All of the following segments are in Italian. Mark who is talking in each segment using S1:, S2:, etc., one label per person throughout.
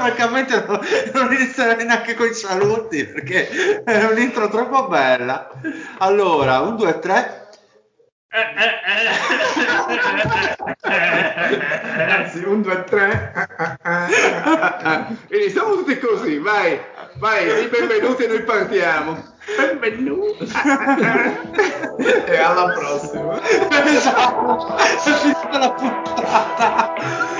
S1: francamente non, non inizierei neanche con i saluti perché è un'intro troppo bella. Allora, un, due, tre.
S2: Anzi, un, due, tre. Quindi siamo tutti così, vai, vai, benvenuti e noi partiamo. Benvenuti. e alla prossima.
S1: Esatto, è finita la puntata.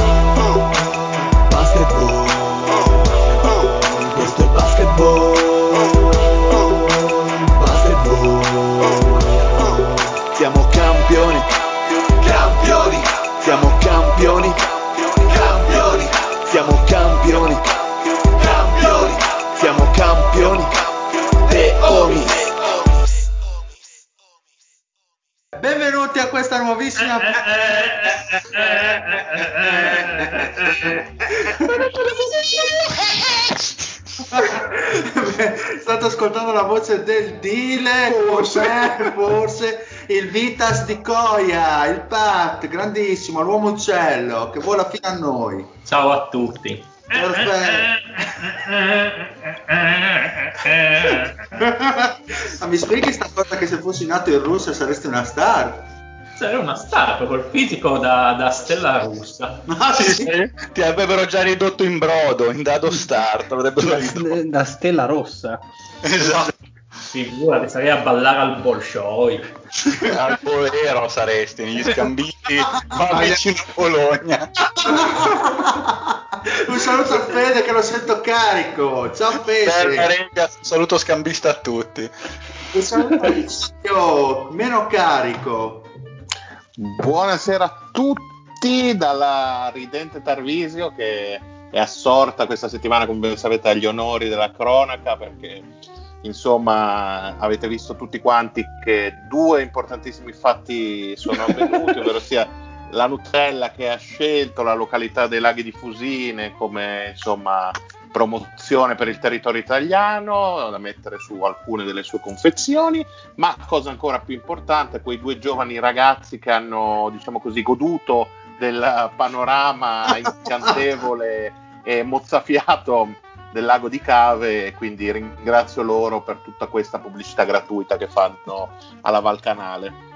S1: Benvenuti a questa nuovissima State ascoltando la voce del Dile, forse, forse il Vitas di Coia, il Pat, grandissimo, l'uomo uccello che vola fino a noi.
S3: Ciao a tutti.
S1: Ma mi spieghi sta cosa che se fossi nato in Russia saresti una star?
S3: Sei una star col fisico da, da stella russa.
S1: Ah, sì?
S4: Ti avrebbero già ridotto in brodo, in dado start. avrebbero ridotto.
S5: Da stella rossa.
S4: Esatto.
S3: Figurati, sarei a ballare al Bolshoi.
S4: Al Polero saresti, negli scambiti, ma vicino a Bologna.
S1: Un saluto a Fede che lo sento carico. Ciao Fede.
S4: regia, saluto scambista a tutti.
S1: Un saluto a meno carico.
S2: Buonasera a tutti dalla ridente Tarvisio che è assorta questa settimana, come ben sapete, agli onori della cronaca perché insomma avete visto tutti quanti che due importantissimi fatti sono avvenuti, ovvero sia la Nutella che ha scelto la località dei laghi di Fusine come insomma promozione per il territorio italiano da mettere su alcune delle sue confezioni ma cosa ancora più importante quei due giovani ragazzi che hanno diciamo così goduto del panorama incantevole e mozzafiato del lago di Cave e quindi ringrazio loro per tutta questa pubblicità gratuita che fanno alla Val Canale.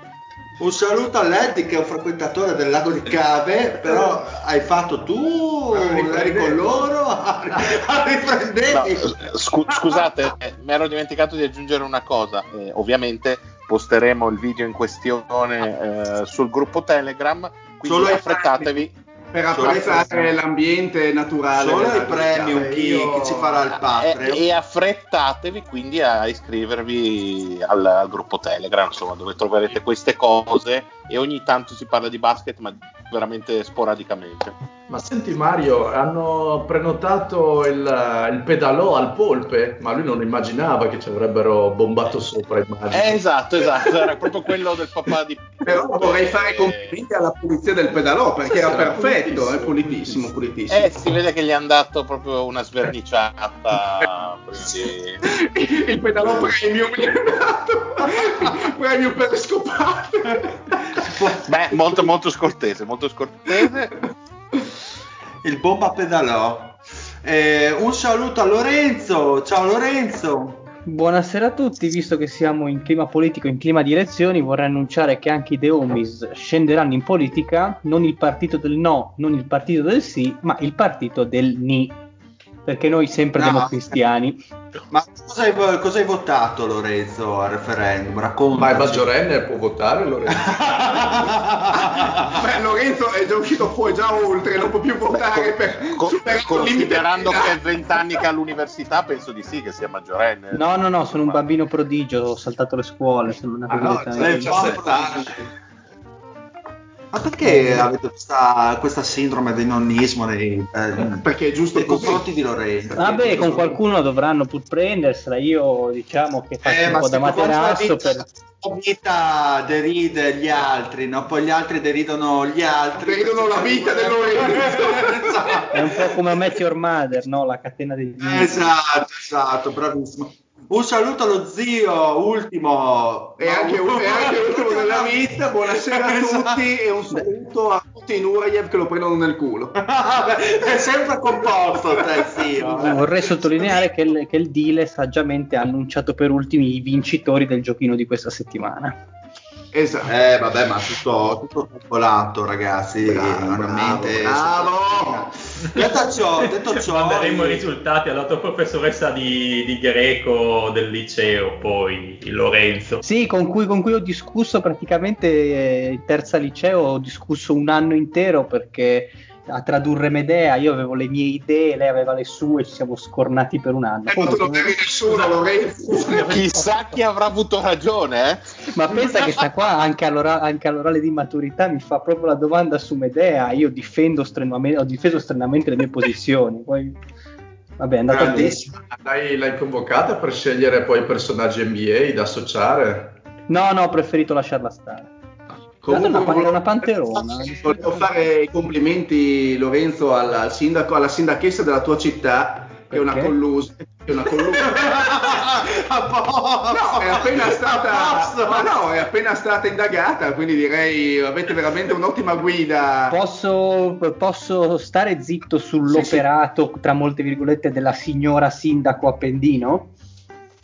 S1: Un saluto a Leddy che è un frequentatore del lago di Cave, però hai fatto tu, eri con loro,
S2: No,
S1: riprendevi.
S2: scu- scusate, eh, mi ero dimenticato di aggiungere una cosa. Eh, ovviamente posteremo il video in questione eh, sul gruppo Telegram, quindi
S6: Solo
S2: affrettatevi.
S6: Per apprezzare l'ambiente naturale.
S1: Solo i premium chi,
S6: Io-
S1: chi ci farà il
S2: E,
S1: Patreon.
S2: e affrettatevi quindi a iscrivervi al, al gruppo Telegram, insomma, dove troverete queste cose e ogni tanto si parla di basket, ma veramente sporadicamente.
S7: Ma senti Mario, hanno prenotato il, il pedalò al polpe, ma lui non immaginava che ci avrebbero bombato sopra, immagino.
S2: Eh, esatto, esatto, era proprio quello del papà di
S6: Però vorrei fare
S2: Eh,
S6: complimenti alla pulizia del pedalò perché era
S7: Era
S6: perfetto, è
S7: pulitissimo.
S6: pulitissimo, pulitissimo.
S2: Eh, si vede che gli hanno dato proprio una sverniciata prima di...
S6: Il pedalò premium gli è dato. premium per le scopate.
S2: Beh, molto molto scortese, molto scortese.
S1: Il bomba pedalò. Eh, un saluto a Lorenzo. Ciao Lorenzo.
S5: Buonasera a tutti, visto che siamo in clima politico, in clima di elezioni, vorrei annunciare che anche i The Homies scenderanno in politica, non il partito del no, non il partito del sì, ma il partito del ni. Perché noi sempre
S1: No.
S5: democristiani.
S1: Ma cosa hai, cosa hai votato Lorenzo al referendum? Racconta.
S7: Ma è maggiorenne può votare Lorenzo?
S6: Beh, Lorenzo è già uscito fuori, già oltre, non può più votare per
S2: Co-
S6: limite
S2: considerando che è 20 anni che è all'università, penso di sì che sia maggiorenne.
S5: No, no, no, sono un bambino prodigio, ho saltato le scuole, sono una
S7: Ah, no,
S5: cosa
S7: lei
S5: di-
S7: c'ha 17 anni.
S1: Ma perché avete questa, questa sindrome del nonnismo nei, eh,
S6: Perché è giusto
S1: nei
S6: così.
S1: confronti di Lorenzo?
S5: Vabbè, con qualcuno dovranno pur prendersela. Io diciamo che faccio
S1: Eh,
S5: un po' da materasso per...
S1: la vita deride gli altri, no? poi gli altri deridono gli altri.
S6: Deridono la vita del Lorenzo.
S5: È un po' come Meteor Mother, no? La catena dei diritti.
S1: Esatto, esatto, bravissimo. Un saluto allo zio, ultimo.
S6: E anche, e anche l'ultimo della vita, buonasera a
S1: Esatto.
S6: tutti e un saluto a tutti i Nureyev che lo prendono nel culo.
S1: È sempre composto te, zio. eh.
S5: Vorrei sottolineare che il, che il deal saggiamente ha annunciato per ultimi i vincitori del giochino di questa settimana.
S6: Esatto.
S1: Eh, vabbè, ma tutto, tutto calcolato, ragazzi.
S6: Bravo,
S1: veramente.
S6: bravo.
S1: Detto ciò, detto ciò,
S3: Manderemo i
S1: i-
S3: risultati alla tua professoressa di, di greco del liceo, poi Lorenzo.
S5: Sì, con cui, con cui ho discusso praticamente eh, in terza liceo, ho discusso un anno intero perché a tradurre Medea io avevo le mie idee, lei aveva le sue, ci siamo scornati per un anno.
S6: Eh, non eri nessuno, Lorenzo.
S2: Chissà chi avrà avuto ragione, eh?
S5: Ma pensa che sta qua anche, all'ora- anche all'orale di maturità mi fa proprio la domanda su Medea. Io difendo strenuamente, ho difeso strenuamente le mie posizioni. Poi, vabbè, è andata.
S7: L'hai, l'hai convocata per scegliere poi personaggi NBA da associare?
S5: No, no, ho preferito lasciarla stare.
S6: Comunque,
S5: una, era una
S6: volevo-
S5: panterona.
S6: Volevo fare i complimenti, Lorenzo, al, sindaco, alla sindachessa della tua città, che è una collusa. È una collusa. No, è appena stata, ma no, è appena stata indagata, quindi direi avete veramente un'ottima guida.
S5: Posso, posso stare zitto sull'operato, tra molte virgolette, della signora sindaco Appendino?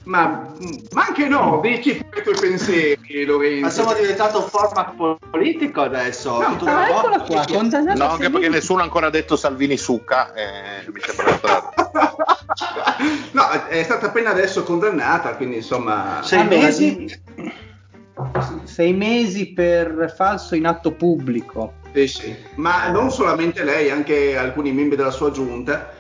S6: Ma, ma anche no, dici i tuoi pensieri, Lorenzo.
S1: Ma siamo diventato un format politico adesso.
S6: No,
S1: tutto
S5: Ah, eccola qua, condannata
S2: No, anche perché nessuno ha ancora detto Salvini succa, eh, mi sembra strano.
S6: no, è stata appena adesso condannata, quindi insomma...
S1: Sei
S5: Allora,
S1: mesi?
S5: Sei mesi per falso in atto pubblico.
S6: Sì, sì. Ma non solamente lei, anche alcuni membri della sua giunta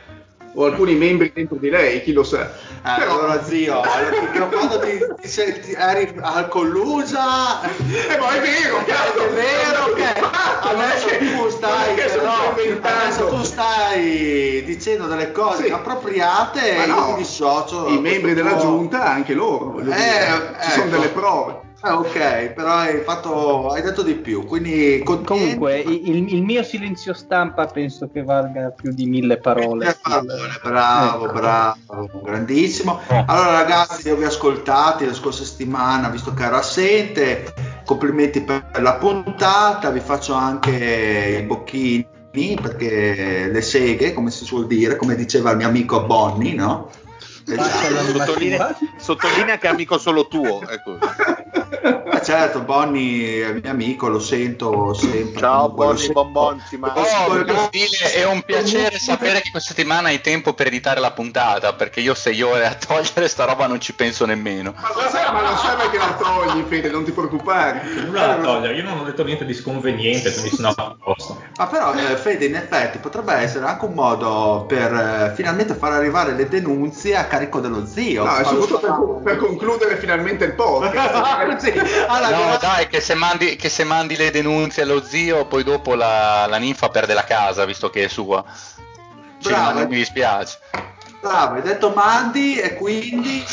S6: o alcuni membri dentro di lei, chi lo sa.
S1: Eh,
S6: Però-
S1: allora zio, allora, quando ti, ti senti, eri al collusa
S6: Eh, ma è vero, cazzo,
S1: è vero che adesso tu stai però, adesso tu stai dicendo delle cose
S6: Sì.
S1: inappropriate
S6: Ma
S1: e
S6: no,
S1: io mi dissocio
S6: I membri della giunta, anche loro,
S1: Eh,
S6: dire, ci sono
S1: ecco.
S6: delle prove.
S1: Ah, ok, però hai fatto hai detto di più, quindi
S5: Comunque, il, il mio silenzio stampa penso che valga più di mille parole.
S1: Mille parole, Bravo,
S5: Ecco.
S1: bravo, grandissimo. Allora ragazzi, io vi ho ascoltati la scorsa settimana, visto che ero assente, complimenti per la puntata, vi faccio anche i bocchini perché le seghe, come si suol dire, come diceva il mio amico Bonnie, no? Esatto.
S2: Sottolinea, sottolinea che è amico solo tuo. Ecco.
S1: Eh, certo, Bonnie è mio amico, lo sento sempre.
S2: Ciao
S1: comunque, lo
S2: Bonnie
S1: sento.
S2: Bonbonci, ma...
S4: Oh, Stile, è un piacere sapere che questa settimana hai tempo per editare la puntata, perché io sei ore a togliere sta roba non ci penso nemmeno.
S6: Ma non serve, ma non serve che la togli, Fede, non ti preoccupare.
S3: Nulla da togliere, io non ho detto niente di sconveniente, quindi sono a posto.
S1: Ma però eh, Fede in effetti potrebbe essere anche un modo per eh, finalmente far arrivare le denunzie a carico dello zio.
S6: No, è soprattutto per, per concludere finalmente il podcast.
S1: Sì, alla
S4: No, dai, che se, mandi, che se mandi le denunzie allo zio, poi dopo la, la ninfa perde la casa, visto che è sua. Ci
S1: Bravo.
S4: mi dispiace.
S1: Bravo, hai detto Mandi e quindi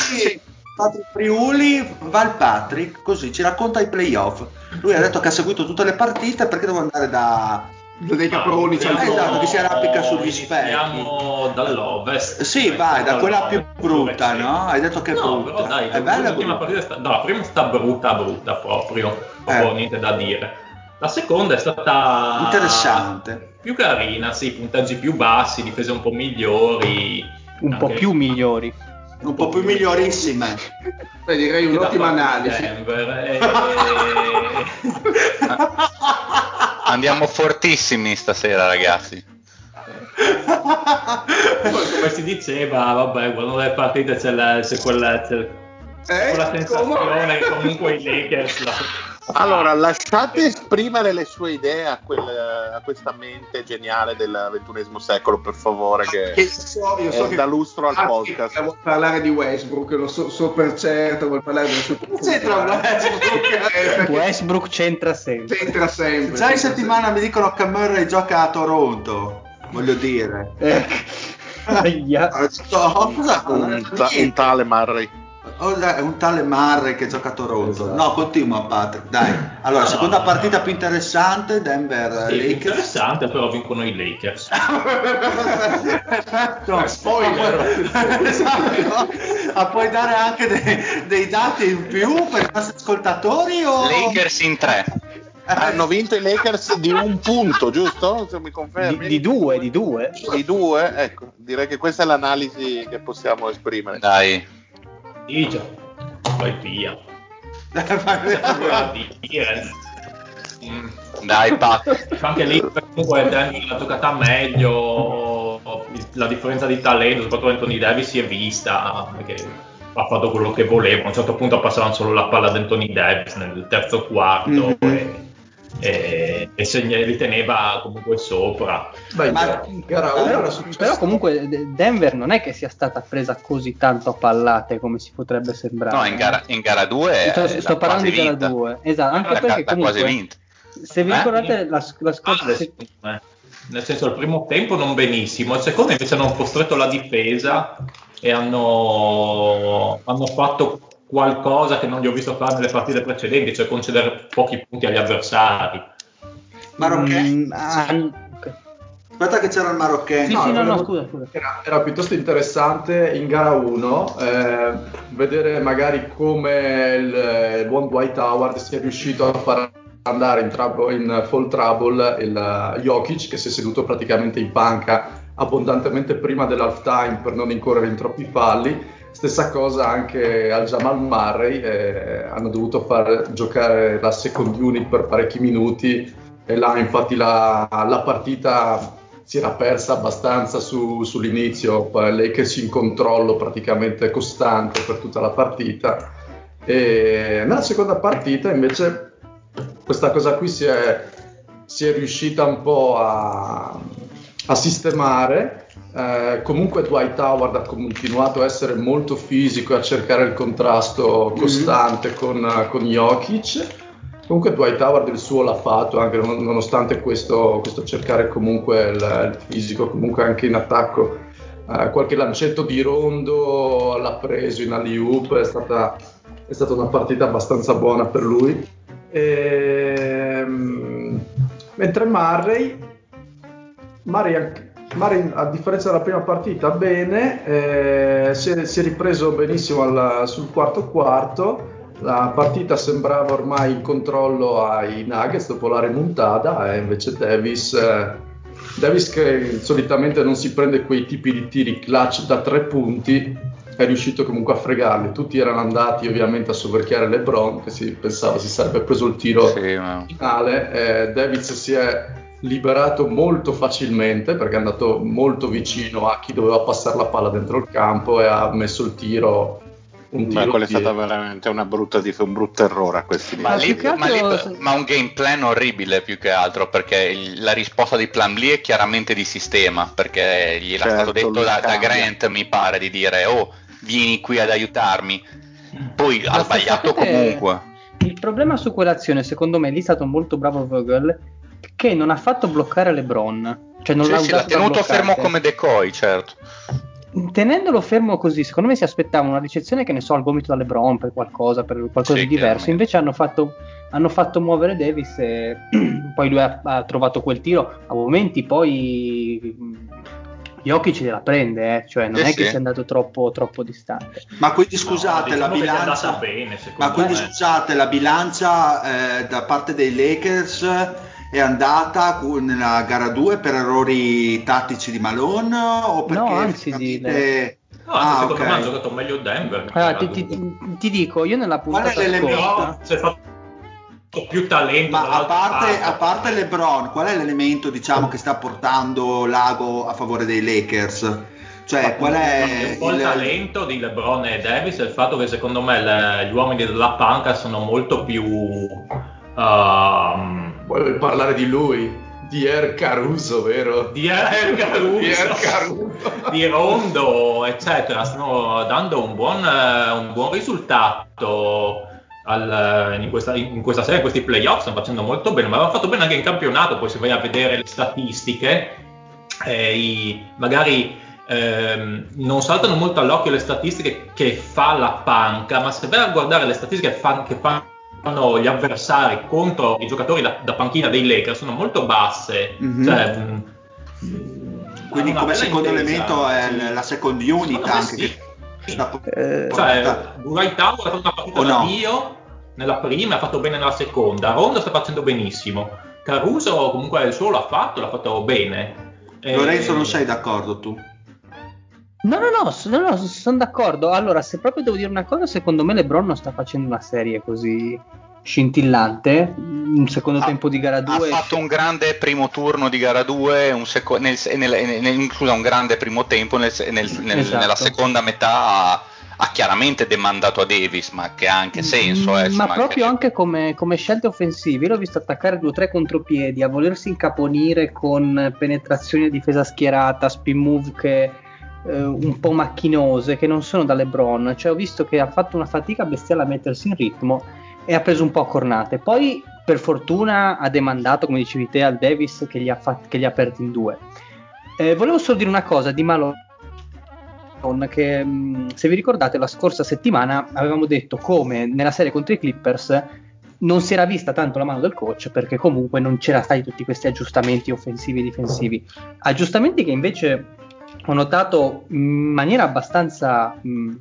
S1: Patrick Friuli va al Patrick, così ci racconta i playoff. Lui ha detto che ha seguito tutte le partite perché devo andare da...
S6: Dei caproni, c'è
S1: Eh, esatto, che si arrampica sugli specchi.
S3: Siamo dall'ovest.
S1: Sì, vai, da quella più brutta, no? Hai detto che è
S3: no,
S1: brutta.
S3: però dai,
S1: è bella
S3: l'ultima
S1: brutta.
S3: partita sta, no, la prima sta brutta, brutta proprio, proprio
S1: Eh.
S3: niente da dire. La seconda è stata
S1: Interessante.
S3: più carina, sì, punteggi più bassi, difese un po' migliori.
S5: Un po' più migliori.
S1: Un po' più migliorissime.
S6: Beh, direi un'ottima analisi.
S3: Denver, e-
S4: Andiamo fortissimi stasera, ragazzi.
S3: Poi, come si diceva, vabbè, quando le partite c'è, la, c'è quella, c'è
S6: Eh?
S3: quella sensazione che comunque i Lakers la,
S2: Allora, lasciate esprimere le sue idee a, quel- a questa mente geniale del ventunesimo secolo, per favore, che
S6: Che so, io so
S2: è
S6: che
S2: da lustro al
S6: Ah,
S2: podcast.
S6: vuol parlare di Westbrook, lo so, so per certo, vuol parlare del suo
S1: c'entra Westbrook?
S6: Eh,
S5: Westbrook c'entra sempre.
S6: c'entra sempre.
S1: Già in settimana mi dicono che Murray gioca a Toronto, voglio dire.
S5: Eh, ahia.
S1: Ah, sto- cosa-
S2: Un, ta- un tale Murray.
S1: Oh, è un tale Murray che gioca a Toronto.
S7: Esatto.
S1: No, continua Patrick, dai. Allora,
S3: No,
S1: seconda
S3: no,
S1: partita
S3: no.
S1: più interessante, Denver
S3: Sì,
S1: Lakers.
S3: interessante, però vincono i Lakers.
S1: No,
S7: spoiler.
S1: Esatto. Ma puoi dare anche dei, dei dati in più per i nostri ascoltatori? O...
S4: Lakers in tre.
S2: Hanno vinto i Lakers di un punto, giusto? Se mi
S5: Di,
S2: confermi?
S5: di due, di due.
S2: Di due? Ecco, direi che questa è l'analisi che possiamo esprimere.
S4: Dai.
S3: Già. Vai via.
S4: Dai, Pat.
S3: Anche lì comunque Denver l'ha giocata meglio, la differenza di talento, soprattutto Anthony Davis si è vista, perché ha fatto quello che voleva, a un certo punto passavano solo la palla ad Anthony Davis nel terzo quarto
S1: Mhm.
S3: e, e, e segna- li teneva comunque sopra.
S7: Beh,
S1: Ma-
S7: gara
S5: Però, però comunque De- Denver non è che sia stata presa così tanto a pallate come si potrebbe sembrare.
S4: No, in gara, in gara 2
S5: Sto, sto parlando di gara 2. Esatto, anche
S4: La
S5: perché
S4: quasi
S5: comunque
S4: vinta.
S5: se vi
S3: Eh?
S5: ricordate la, la scorsa
S3: Ah,
S5: se-
S3: eh. Nel senso, il primo tempo non benissimo, il secondo invece hanno costretto la difesa e hanno, hanno fatto qualcosa che non gli ho visto fare nelle partite precedenti, cioè concedere pochi punti agli avversari.
S1: Marocchini?
S5: Mm, ah,
S1: Aspetta che c'era il Marocchini.
S5: sì,
S7: No,
S5: sì, no, no, scusa, scusa.
S7: Era, era piuttosto interessante in gara 1 eh, vedere magari come il, il buon Dwight Howard sia riuscito a far andare in, trouble- in fall trouble il Jokic che si è seduto praticamente in panca abbondantemente prima dell'halftime per non incorrere in troppi falli. Stessa cosa anche al Jamal Murray, eh, hanno dovuto far giocare la second unit per parecchi minuti e là infatti la, la partita si era persa abbastanza su- sull'inizio, Lakers in controllo praticamente costante per tutta la partita. E nella seconda partita invece questa cosa qui si è, si è riuscita un po' a, a sistemare. Eh, comunque Dwight Howard ha continuato a essere molto fisico e a cercare il contrasto costante con, con Jokic. Comunque Dwight Howard il suo l'ha fatto anche non- nonostante questo, questo cercare comunque il, il fisico, comunque anche in attacco. Eh, qualche lancetto di rondo l'ha preso in alley-oop, è stata, è stata una partita abbastanza buona per lui. Ehm, mentre Murray, Murray, Murray, a differenza della prima partita, bene, eh, si, è, si è ripreso benissimo al- sul quarto quarto. La partita sembrava ormai in controllo ai Nuggets dopo la remontata, e invece Davis, eh, Davis che solitamente non si prende quei tipi di tiri clutch da tre punti, è riuscito comunque a fregarli. Tutti erano andati ovviamente a soverchiare LeBron, che si pensava si sarebbe preso il tiro
S4: Sì, ma-
S7: finale, eh, Davids si è liberato molto facilmente perché è andato molto vicino a chi doveva passare la palla dentro il campo e ha messo il tiro. Un tiro
S2: quello è
S7: di-
S2: stato veramente una brutta dif- un brutto errore a questi
S4: Ma,
S5: Ma
S4: lì- ma lì- ma un game plan orribile più che altro perché il- la risposta di plan lì è chiaramente di sistema perché gli era
S2: Certo,
S4: stato detto
S2: lui
S4: da, da. Grant mi pare di dire oh vieni qui ad aiutarmi poi ha
S5: Ma
S4: sbagliato
S5: sapete-
S4: comunque
S5: Il problema su quell'azione, secondo me, lì è stato molto bravo Vogel, che non ha fatto bloccare LeBron. Cioè non
S4: Sì,
S5: l'ha
S4: sì, l'ha tenuto fermo come decoy certo
S5: Tenendolo fermo così, secondo me si aspettava una ricezione che ne so al gomito da LeBron per qualcosa, per qualcosa
S4: Sì,
S5: di diverso. Invece hanno fatto, hanno fatto muovere Davis e poi lui ha, ha trovato quel tiro. A momenti poi mh, Jokic gliela prende, eh, cioè non
S4: Sì,
S5: è che
S4: sì.
S5: sia andato troppo, troppo distante.
S1: Ma quindi scusate,
S3: No,
S1: la
S3: diciamo che andata
S1: bilancia.
S3: bene,
S1: Ma quindi
S3: me.
S1: scusate, la bilancia eh, da parte dei Lakers è andata nella gara 2 per errori tattici di Malone o perché
S5: No, anzi,
S1: effettivamente-
S3: No, anche
S1: Ah,
S3: secondo
S1: ok.
S3: me ha giocato meglio Denver.
S5: Allora, ti, ti- ti dico, io nella
S1: Qual è
S5: puntata
S1: l'elemento?
S5: scorsa...
S3: Più talento.
S1: Ma a parte, a parte. LeBron, qual è l'elemento diciamo, che sta portando Lago a favore dei Lakers? Cioè, qual è
S3: un po' il
S1: il-
S3: talento di LeBron e Davis e il fatto che secondo me le- gli uomini della panca sono molto più ehm,
S7: Vuoi parlare di lui? Di Er Caruso, vero?
S3: di Er Caruso,
S7: Di Er Caruso.
S3: di Rondo, eccetera, stanno dando un buon, eh, un buon risultato al- in, questa, in questa serie, in questi playoff, stanno facendo molto bene, ma avevano fatto bene anche in campionato, poi se vai a vedere le statistiche, eh, i- magari ehm, non saltano molto all'occhio le statistiche che fa la panca, ma se vai a guardare le statistiche che, che fanno gli avversari contro i giocatori da, da panchina dei Lakers sono molto basse.
S1: Mhm.
S3: Cioè, mh,
S1: Quindi come secondo
S3: intesa,
S1: elemento è
S3: sì.
S1: la second unit anche
S3: sì.
S1: che sta
S5: Eh,
S3: Cioè, Howard ha fatto una partita
S1: O
S3: da
S1: no?
S3: Dio nella prima, ha fatto bene nella seconda. Rondo sta facendo benissimo. Caruso comunque il suo l'ha fatto, l'ha fatto bene. Eh,
S1: Lorenzo non sei d'accordo tu?
S5: No, no, no, no, no, sono d'accordo. Allora, se proprio devo dire una cosa, secondo me LeBron non sta facendo una serie così scintillante. Un secondo
S4: Ha-
S5: tempo di gara
S4: Ha
S5: 2.
S4: fatto un grande primo turno di gara 2, un, seco- nel- nel- nel- scusa, un grande primo tempo,
S5: Esatto.
S4: nella seconda metà ha, ha chiaramente demandato a Davis, ma che ha anche senso. eh,
S5: Mm, ma proprio anche come, come scelte offensive, l'ho visto attaccare due o tre contropiedi, a volersi incaponire con penetrazioni a difesa schierata, spin move che eh, un po' macchinose, che non sono da LeBron. Cioè, ho visto che ha fatto una fatica bestiale a mettersi in ritmo e ha preso un po' a cornate. Poi, per fortuna, ha demandato, come dicevi te, al Davis che li ha, fat- che li ha aperti in due. Eh, volevo solo dire una cosa di Malone che mh, se vi ricordate la scorsa settimana avevamo detto come nella serie contro i Clippers non si era vista tanto la mano del coach perché comunque non c'era stati tutti questi aggiustamenti offensivi e difensivi aggiustamenti che invece notato in maniera abbastanza mh,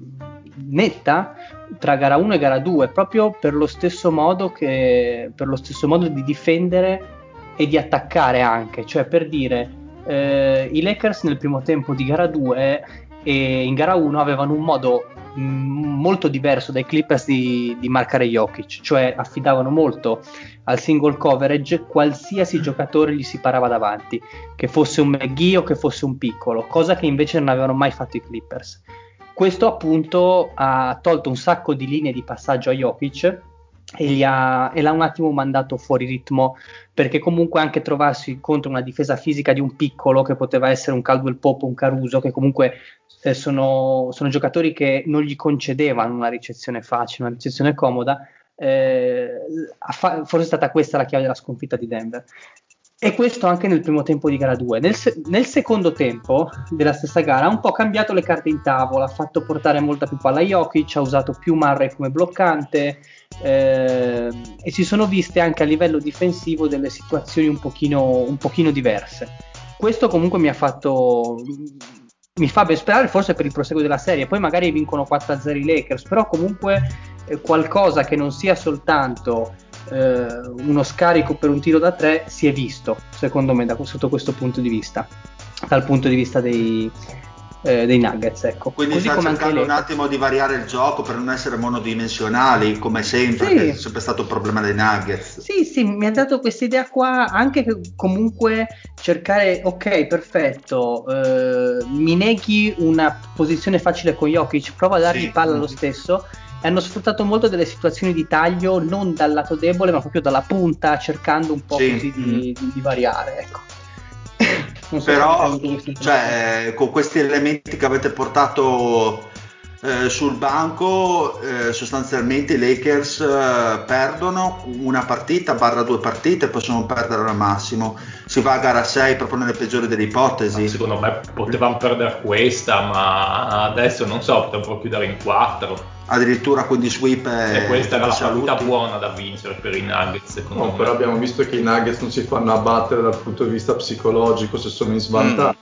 S5: netta tra gara 1 e gara 2 proprio per lo stesso modo che per lo stesso modo di difendere e di attaccare anche. Cioè per dire eh, i Lakers nel primo tempo di gara 2 e in gara 1 avevano un modo molto diverso dai Clippers di, di marcare Jokic, cioè affidavano molto al single coverage qualsiasi giocatore gli si parava davanti, che fosse un McGee o che fosse un piccolo, cosa che invece non avevano mai fatto i Clippers. Questo appunto ha tolto un sacco di linee di passaggio a Jokic e, gli ha, e l'ha un attimo mandato fuori ritmo perché comunque anche trovarsi contro una difesa fisica di un piccolo che poteva essere un Caldwell Pope o un Caruso che comunque eh, sono, sono giocatori che non gli concedevano una ricezione facile, una ricezione comoda. eh, fa- forse è stata questa la chiave della sconfitta di Denver. E questo anche nel primo tempo di gara 2. Nel, se- nel secondo tempo della stessa gara ha un po' cambiato le carte in tavola, ha fatto portare molta più palla a Jokic, ha usato più Murray come bloccante eh, e si sono viste anche a livello difensivo delle situazioni un pochino, un pochino diverse. Questo comunque mi ha fatto mi fa ben sperare forse per il proseguo della serie. Poi magari vincono 4-0 i Lakers, però comunque eh, qualcosa che non sia soltanto eh, uno scarico per un tiro da tre si è visto, secondo me, da, sotto questo punto di vista, dal punto di vista dei, eh, dei Nuggets. Ecco.
S1: Quindi
S5: Così
S1: sta cercando un attimo di variare il gioco per non essere monodimensionali, come sempre,
S5: Sì.
S1: che è sempre stato un problema dei Nuggets.
S5: Sì, sì, mi ha dato questa idea qua anche che comunque cercare, ok, perfetto, eh, mi neghi una posizione facile con Jokic, prova a dargli
S1: Sì.
S5: palla lo stesso. Hanno sfruttato molto delle situazioni di taglio, non dal lato debole, ma proprio dalla punta, cercando un po'
S1: Sì.
S5: così di, di- di variare. Ecco. So
S1: Però, cioè, con questi elementi che avete portato eh, sul banco, eh, sostanzialmente i Lakers eh, perdono una partita, barra due partite, possono perdere al massimo. Si va a gara 6 proprio nelle peggiori delle ipotesi.
S3: Secondo me potevamo perdere questa, ma adesso non so, potrebbero chiudere in 4.
S1: Addirittura quindi sweep
S3: e questa era la partita buona da vincere per i Nuggets, secondo
S7: No,
S3: me.
S7: però abbiamo visto che i Nuggets non si fanno abbattere dal punto di vista psicologico se sono in svantaggio.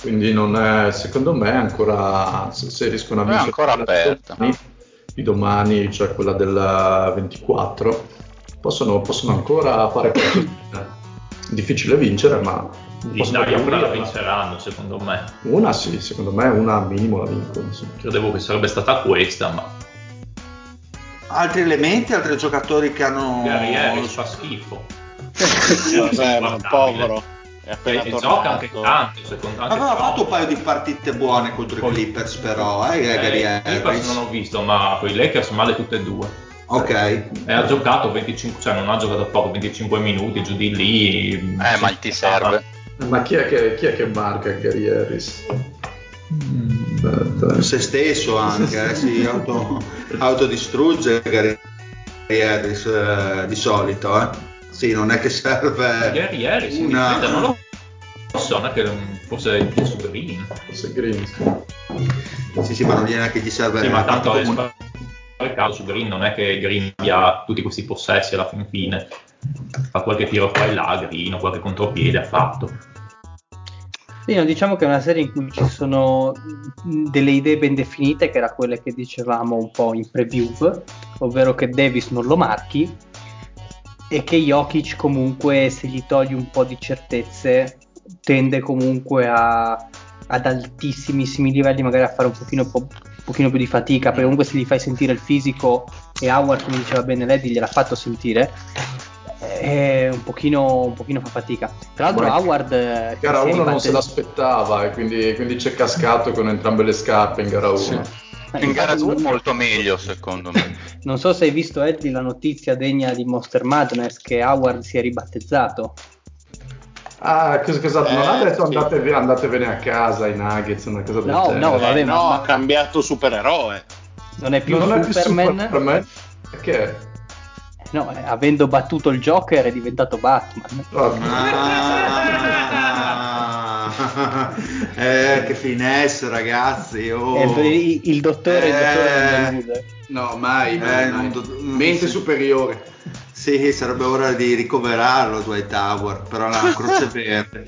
S7: Quindi non è, secondo me, ancora se, se riescono a
S4: È
S7: vincere
S4: ancora
S7: quella di
S4: aperta.
S7: domani, di domani, cioè quella del 24, possono, possono ancora fare qualcosa. Difficile vincere, ma
S3: In
S7: possono
S3: Italia quella la vinceranno, secondo me.
S7: Una sì, secondo me una minimo la vincono. sì.
S3: Credevo che sarebbe stata questa, ma
S1: altri elementi, altri giocatori che hanno...
S3: Gary Harris fa schifo.
S2: Vabbè, ma povero. È appena
S3: E gioca anche tanto, secondo anche
S1: Aveva fatto un paio di partite buone contro i
S3: Poi-
S1: Clippers però, eh, Gary
S3: Eh, i Clippers
S1: Harris.
S3: non ho visto, ma con i Lakers male tutte e due.
S1: Ok.
S3: E ha giocato 25, cioè non ha giocato poco, 25 minuti giù di lì.
S4: Eh, ma ti serve.
S7: Ma chi è che, chi è che marca Gary Harris? Aspetta.
S1: Se stesso anche, eh, si auto, autodistrugge Gary Harris eh, di solito, eh. Sì, non è che serve
S3: Gary Harris
S1: una...
S3: non lo so, non è che fosse su Green.
S7: Forse Green.
S1: Sì, sì, ma non neanche gli serve
S3: Sì, ma tanto è
S1: comun-
S3: sprecato su Green, non è che Green abbia tutti questi possessi alla fin fine. Fa qualche tiro qua e là, Green, o qualche contropiede ha fatto.
S5: Sì, no, diciamo che è una serie in cui ci sono delle idee ben definite, che era quelle che dicevamo un po' in preview, ovvero che Davis non lo marchi e che Jokic comunque se gli togli un po' di certezze tende comunque a- ad altissimissimi livelli magari a fare un pochino, po- pochino più di fatica, perché comunque se gli fai sentire il fisico e Howard, come diceva bene Lady, gliel'ha fatto sentire, eh, un pochino, un pochino fa fatica. Tra l'altro
S7: Ma-
S5: Howard... eh,
S7: Gara
S5: si è
S7: 1 non se l'aspettava e quindi, quindi c'è cascato con entrambe le scarpe in gara 1.
S4: Sì.
S5: Eh,
S4: In gara
S5: infatti
S4: 2
S5: non-
S4: molto meglio, secondo me.
S5: Non so se hai visto Eddie la notizia degna di Monster Madness che Howard si è ribattezzato.
S7: Ah, cosa, cosa- non
S2: Eh,
S7: ha detto
S2: sì.
S7: andate- andatevene a casa i Nuggets, una cosa del
S5: No, no, vabbè,
S2: Eh, no,
S5: ma-
S2: ha cambiato supereroe.
S5: Non è più
S7: non è più
S5: Superman.
S7: Superman. Perché?
S5: No, eh, avendo battuto il Joker è diventato Batman.
S7: Oh,
S1: Ah, eh, che finesse ragazzi oh.
S5: È il, il dottore, il dottore
S1: Eh.
S6: No, mai, mai,
S1: Eh,
S6: mai.
S1: non do-
S6: Mente
S1: sì.
S6: superiore.
S1: Sì, sarebbe ora di ricoverarlo Dwight Howard, però la croce verde.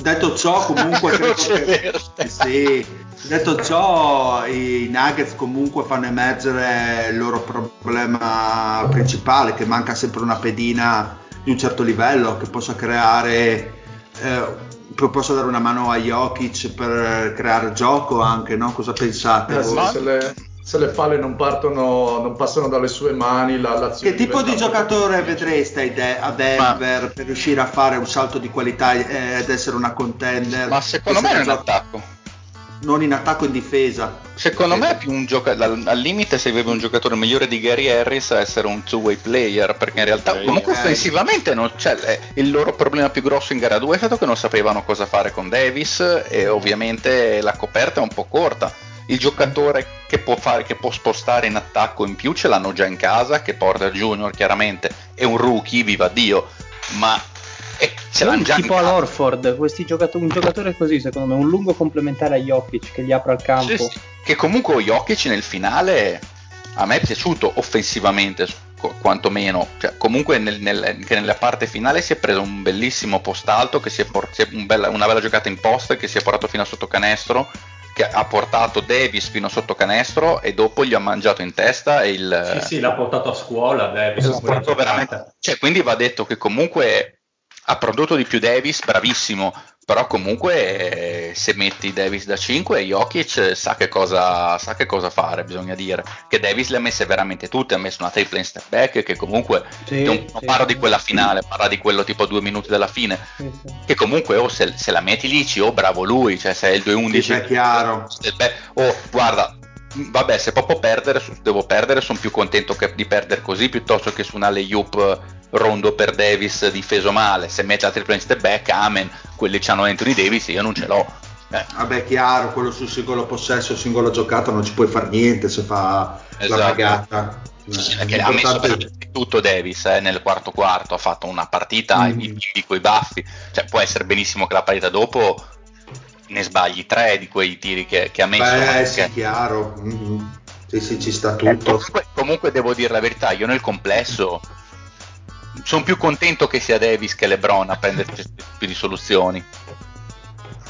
S1: Detto ciò, comunque che-
S4: verde.
S1: Sì, detto ciò, i Nuggets comunque fanno emergere il loro problema principale, che manca sempre una pedina di un certo livello che possa creare eh, possa dare una mano a Jokic per creare gioco anche, no? Cosa pensate?
S7: eh, sì,
S1: voi?
S7: se, le, se le palle non partono, non passano dalle sue mani, la, l'azione
S1: Che tipo di giocatore vedreste a Denver per riuscire a fare un salto di qualità eh, ed essere una contender?
S4: Ma secondo me non è
S1: ne
S4: in attacco.
S1: Non in attacco in difesa.
S4: Secondo me è più un giocatore, al, al limite serviva un giocatore migliore di Gary Harris a essere un two-way player, perché in realtà
S2: Ok.
S4: comunque offensivamente non c'è, eh, il loro problema più grosso in gara 2 è stato che non sapevano cosa fare con Davis e ovviamente la coperta è un po' corta. Il giocatore che può, fare, che può spostare in attacco in più ce l'hanno già in casa, che Porter Junior chiaramente è un rookie, viva Dio, ma eh, ce l'hanno già
S5: tipo all'Orford, questi giocato- un giocatore così secondo me, un lungo complementare a Jokic che gli apre al campo.
S4: Sì, sì. Che comunque Jokic nel finale a me è piaciuto offensivamente, qu- quantomeno. Cioè, comunque nel- nel- che nella parte finale si è preso un bellissimo post alto, che si è por- si è un bella- una bella giocata in post che si è portato fino a sotto canestro, che ha portato Davis fino sotto canestro e dopo gli ha mangiato in testa e il...
S3: Sì, sì, l'ha portato a scuola Davis.
S4: L'ha portato
S3: giornata.
S4: veramente- Cioè, quindi va detto che comunque ha prodotto di più Davis, bravissimo, però comunque se metti Davis da 5 Jokic sa che, cosa, sa che cosa fare, bisogna dire. Che Davis le ha messe veramente tutte, ha messo una triple in step back che comunque,
S5: Sì,
S4: non,
S5: sì.
S4: parlo di quella finale, parlo di quello tipo due minuti dalla fine, che comunque oh, se, se la metti lì, ci, oh bravo lui, cioè se è il 2-11...
S1: Sì, è chiaro.
S4: Beh, oh, guarda, vabbè, se proprio perdere, devo perdere, sono più contento che- di perdere così piuttosto che su una layup rondo per Davis difeso male. Se mette la triple in step back, amen, quelli c'hanno Anthony Davis, io non ce l'ho. Eh,
S1: Vabbè, chiaro, quello sul singolo possesso, singola giocata non ci puoi fare niente se fa
S4: Esatto.
S1: la cagata.
S4: sì,
S1: Eh,
S4: perché ha messo tutto Davis eh, nel quarto quarto, ha fatto una partita
S1: Mm.
S4: bimbi coi baffi, cioè può essere benissimo che la partita dopo ne sbagli tre di quei tiri che, che ha messo.
S1: Beh, sì, chiaro. Mhm. Sì, sì, ci sta
S4: Eh,
S1: tutto.
S4: comunque, comunque devo dire la verità, io nel complesso sono più contento che sia Davis che LeBron a prenderci più di soluzioni.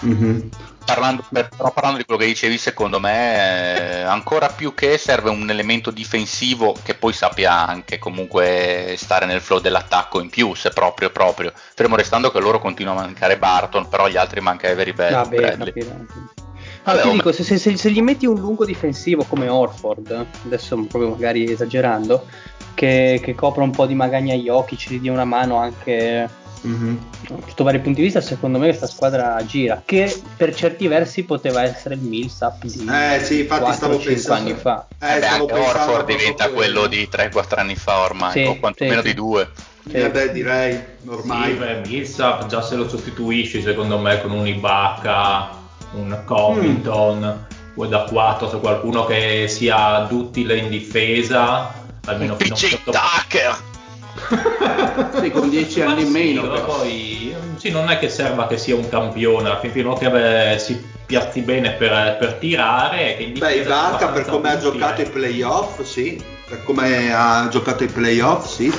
S1: Mhm.
S4: Parlando, per- però parlando di quello che dicevi, secondo me eh, ancora più che serve un elemento difensivo che poi sappia anche comunque stare nel flow dell'attacco in più, se proprio proprio. Fermo restando che loro continuano a mancare Barton, però gli altri manca Avery Bell-
S5: Vabbè,
S4: Bradley.
S5: capito. Allora,
S4: Vabbè,
S5: ti dico, se, se- se- gli metti un lungo difensivo come Orford, adesso proprio magari esagerando, che, che copra un po' di magagna Jokic, gli dia una mano anche
S1: Mhm.
S5: sotto vari punti di vista, secondo me questa squadra gira, che per certi versi poteva essere il Millsap di
S1: Eh sì, infatti stavo
S5: 4-5
S1: pensando.
S5: anni fa.
S1: Eh,
S4: Beh,
S1: stavo
S4: anche Orford diventa quello di 3-4 anni fa ormai,
S5: Sì,
S4: o quantomeno
S5: sì,
S4: di
S5: sì.
S4: due.
S1: Eh beh, direi
S3: Sì,
S1: ormai.
S3: beh, Millsap già se lo sostituisci secondo me con un Ibaka, un Covington, o da 4 se qualcuno che sia duttile in difesa, almeno fino a un certo
S2: Tucker!
S6: Sì, con 10
S3: Ma
S6: anni in meno.
S3: però poi sì, non è che serva che sia un campione, alla fin fine che si piazzi bene per, per tirare. Che in
S1: Beh, Ibaka per come ha giocato i playoff, sì. Per come ha giocato i playoff, sì.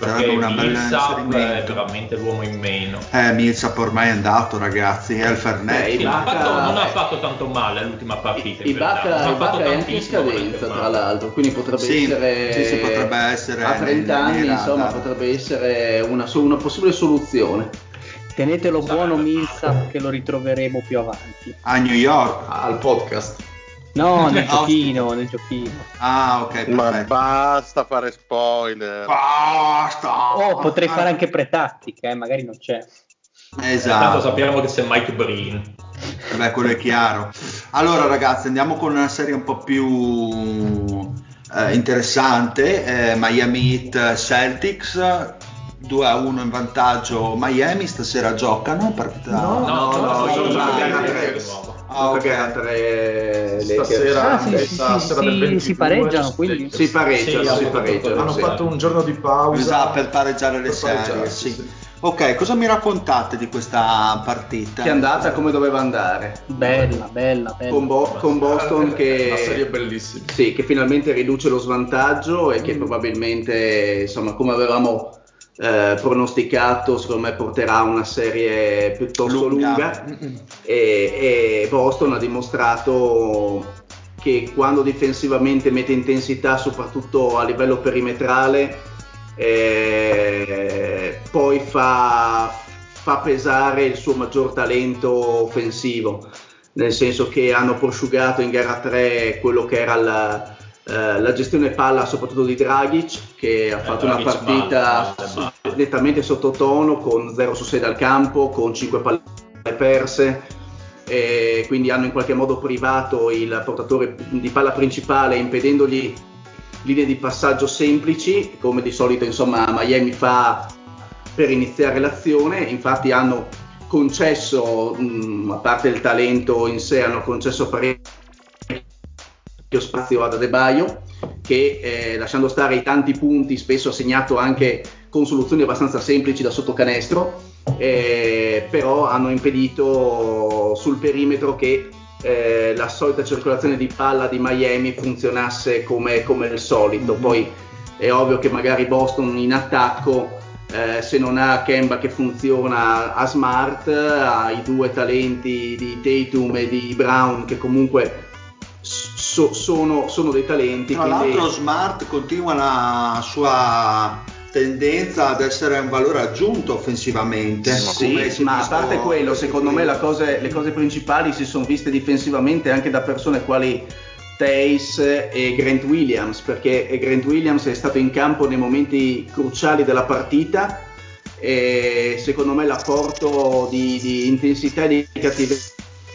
S3: Perché
S1: Sarebbe una bella
S3: Millsap è
S1: inserimento.
S3: veramente l'uomo in meno.
S1: Eh, Millsap ormai è andato, ragazzi. È il Fernet.
S3: Sì, non, ha
S6: Ibaka-
S3: fatto, non ha fatto tanto male l'ultima partita. verità.
S6: Ibaka,
S3: Non ha fatto
S6: Ibaka è anche in scadenza, tra l'altro, quindi potrebbe
S1: Sì,
S6: essere.
S1: sì, potrebbe essere
S6: A 30
S1: nei- nei
S6: anni, insomma, potrebbe essere una, una possibile soluzione.
S5: Tenetelo
S3: Esatto.
S5: buono Millsap che lo ritroveremo più avanti.
S1: A New York.
S7: Al podcast.
S5: No, nel
S1: No,
S5: giochino, nel giochino.
S1: Ah, ok,
S2: Ma basta fare spoiler.
S1: Basta.
S5: Oh, potrei
S1: Ah,
S5: fare anche pretattica, eh, magari non c'è.
S3: Tanto
S1: Esatto.
S3: sappiamo che c'è Mike Breen.
S1: Beh, quello è chiaro. Allora, ragazzi, andiamo con una serie un po' più eh, interessante. Eh, Miami Heat Celtics 2 a 1 in vantaggio. Miami stasera giocano. Partita...
S7: No,
S6: no, no,
S3: sì,
S6: sono
S3: sì,
S6: gara
S3: sì,
S6: tre.
S3: di nuovo.
S1: Ah, ok.
S6: Gioca tre
S7: Stasera,
S5: Ah, sì, sì,
S7: stasera
S5: sì,
S7: del
S5: sì,
S7: 22
S5: si pareggiano,
S7: ci
S5: quindi.
S6: Si pareggiano,
S3: Sì,
S6: si
S3: hanno
S6: pareggiano.
S7: Hanno
S6: sì.
S7: fatto un giorno di pausa.
S1: Esatto, per pareggiare le
S7: Per
S1: serie. Sì.
S7: sì.
S1: Ok, cosa mi raccontate di questa partita?
S6: Che è andata come doveva andare.
S5: Bella, bella, bella.
S6: Con, Bo- con Boston che...
S7: Una serie bellissima.
S6: Sì, che finalmente riduce lo svantaggio e che
S5: Mm.
S6: probabilmente, insomma, come avevamo eh, pronosticato, secondo me porterà una serie piuttosto lunga,
S1: Mm-mm.
S6: e, e Boston ha dimostrato che quando difensivamente mette intensità, soprattutto a livello perimetrale, eh, poi fa, fa pesare il suo maggior talento offensivo. Nel senso che hanno prosciugato in gara 3 quello che era la, eh, la gestione palla soprattutto di Dragic che ha
S3: Eh,
S6: fatto una partita
S3: male, male,
S6: nettamente sottotono con 0 su 6 dal campo con 5 palle perse. E quindi hanno in qualche modo privato il portatore di palla principale impedendogli linee di passaggio semplici come di solito insomma Miami fa per iniziare l'azione. Infatti hanno concesso mh, a parte il talento in sé hanno concesso parecchio spazio ad Adebayo che eh, lasciando stare i tanti punti spesso ha segnato anche con soluzioni abbastanza semplici da sotto canestro eh, però hanno impedito sul perimetro che eh, la solita circolazione di palla di Miami funzionasse come, come il solito. Poi è ovvio che magari Boston in attacco eh, se non ha Kemba che funziona a Smart, ha i due talenti di Tatum e di Brown che comunque so- sono, sono dei talenti.
S1: Tra
S6: quindi-
S1: l'altro Smart continua la sua tendenza ad essere un valore aggiunto offensivamente.
S6: Sì, ma a parte quello,
S1: questi
S6: secondo me cose- le cose principali si sono viste difensivamente anche da persone quali Tace e Grant Williams, perché Grant Williams è stato in campo nei momenti cruciali della partita e secondo me l'apporto di, di intensità e di cattiveria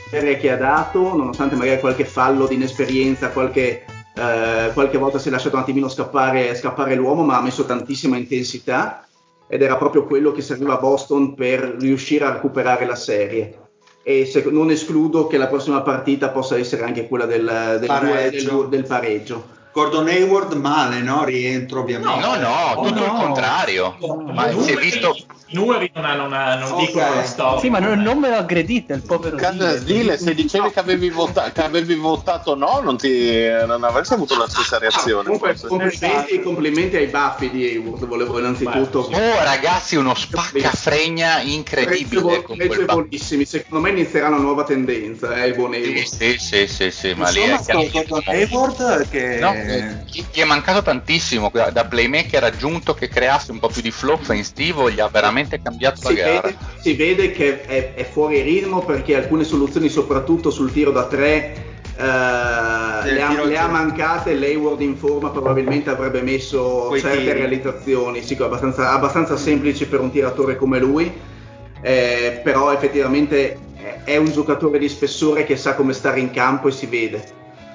S6: che ha dato, nonostante magari qualche fallo di inesperienza, qualche, eh, qualche volta si è lasciato un attimino scappare, scappare l'uomo, ma ha messo tantissima intensità ed era proprio quello che serviva a Boston per riuscire a recuperare la serie. E se- non escludo che la prossima partita possa essere anche quella del, del,
S1: Pareggio.
S6: del- del pareggio.
S1: Gordon Hayward male, no? Rientro ovviamente.
S4: No, no, tutto il
S5: no.
S4: contrario. Ma
S3: I
S4: si è visto
S3: I numeri non, non, non
S1: Ok.
S3: dicono la storia.
S5: Sì, ma non, non me lo aggredite, il povero Dile.
S2: Dile, se dicevi che avevi, vota- che avevi votato no, non, ti, non avresti avuto la stessa reazione.
S6: Comunque, complimenti, complimenti ai baffi di Hayward, volevo innanzitutto.
S4: Oh ragazzi, uno spaccafregna incredibile con quel ba-
S6: Pregevolissimi, secondo me inizierà una nuova tendenza, eh, il buon Hayward.
S4: Sì, sì, sì, sì, ma lì è.
S1: Gordon Hayward che
S4: No, gli gli è mancato tantissimo da playmaker aggiunto che creasse un po' più di flow offensivo, gli ha veramente cambiato
S6: si
S4: la gara.
S6: Vede, si vede che è, è, fuori ritmo perché alcune soluzioni, soprattutto sul tiro da tre, eh, le, ha, le, ha, mancate. L'Hayward in forma probabilmente avrebbe messo Quei certe tiri. realizzazioni, sì, abbastanza, abbastanza semplici per un tiratore come lui. Eh, però effettivamente è un giocatore di spessore che sa come stare in campo e si vede,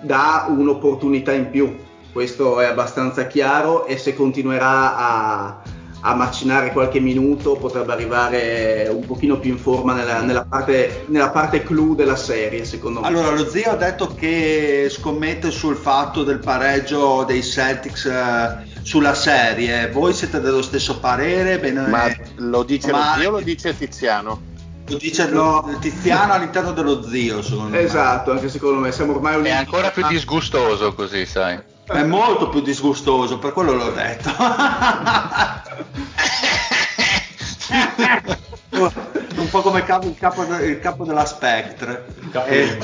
S6: dà un'opportunità in più, questo è abbastanza chiaro e se continuerà a, a macinare qualche minuto potrebbe arrivare un pochino più in forma nella, nella, parte, nella parte clou della serie secondo me.
S1: Allora lo zio ha detto che scommette sul fatto del pareggio dei Celtics eh, sulla serie, voi siete dello stesso parere? Bene,
S2: Ma lo dice ma... lo zio o lo dice Tiziano?
S1: Lo dice lo, Tiziano all'interno dello zio, secondo
S6: esatto, me. Esatto, anche secondo me. Siamo ormai
S4: È ancora più disgustoso così, sai.
S1: È molto più disgustoso, per quello l'ho detto. un po' come capo, il, capo, il, capo, della Spectre.
S3: Il capo eh,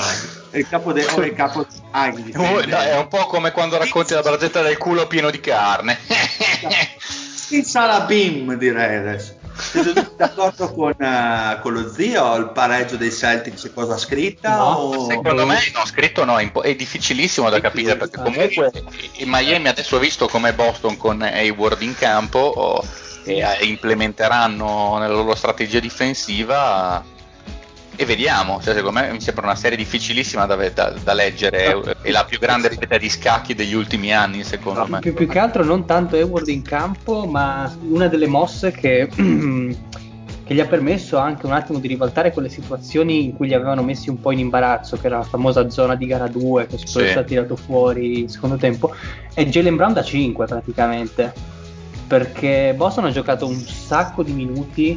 S1: il capo de, o il capo di
S4: Maghi. È un po' come quando racconti la barzetta del culo pieno di carne.
S1: Il Salabim direi adesso. D'accordo con, uh, con, lo zio? Il pareggio dei Celtics è cosa scritta?
S4: No,
S1: o...
S4: Secondo me no, scritto no, è difficilissimo da capire perché comunque in Miami adesso ho visto come Boston con Hayward in campo oh, e implementeranno nella loro strategia difensiva e vediamo, cioè, secondo me mi sembra una serie difficilissima da, da, da leggere e la più grande ripeta di scacchi degli ultimi anni secondo
S5: no,
S4: me.
S5: Più, più, che altro non tanto Edward in campo ma una delle mosse che, che, gli ha permesso anche un attimo di ribaltare quelle situazioni in cui li avevano messi un po' in imbarazzo che era la famosa zona di gara 2 che poi è stato tirato fuori in secondo tempo è Jalen Brown da 5 praticamente. Perché Boston ha giocato un sacco di minuti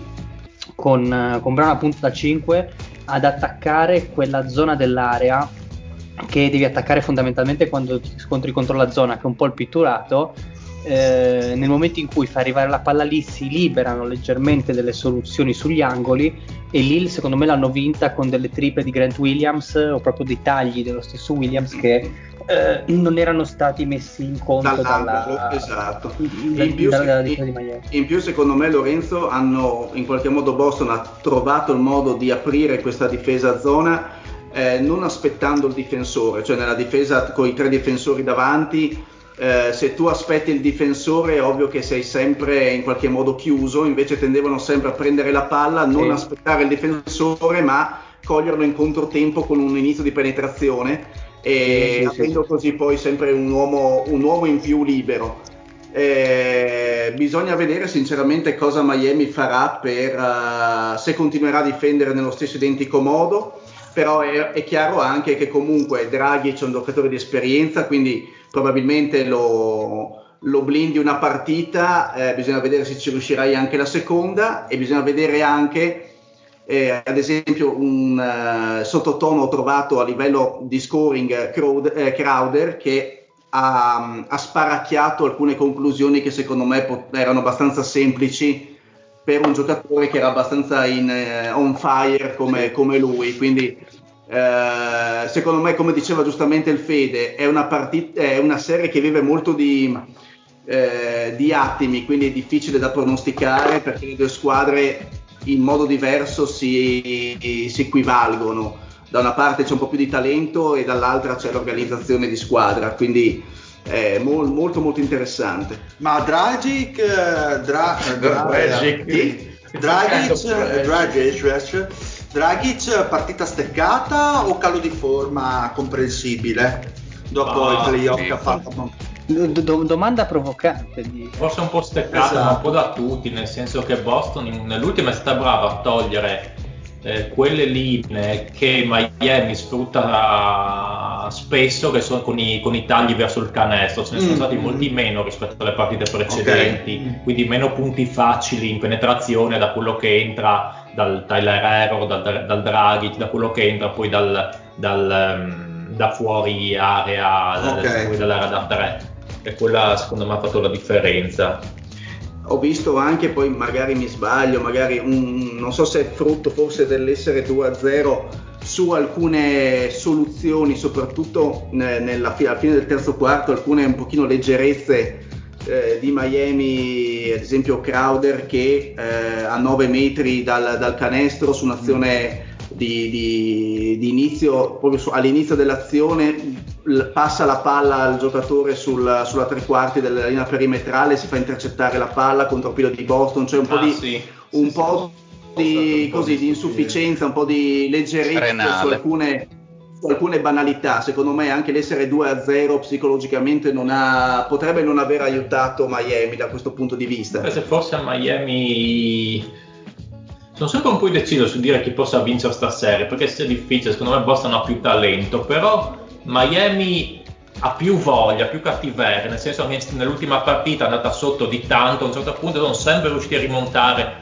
S5: con, con Brown appunto da 5 ad attaccare quella zona dell'area che devi attaccare fondamentalmente quando ti scontri contro la zona che è un po' il pitturato eh, nel momento in cui fa arrivare la palla lì si liberano leggermente delle soluzioni sugli angoli e lì secondo me l'hanno vinta con delle triple di Grant Williams o proprio dei tagli dello stesso Williams che eh, non erano stati messi in conto dalla,
S6: esatto. in, più, dalla, in, in più secondo me Lorenzo hanno in qualche modo Boston ha trovato il modo di aprire questa difesa zona eh, non aspettando il difensore cioè nella difesa con i tre difensori davanti eh, se tu aspetti il difensore è ovvio che sei sempre in qualche modo chiuso, invece tendevano sempre a prendere la palla, non sì. aspettare il difensore, ma coglierlo in controtempo con un inizio di penetrazione e sì, sì, avendo così poi sempre un uomo, un uomo in più libero. Eh, bisogna vedere sinceramente cosa Miami farà per uh, se continuerà a difendere nello stesso identico modo però è, è, chiaro anche che comunque Draghi è un giocatore di esperienza quindi probabilmente lo, lo blindi una partita, eh, bisogna vedere se ci riuscirai anche la seconda e bisogna vedere anche eh, ad esempio un uh, sottotono trovato a livello di scoring Crowder, eh, Crowder che ha, ha, sparacchiato alcune conclusioni che secondo me pot- erano abbastanza semplici per un giocatore che era abbastanza in, eh, on fire come, come lui. Quindi eh, secondo me, come diceva giustamente il Fede, è una, partita, è una serie che vive molto di, eh, di, attimi, quindi è difficile da pronosticare perché le due squadre in modo diverso si, si equivalgono. Da una parte c'è un po' più di talento e dall'altra c'è l'organizzazione di squadra, quindi è molto molto, molto interessante.
S1: Ma Dragic, eh, Dra, Dra, Dragic, Dragic, Dragic, Dragic partita steccata o calo di forma comprensibile dopo ah, i playoff sì. che ha fatto?
S5: Do- domanda provocante. Di...
S3: Forse un po' steccata, esatto. ma un po' da tutti, nel senso che Boston nell'ultima è stata brava a togliere eh, quelle linee che Miami sfrutta spesso, che sono con i, con i tagli verso il canestro, ce ne sono mm. stati molti meno rispetto alle partite precedenti, okay. quindi meno punti facili in penetrazione da quello che entra dal Tyler Hero, dal, dal Draghi, da quello che entra poi dal, dal, um, da fuori area, okay. dall'area da 3. E quella secondo me ha fatto la differenza.
S6: Ho visto anche, poi magari mi sbaglio, magari un, non so se è frutto forse dell'essere 2-0 su alcune soluzioni, soprattutto nella, alla fine del terzo quarto, alcune un pochino leggerezze eh, di Miami, ad esempio Crowder che eh, a 9 metri dal, dal canestro su un'azione di, di, di inizio, proprio su, all'inizio dell'azione passa la palla al giocatore sul, sulla tre quarti della linea perimetrale, si fa intercettare la palla contro il filo di Boston, c'è cioè un po'
S3: Ah,
S6: di,
S3: sì.
S6: un
S3: Sì,
S6: po' di, così, di insufficienza, un po' di leggerezza
S4: Renale.
S6: su alcune banalità. Secondo me anche l'essere 2 a 0 psicologicamente non ha, potrebbe non aver aiutato Miami da questo punto di vista.
S3: Se forse a Miami sono sempre un po' indeciso su dire chi possa vincere sta serie perché sia difficile, secondo me Boston ha più talento, però Miami ha più voglia, più cattiveria, nel senso che nell'ultima partita è andata sotto di tanto, a un certo punto sono sempre riusciti a rimontare,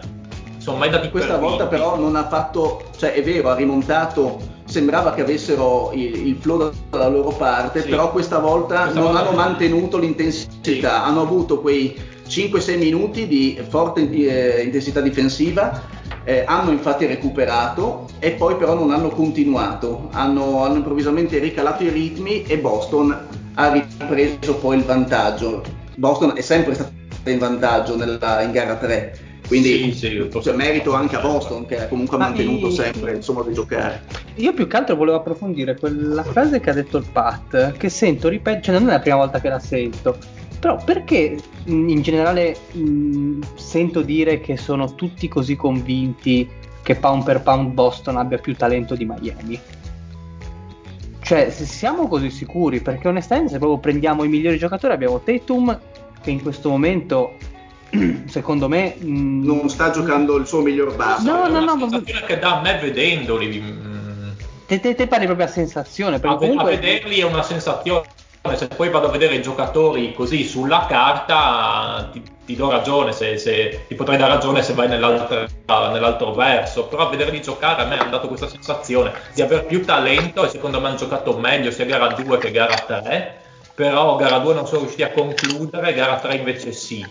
S3: sono mai dati
S6: Questa
S3: per
S6: volta però non ha fatto, cioè è vero, ha rimontato, sembrava che avessero il, il flow dalla loro parte,
S3: Sì.
S6: però questa volta
S3: Questa
S6: non
S3: volta
S6: hanno
S3: no.
S6: mantenuto l'intensità,
S3: Sì.
S6: hanno avuto quei 5-6 minuti di forte eh, intensità difensiva, eh, hanno infatti recuperato e poi però non hanno continuato, hanno, hanno improvvisamente ricalato i ritmi e Boston ha ripreso poi il vantaggio. Boston è sempre stato in vantaggio nella- in gara 3. Quindi
S3: Sì, sì,
S6: cioè, merito anche a Boston che comunque ha
S5: Ma
S6: mantenuto
S5: i-
S6: sempre il suo modo di giocare.
S5: Io più che altro volevo approfondire quella frase che ha detto il Pat, che sento ripetere, cioè non è la prima volta che la sento, però perché in generale mh, sento dire che sono tutti così convinti che pound per pound Boston abbia più talento di Miami? Cioè, se siamo così sicuri, perché onestamente se proprio prendiamo i migliori giocatori abbiamo Tatum che in questo momento secondo me mh,
S6: Non sta giocando il suo miglior basket.
S5: No,
S3: È
S5: no,
S3: una
S5: no,
S3: sensazione che dà a me vedendoli. mm,
S5: te, te- te parli proprio a sensazione, perché
S3: a,
S5: comunque
S3: a vederli è una sensazione. Se poi vado a vedere i giocatori così sulla carta, ti, ti do ragione, se, se- ti potrei dare ragione se vai nell'altro, nell'altro verso, però a vederli giocare a me ha dato questa sensazione di aver più talento e secondo me hanno giocato meglio sia gara 2 che gara 3, però gara 2 non sono riusciti a concludere, gara 3 invece sì.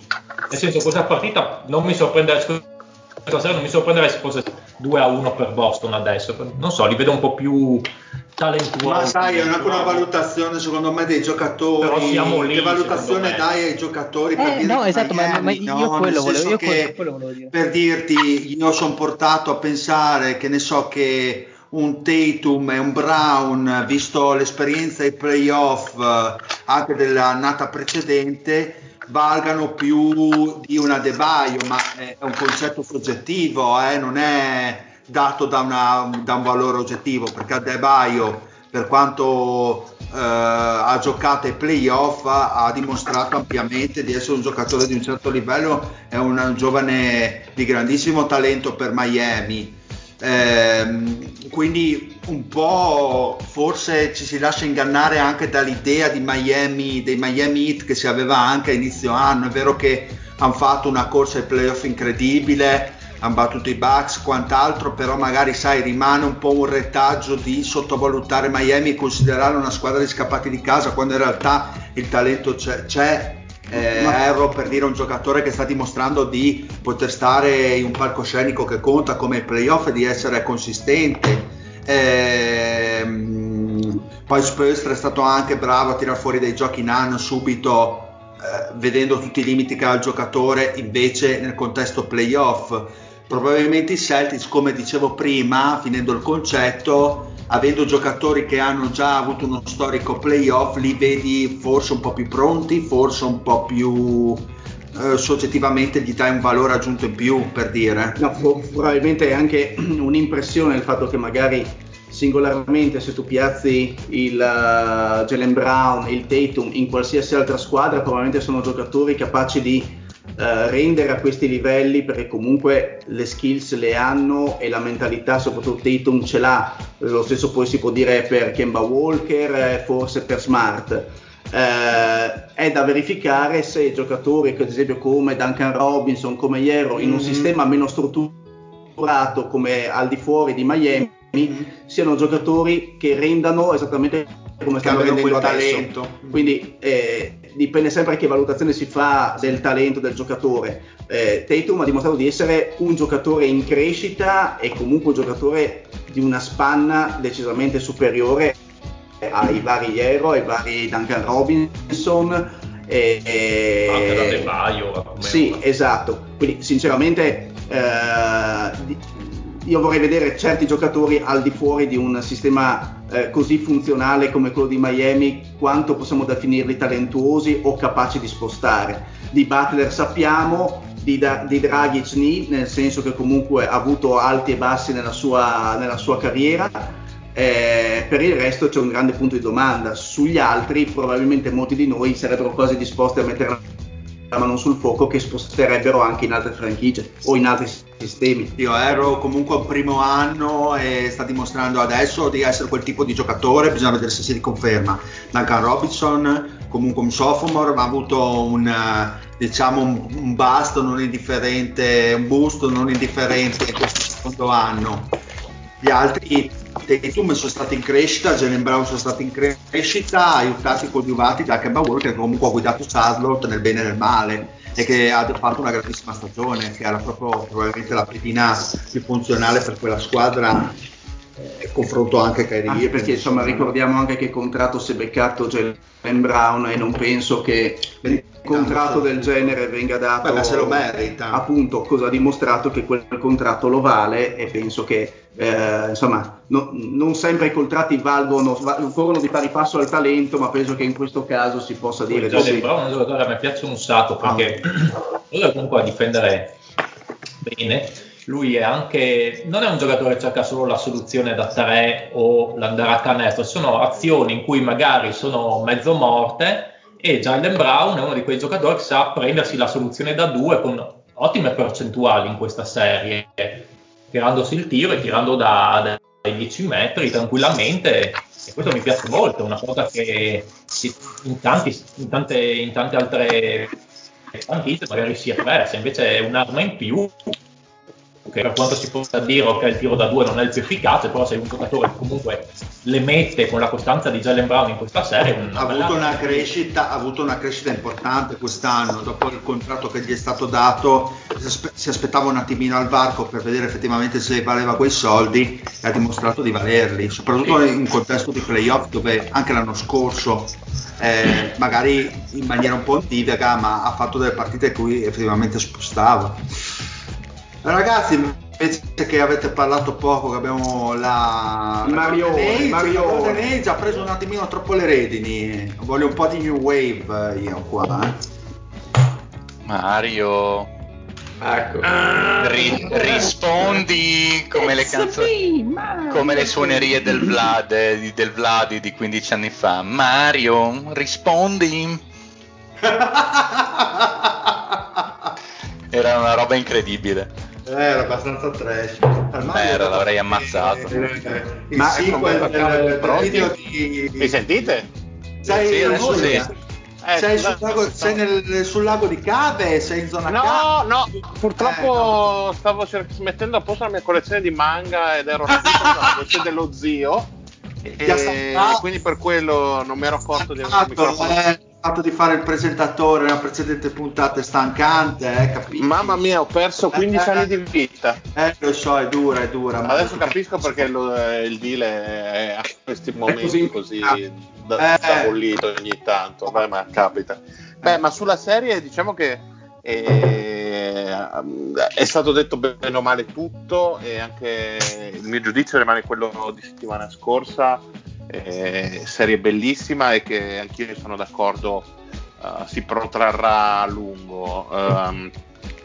S3: Nel senso, questa partita non mi sorprenderei, questa sera non mi sorprenderei se fosse 2 a 1 per Boston adesso, non so, li vedo un po' più talentuosi.
S1: Ma sai, è anche una valutazione secondo me dei giocatori.
S3: Però siamo lì,
S1: che valutazione dai ai giocatori? per
S5: Eh,
S1: dire
S5: no,
S1: che
S5: esatto, ma- ma io
S1: no?
S5: quello volevo- io quello- quello volevo dire.
S1: Per dirti, io sono portato a pensare che ne so che un Tatum e un Brown, visto l'esperienza ai playoff eh, anche dell'annata precedente, valgano più di una De Baio, ma è un concetto soggettivo, eh, non è dato da, una- da un valore oggettivo, perché a De Baio, per quanto eh, ha giocato ai playoff, ha, ha dimostrato ampiamente di essere un giocatore di un certo livello, è un giovane di grandissimo talento per Miami. Ehm, quindi un po' forse ci si lascia ingannare anche dall'idea di Miami, dei Miami Heat che si aveva anche a inizio anno. È vero che hanno fatto una corsa ai playoff incredibile, hanno battuto i Bucks, quant'altro, però magari sai rimane un po' un retaggio di sottovalutare Miami e considerarla una squadra di scappati di casa quando in realtà il talento c'è. c'è. Eh, Arrow per dire un giocatore che sta dimostrando di poter stare in un palcoscenico che conta come playoff e di essere consistente. Ehm, poi Spurs è stato anche bravo a tirar fuori dei giochi in anno subito eh, vedendo tutti i limiti che ha il giocatore invece nel contesto playoff probabilmente i Celtics come dicevo prima finendo il concetto avendo giocatori che hanno già avuto uno storico playoff li vedi forse un po' più pronti forse un po' più eh, soggettivamente gli dai un valore aggiunto in più per dire.
S6: No, pro- probabilmente è anche un'impressione il fatto che magari singolarmente se tu piazzi il uh, Jalen Brown, il Tatum in qualsiasi altra squadra probabilmente sono giocatori capaci di uh, rendere a questi livelli perché comunque le skills le hanno e la mentalità soprattutto Tatum ce l'ha. Lo stesso poi si può dire per Kemba Walker eh, forse per Smart. Eh, è da verificare se giocatori ad esempio come Duncan Robinson come Iero in un
S1: Mhm.
S6: sistema meno strutturato come al di fuori di Miami siano giocatori che rendano esattamente come stanno rendendo
S1: quel
S6: adesso.
S1: talento.
S6: Quindi eh, dipende sempre che valutazione si fa del talento del giocatore. Eh, Tatum ha dimostrato di essere un giocatore in crescita e comunque un giocatore di una spanna decisamente superiore ai vari Iero, ai vari Duncan Robinson E, e...
S3: Anche da De Baio.
S6: Sì, una. esatto. Quindi sinceramente eh, io vorrei vedere certi giocatori al di fuori di un sistema eh, così funzionale come quello di Miami, quanto possiamo definirli talentuosi o capaci di spostare. Di Butler sappiamo, di, di Dragic ni, nel senso che comunque ha avuto alti e bassi nella sua, nella sua carriera. Eh, per il resto c'è un grande punto di domanda. Sugli altri, probabilmente molti di noi sarebbero quasi disposti a mettere mano sul fuoco che sposterebbero anche in altre franchigie o in altri sistemi.
S1: Io ero comunque un primo anno e sta dimostrando adesso di essere quel tipo di giocatore, bisogna vedere se si riconferma. Duncan Robinson, comunque un sophomore, ha avuto un, diciamo, un, un basto non indifferente, un busto non indifferente in questo secondo anno. Gli altri Tatum sono stati in crescita, Jalen Brown sono stati in crescita, aiutati, coadiuvati da Kemba Walker che comunque ha guidato Charlotte nel bene e nel male e che ha fatto una grandissima stagione, che era proprio probabilmente la pedina più funzionale per quella squadra eh, confronto anche Kyrie
S6: anche perché insomma ricordiamo anche che il contratto si è beccato Jalen Brown e non penso che contratto del genere venga dato
S1: Beh, se lo merita
S6: appunto cosa ha dimostrato che quel contratto lo vale e penso che eh, insomma no, non sempre i contratti valgono corrono di pari passo al talento ma penso che in questo caso si possa dire
S3: Jalen sì. Brown è un giocatore a me piace un sacco perché ah. comunque a difendere bene lui è anche, non è un giocatore che cerca solo la soluzione da tre o l'andare a canestro, sono azioni in cui magari sono mezzo morte e Jalen Brown è uno di quei giocatori che sa prendersi la soluzione da due con ottime percentuali in questa serie, tirandosi il tiro e tirando da, dai 10 metri tranquillamente. E questo mi piace molto, è una cosa che in, tanti, in, tante, in tante altre franchigie magari si è persa, invece è un'arma in più che per quanto si possa dire che il tiro da due non è il più efficace, però sei un giocatore che comunque le mette con la costanza di Jalen Brown in questa serie.
S1: Ha avuto, una crescita, ha avuto una crescita importante quest'anno, dopo il contratto che gli è stato dato, si aspettava un attimino al varco per vedere effettivamente se valeva quei soldi e ha dimostrato di valerli, soprattutto in un contesto di playoff dove anche l'anno scorso eh, magari in maniera un po' antidaga, ma ha fatto delle partite in cui effettivamente spostava. Ragazzi, invece che avete parlato poco, che abbiamo la
S6: Mario, Mario.
S1: Age ha preso un attimino troppo le redini. Voglio un po' di new wave eh, io qua. Eh.
S4: Mario.
S6: Ecco.
S4: Ri- rispondi come le canzoni come le suonerie del Vlad eh, del Vladi di 15 anni fa. Mario, rispondi. Era una roba incredibile.
S1: Eh, era abbastanza trash.
S4: Era, l'avrei ammazzato.
S1: Eh, eh, il Ma sequel del, del video di...
S2: Mi sentite?
S1: Sei,
S4: sì, adesso sì.
S1: Eh, sei, sul lago, sei nel, sul lago, di Cave? Sei in zona
S2: No,
S1: Cave?
S2: no, purtroppo eh, no. stavo cer- mettendo a posto la mia collezione di manga ed ero nella voce dello zio. E quindi per quello non mi ero accorto di avere il microfono.
S1: Eh, fatto di fare il presentatore nella precedente puntata è stancante, eh, capisci?
S2: Mamma mia, ho perso 15
S1: eh,
S2: anni di vita.
S1: Eh, lo so, è dura, è dura.
S2: Adesso capisco perché lo, il deal è a questi momenti così, così da,
S1: Eh.
S2: bollito ogni tanto. Beh, ma capita. Beh, ma sulla serie diciamo che eh, è stato detto bene o male tutto e anche il mio giudizio rimane quello di settimana scorsa eh, serie bellissima e che anch'io sono d'accordo uh, si protrarrà a lungo. Um,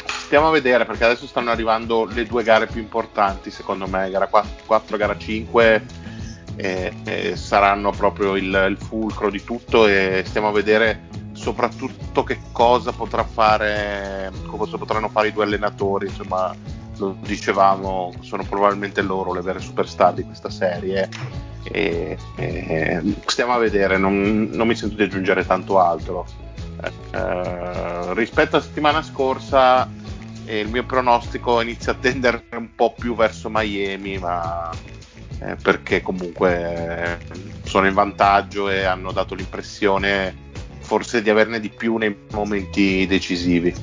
S2: stiamo a vedere perché adesso stanno arrivando le due gare più importanti secondo me, gara 4, 4 gara 5 eh, eh, saranno proprio il, il, fulcro di tutto e stiamo a vedere soprattutto che cosa potrà fare, cosa potranno fare i due allenatori, insomma lo dicevamo, sono probabilmente loro le vere superstar di questa serie e, e stiamo a vedere, non, non, mi sento di aggiungere tanto altro. Eh, rispetto alla settimana scorsa eh, il mio pronostico inizia a tendere un po' più verso Miami, ma eh, perché comunque sono in vantaggio e hanno dato l'impressione forse di averne di più nei momenti decisivi.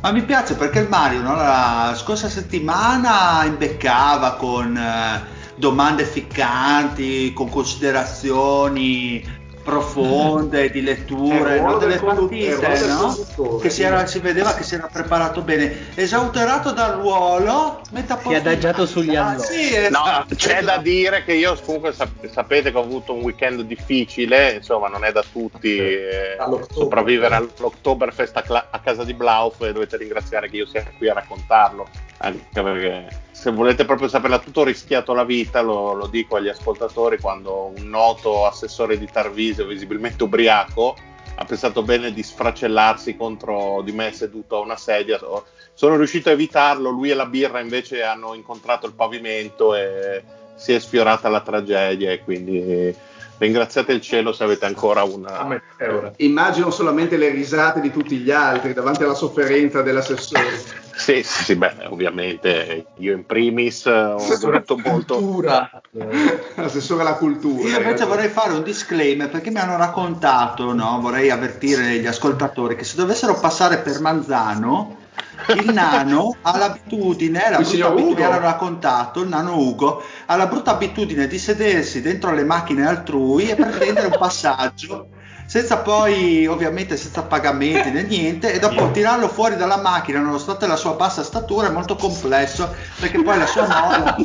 S1: Ma mi piace perché il Mario no, la scorsa settimana imbeccava con eh, domande ficcanti, con considerazioni profonde di letture,
S6: Eh, ruolo
S1: no? delle
S6: eh,
S1: partite,
S6: del
S1: no? che si, era- si vedeva che si era preparato bene. Esauterato dal ruolo, metà
S5: Si è adagiato sugli allori.
S1: Sì,
S2: No,
S1: esatto,
S2: c'è da dire che io comunque sap- sapete che ho avuto un weekend difficile, insomma non è da tutti eh, sopravvivere all'Oktoberfest a, cla- a casa di Blauf e dovete ringraziare che io sia qui a raccontarlo, anche perché se volete proprio saperla tutto ho rischiato la vita, lo, lo dico agli ascoltatori, quando un noto assessore di Tarvisio, visibilmente ubriaco, ha pensato bene di sfracellarsi contro di me seduto a una sedia. So- Sono riuscito a evitarlo, lui e la birra invece hanno incontrato il pavimento e si è sfiorata la tragedia e quindi ringraziate il cielo se avete ancora una...
S7: me euro.
S6: Immagino solamente le risate di tutti gli altri davanti alla sofferenza dell'assessore.
S2: Sì, sì, sì, beh, ovviamente io in primis eh, ho dovuto molto...
S7: Cultura.
S6: Assessore alla cultura.
S1: Io invece vorrei fare un disclaimer perché mi hanno raccontato, no? vorrei avvertire gli ascoltatori che se dovessero passare per Manzano, il nano ha l'abitudine, la brutta abitudine, hanno raccontato, il nano Ugo, ha la brutta abitudine di sedersi dentro le macchine altrui e pretendere un passaggio. Senza poi, ovviamente, senza pagamenti né niente, e dopo tirarlo fuori dalla macchina, nonostante la sua bassa statura, è molto complesso perché poi la sua molla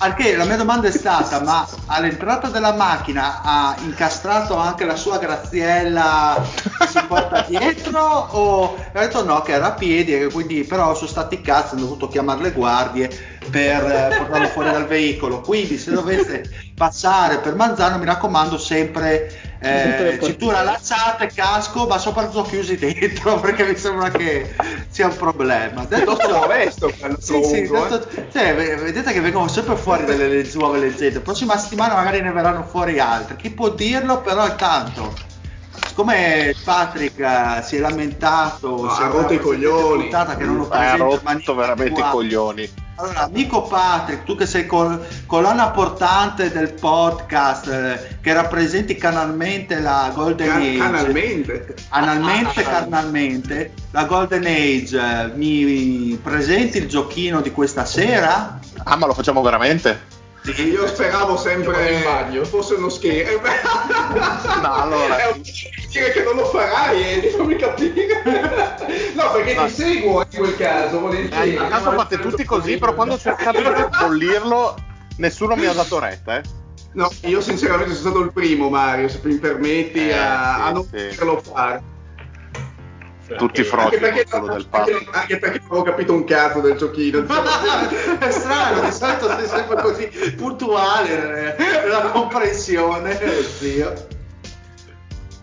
S1: Perché la mia domanda è stata, ma all'entrata della macchina ha incastrato anche la sua graziella che si porta dietro o ha detto no, che era a piedi e quindi però sono stati cazzi, hanno dovuto chiamare le guardie per eh, portarlo fuori dal veicolo. Quindi se dovesse passare per Manzano mi raccomando Sempre eh, cintura
S5: portiere.
S1: allacciate, casco, ma soprattutto chiusi dentro perché mi sembra che sia un problema. Detto
S6: Piuttosto
S1: ciò-
S6: modesto quello
S1: sì, sì, detto- cioè, ve- vedete che vengono sempre fuori delle le- nuove leggende. Prossima settimana magari ne verranno fuori altre. Chi può dirlo, però intanto. Siccome Patrick eh, si è lamentato,
S6: No,
S1: si
S6: ha rotto i coglioni.
S1: puntata che non lo
S2: ha rotto veramente i coglioni.
S1: Allora, amico Patrick, tu che sei col- colonna portante del podcast, eh, che rappresenti canalmente la Golden
S6: Can-
S1: Age,
S6: canalmente.
S1: analmente, carnalmente, la Golden Age, eh, mi presenti il giochino di questa sera?
S2: Ah, ma lo facciamo veramente?
S6: Io speravo sempre
S7: in bagno.
S6: fosse uno scherzo.
S2: No, allora-
S6: È un dire che non lo farai eh, fammi capire. No, perché
S2: No.
S6: ti seguo in quel caso, volentieri.
S2: Eh, Intanto fate tutti così, però quando ho cercato di bollirlo, nessuno mi ha dato retta, eh.
S6: No, io sinceramente sono stato il primo, Mario, se mi permetti,
S2: Eh,
S6: a,
S2: sì,
S6: a non
S2: sì.
S6: poterlo fare.
S2: Tutti
S3: Perché-
S2: frotti
S6: Anche
S2: culo del
S6: anche,
S2: pasto.
S6: anche perché non avevo capito un cazzo del giochino.
S1: è strano, di solito sei sempre così puntuale eh, nella comprensione, zio.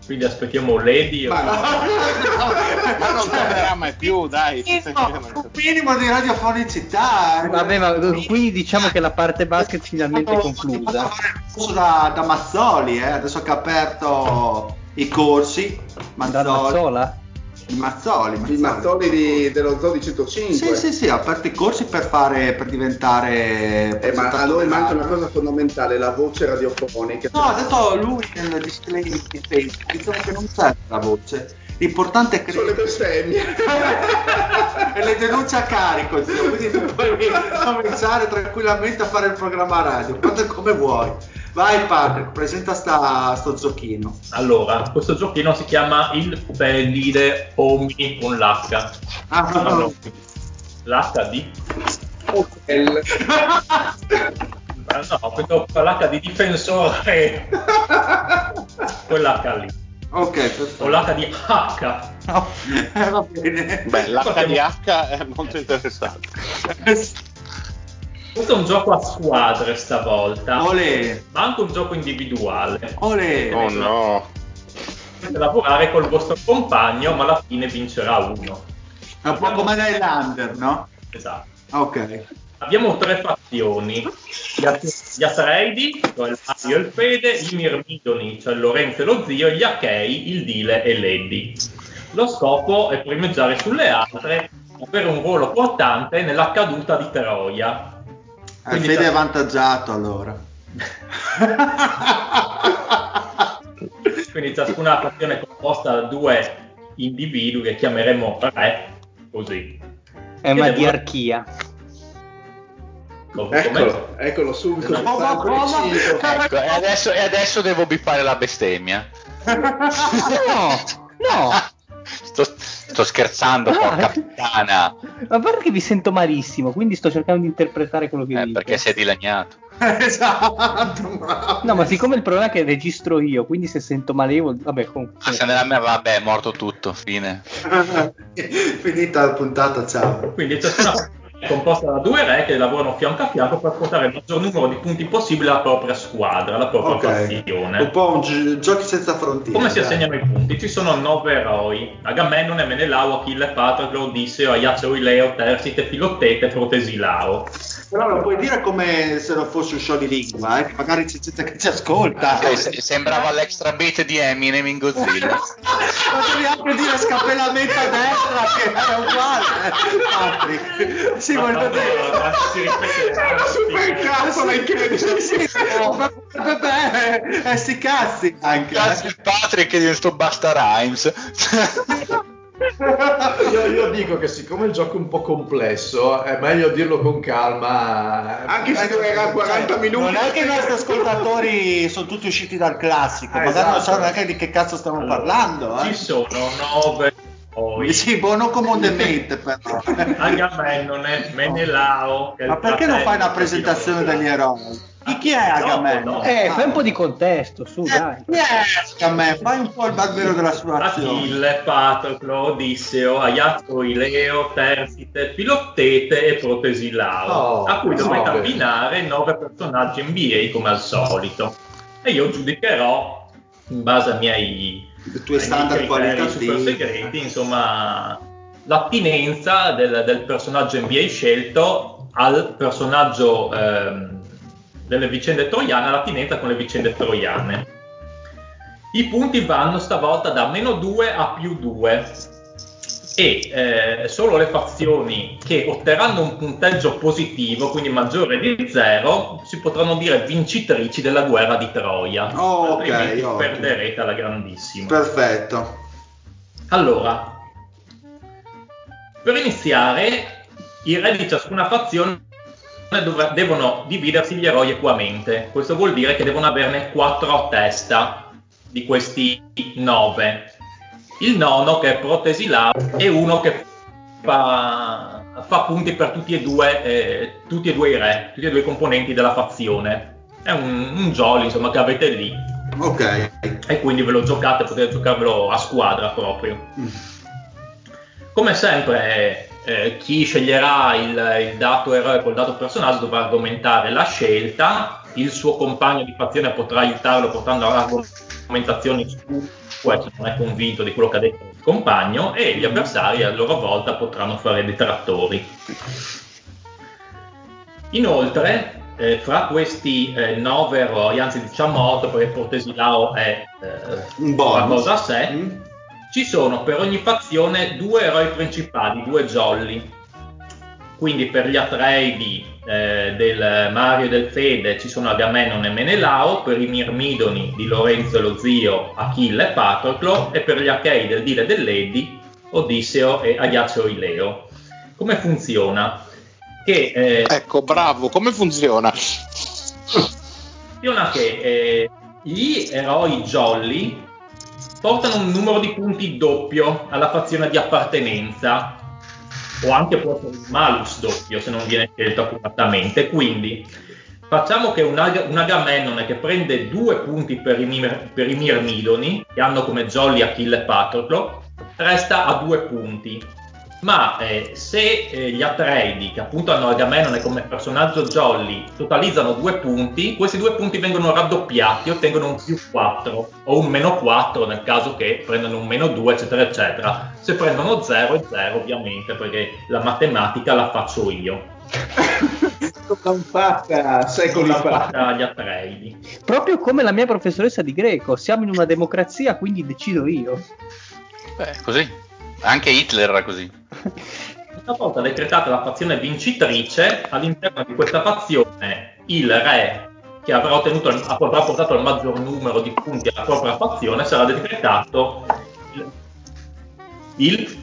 S3: Quindi aspettiamo Lady.
S6: Ma no.
S2: Ma non tornerà mai più, dai.
S1: un minimo di radiofonicità. eh.
S5: Vabbè, ma quindi diciamo che la parte basket finalmente è conclusa.
S1: Corso Da, da Mazzoli, eh, adesso che ha aperto i corsi.
S5: Da
S1: Mazzoli.
S5: Mazzola?
S1: Il Mazzoli,
S6: Il Mazzoli di- dello Zoo di 105.
S1: Sì, sì, sì, ha aperto i corsi per fare, per diventare...
S6: Eh, ma a noi manca una cosa fondamentale, la voce radiofonica.
S1: No, ha detto lui nel disclaimer di Facebook, diciamo che non serve la voce. L'importante è
S6: Sono le bestemmie.
S1: e le denunce a carico, zio, quindi tu puoi cominciare tranquillamente a fare il programma radio, quando e come vuoi. Vai Patrick, presenta sta, sto giochino.
S3: Allora, questo giochino si chiama il Fedile Omi con l'H.
S1: Ah, no, no.
S3: L'H di...
S6: El-
S3: Ah, No, questo l'H di difensore. Quell'H lì.
S1: Ok,
S3: O
S1: perfetto.
S3: l'H di H.
S1: No, eh, va bene.
S2: Beh, l'HDH è molto interessante.
S3: Questo è un gioco a squadre stavolta,
S1: Olè,
S3: ma anche un gioco individuale.
S1: olè.
S2: Oh no.
S3: Dovete lavorare col vostro compagno, ma alla fine vincerà uno.
S1: È un po' come l'Highlander, no?
S3: Esatto.
S1: Ok.
S3: Abbiamo tre fazioni, gli, Atreidi, cioè il Mario e il Fede, i Mirmidoni, cioè Lorenzo e lo zio, gli Achei, il Dile e l'Eddy. Lo scopo è primeggiare sulle altre, avere un ruolo portante nella caduta di Troia. Quindi
S1: Fede è avvantaggiato allora.
S3: Quindi ciascuna fazione è composta da due individui che chiameremo re, così.
S5: È una
S3: devo-
S5: diarchia.
S6: Eccolo, eccolo subito.
S1: No?
S4: Ecco, e, adesso, e adesso devo bippare la bestemmia.
S5: No, no.
S4: Sto, sto scherzando, porca puttana.
S5: Ma guarda che vi sento malissimo, quindi sto cercando di interpretare quello che
S4: Eh,
S5: dite.
S4: perché sei dilaniato.
S1: esatto, bravo.
S5: No, ma siccome il problema è che registro io, quindi se sento malevole, vabbè, comunque.
S4: Ah, se nella mia, vabbè, è morto tutto, fine.
S1: Finita la puntata, ciao.
S3: Quindi è composta da due re che lavorano fianco a fianco per portare il maggior numero di punti possibile alla propria squadra, alla propria
S1: Ok.
S3: fazione.
S1: Un po' un gi- giochi senza frontiere.
S3: Come si assegnano i punti? Ci sono nove eroi: Agamennone, Menelao, Achille, Patroclo, Odisseo, Aiace, Oileo, Tersite, Filottete, Protesilao.
S1: Però lo puoi dire come se non fosse un show di lingua, eh, che magari c'è gente che ci ascolta.
S4: Eh, se- sembrava l'extra beat di Eminem in Godzilla.
S1: Potevi anche dire scapellamento a destra che è uguale, eh, Patrick. Sì, voglio dire.
S3: eh, si ripete-
S6: super cazzo, ma incredibile.
S1: Sì, vabbè, eh, sti cazzi anche.
S4: Cazzo
S1: eh.
S4: il Patrick di sto Basta Rhymes.
S7: io, io, dico che siccome il gioco è un po' complesso, è meglio dirlo con calma.
S6: Anche se durerà 40 cioè, minuti.
S1: Non è che i nostri ascoltatori sono tutti usciti dal classico,
S7: ah,
S1: magari
S7: esatto.
S1: non sanno esatto. neanche di che cazzo stiamo allora,
S3: parlando.
S1: Eh.
S3: Ci sono 9 poi.
S1: Sì, buono comodamente però.
S3: Anche a Mennone, Menelao.
S1: Ma perché non fai una presentazione degli eroi? Di chi è
S3: Agamemnon?
S1: No,
S3: no.
S5: Eh, fai un po' di contesto, su, eh, dai.
S1: Eh, chi è Agamemnon? Fai un po' il barbero della sua azione.
S3: Achille, Patroclo, Odisseo, Aiato, Ileo, Persite, Pilottete e Protesilao,
S7: oh,
S3: a cui dovete oh,
S7: no,
S3: abbinare nove personaggi NBA come al solito. E io giudicherò in base ai miei
S1: i tuoi standard
S3: criteri super
S1: qualitativi.
S3: segreti, insomma, l'attinenza del, del personaggio NBA scelto al personaggio ehm, delle vicende troiane, l'attinenza con le vicende troiane. I punti vanno stavolta da meno 2 a più 2 e eh, solo le fazioni che otterranno un punteggio positivo, quindi maggiore di 0, si potranno dire vincitrici della guerra di Troia.
S1: Oh, ok,
S3: Altrimenti
S1: ottimo.
S3: perderete alla grandissima.
S1: Perfetto.
S3: Allora, per iniziare, i re di ciascuna fazione dov- devono dividersi gli eroi equamente. Questo vuol dire che devono averne 4 a testa di questi 9. Il nono, che è Protesilao, e uno che fa, fa punti per tutti e, due, eh, tutti e due i re, tutti e due i componenti della fazione. È un, un jolly, insomma, che avete lì.
S1: Ok.
S3: E quindi ve lo giocate, potete giocarvelo a squadra proprio. Come sempre, eh, chi sceglierà il, il dato eroe col dato personaggio dovrà argomentare la scelta, il suo compagno di fazione potrà aiutarlo portando argomentazioni su questo non è convinto di quello che ha detto il compagno e gli avversari a loro volta potranno fare detrattori. Inoltre, eh, fra questi eh, nove eroi, anzi diciamo otto perché Portesilao è eh, cosa a sé,
S1: Mm.
S3: ci sono per ogni fazione due eroi principali, due jolly. Quindi per gli Atreidi eh, del Mario e del Fede ci sono Agamennone e Menelao, per i Mirmidoni di Lorenzo e lo zio Achille e Patroclo e per gli Achei del Dile e dell'Edi Odisseo e Aiace Oileo. Come funziona? Che eh,
S2: Ecco, bravo, come funziona?
S3: funziona che eh, gli eroi jolly portano un numero di punti doppio alla fazione di appartenenza o anche può un malus doppio se non viene scelto accuratamente. Quindi facciamo che un, Ag- Agamennone che prende due punti per i, Mir- per i Mirmidoni che hanno come jolly Achille Patroclo resta a due punti ma eh, se eh, gli Atreidi, che appunto hanno Agamennone come personaggio jolly, totalizzano due punti, questi due punti vengono raddoppiati, ottengono un più 4 o un meno 4 nel caso che prendano un meno 2, eccetera, eccetera. Se prendono 0 è 0 ovviamente, perché la matematica la faccio io.
S6: L'hanno fatta secoli fa.
S3: fatta gli Atreidi.
S5: Proprio come la mia professoressa di greco, siamo in una democrazia, quindi decido io.
S4: Beh, così. Anche Hitler era così.
S3: Una volta decretata la fazione vincitrice, all'interno di questa fazione il re che avrà, ottenuto, il- avrà portato il maggior numero di punti alla propria fazione sarà decretato il, il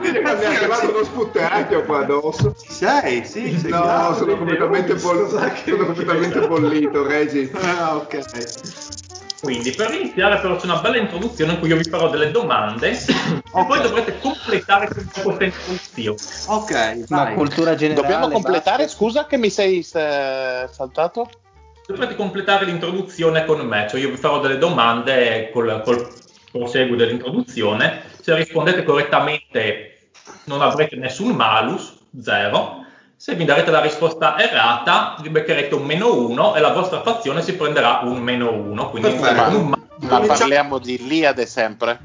S6: Mi è arrivato uno sputacchio qua addosso.
S1: Ci sei? Sì, sei
S6: No, sono completamente, boll- sono completamente bollito, Regi.
S1: Ah, ok.
S3: Quindi per iniziare però c'è una bella introduzione in cui io vi farò delle domande e poi dovrete completare con questa introduzione.
S1: Ok,
S5: Ma
S1: vai.
S5: cultura generale.
S2: Dobbiamo completare,
S5: basta.
S2: scusa che mi sei eh, saltato?
S3: Dovrete completare l'introduzione con me, cioè io vi farò delle domande col, col proseguo dell'introduzione. Se rispondete correttamente non avrete nessun malus, zero. Se mi darete la risposta errata, vi beccherete un meno uno e la vostra fazione si prenderà un meno uno. Quindi
S1: Perfetto.
S3: un ma-
S2: Ma parliamo di Iliade sempre?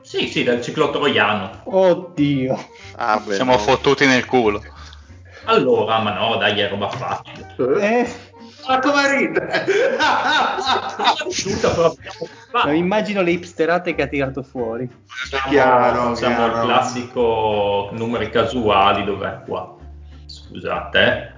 S3: Sì, sì, del ciclo troiano.
S5: Oddio.
S2: Ah, beh,
S4: Siamo
S2: no.
S4: fottuti nel culo.
S3: Allora, ma no, dai, è roba facile.
S5: Eh,
S1: Ma come ride?
S3: Fatto.
S5: immagino le hipsterate che ha tirato fuori.
S1: Chiaro,
S3: Facciamo
S1: chiaro.
S3: il classico numeri casuali, dov'è qua? Scusate, eh.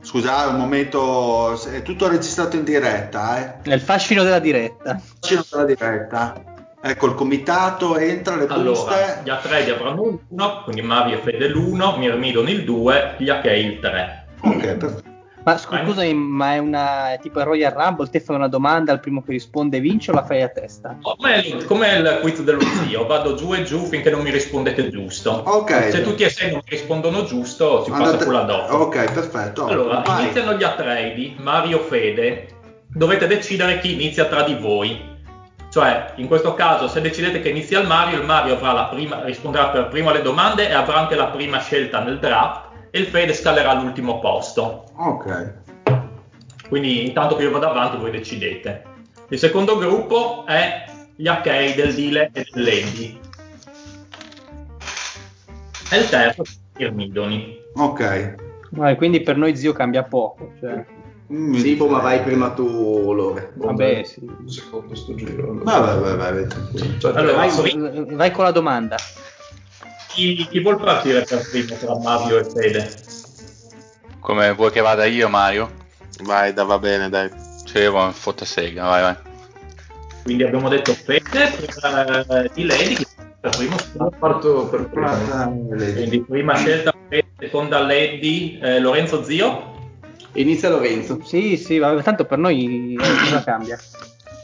S1: Scusate, un momento, è tutto registrato in diretta, eh?
S5: Nel fascino della diretta.
S1: Faccio la diretta. Ecco, il comitato entra, le
S3: Allora,
S1: buste.
S3: gli Atredi avranno l'1, quindi Mavi e Fede l'1, Mirmidon il 2, gli Achei il 3.
S1: Ok, perfetto.
S5: Ma scu- scusami, ma è una è tipo il Royal Rumble? Te fai una domanda, al primo che risponde vince o la fai a testa?
S3: Come, come il quiz dello zio, vado giù e giù finché non mi rispondete giusto.
S1: Ok.
S3: Se tutti e sei non mi rispondono giusto, si passa
S1: Andate-
S3: quella dopo.
S1: Ok, perfetto.
S3: Allora,
S1: Vai.
S3: iniziano gli Atredi, Mario Fede, dovete decidere chi inizia tra di voi. Cioè, in questo caso, se decidete che inizia il Mario, il Mario avrà la prima, risponderà per primo alle domande e avrà anche la prima scelta nel draft e il Fede scalerà l'ultimo posto.
S1: Ok.
S3: Quindi, intanto che io vado avanti, voi decidete. Il secondo gruppo è gli Achei del Dile e del Lady. E il terzo, i Mirmidoni.
S1: Ok.
S5: No, quindi per noi zio cambia poco. Cioè,
S1: Mm,
S6: Sì, boh, ma vai prima tu, Lore.
S5: vabbè, sì.
S7: Secondo sto giro.
S1: Vabbè, vai, vai, vai, tranquillo.
S7: Cioè,
S3: Allora,
S5: Vai, vai con la domanda.
S3: Chi, chi vuol partire per primo tra Mario e Fede?
S4: Come vuoi che vada io, Mario?
S2: Vai, da, va bene, dai.
S4: Sì, buon fotte sega, vai, vai.
S3: Quindi abbiamo detto Fede per eh, di Lady, chi per primo
S7: parto per primo.
S1: Vedi.
S3: quindi prima scelta Fede, seconda Lady, eh, Lorenzo Zio,
S6: Inizia Lorenzo.
S5: Sì, sì, vabbè, tanto per noi cosa cambia?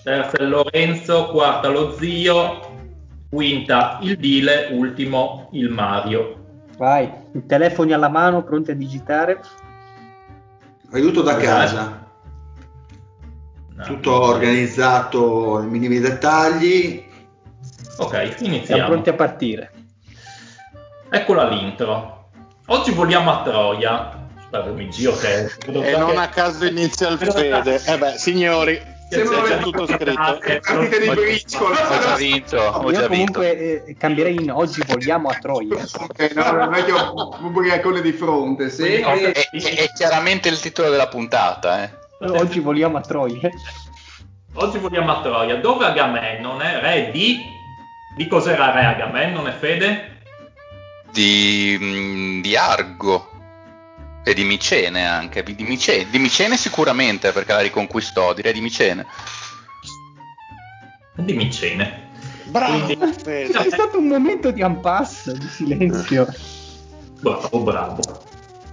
S3: terza Lorenzo, quarta lo Zio, quinta il Dile, ultimo il Mario.
S5: Vai, i telefoni alla mano, pronti a digitare.
S1: Aiuto da casa.
S3: No.
S1: Tutto organizzato nei minimi dettagli.
S3: Ok,
S5: Siamo
S3: iniziamo.
S5: pronti a partire.
S3: Eccola l'intro. Oggi vogliamo a Troia. Aspetta, mi giro che...
S2: E non
S3: che-
S2: a caso inizia il Fede. Eh beh, signori,
S6: Sembra
S2: c'è tutto scritto.
S6: Partite di
S4: Ho-
S6: briscola.
S4: Ho già vinto, ho
S5: Io
S4: già vinto.
S5: comunque eh, cambierei in oggi vogliamo a Troia.
S6: Ok, no, non è che ho un ubriacone di fronte, sì.
S3: Quindi-
S6: E-
S4: È, è- è chiaramente il titolo della puntata, eh.
S5: Oggi vogliamo a Troia.
S3: Oggi vogliamo a Troia, dove Agamennone, re di... Di cos'era re Agamennone, Fede?
S4: Di, mm, di Argo e di Micene anche. Di Micene, di Micene sicuramente perché la riconquistò, direi di Micene.
S3: Di Micene.
S2: Bravo,
S3: Quindi-.
S5: C'è stato un momento di impasse, di silenzio.
S3: Bravo, bravo.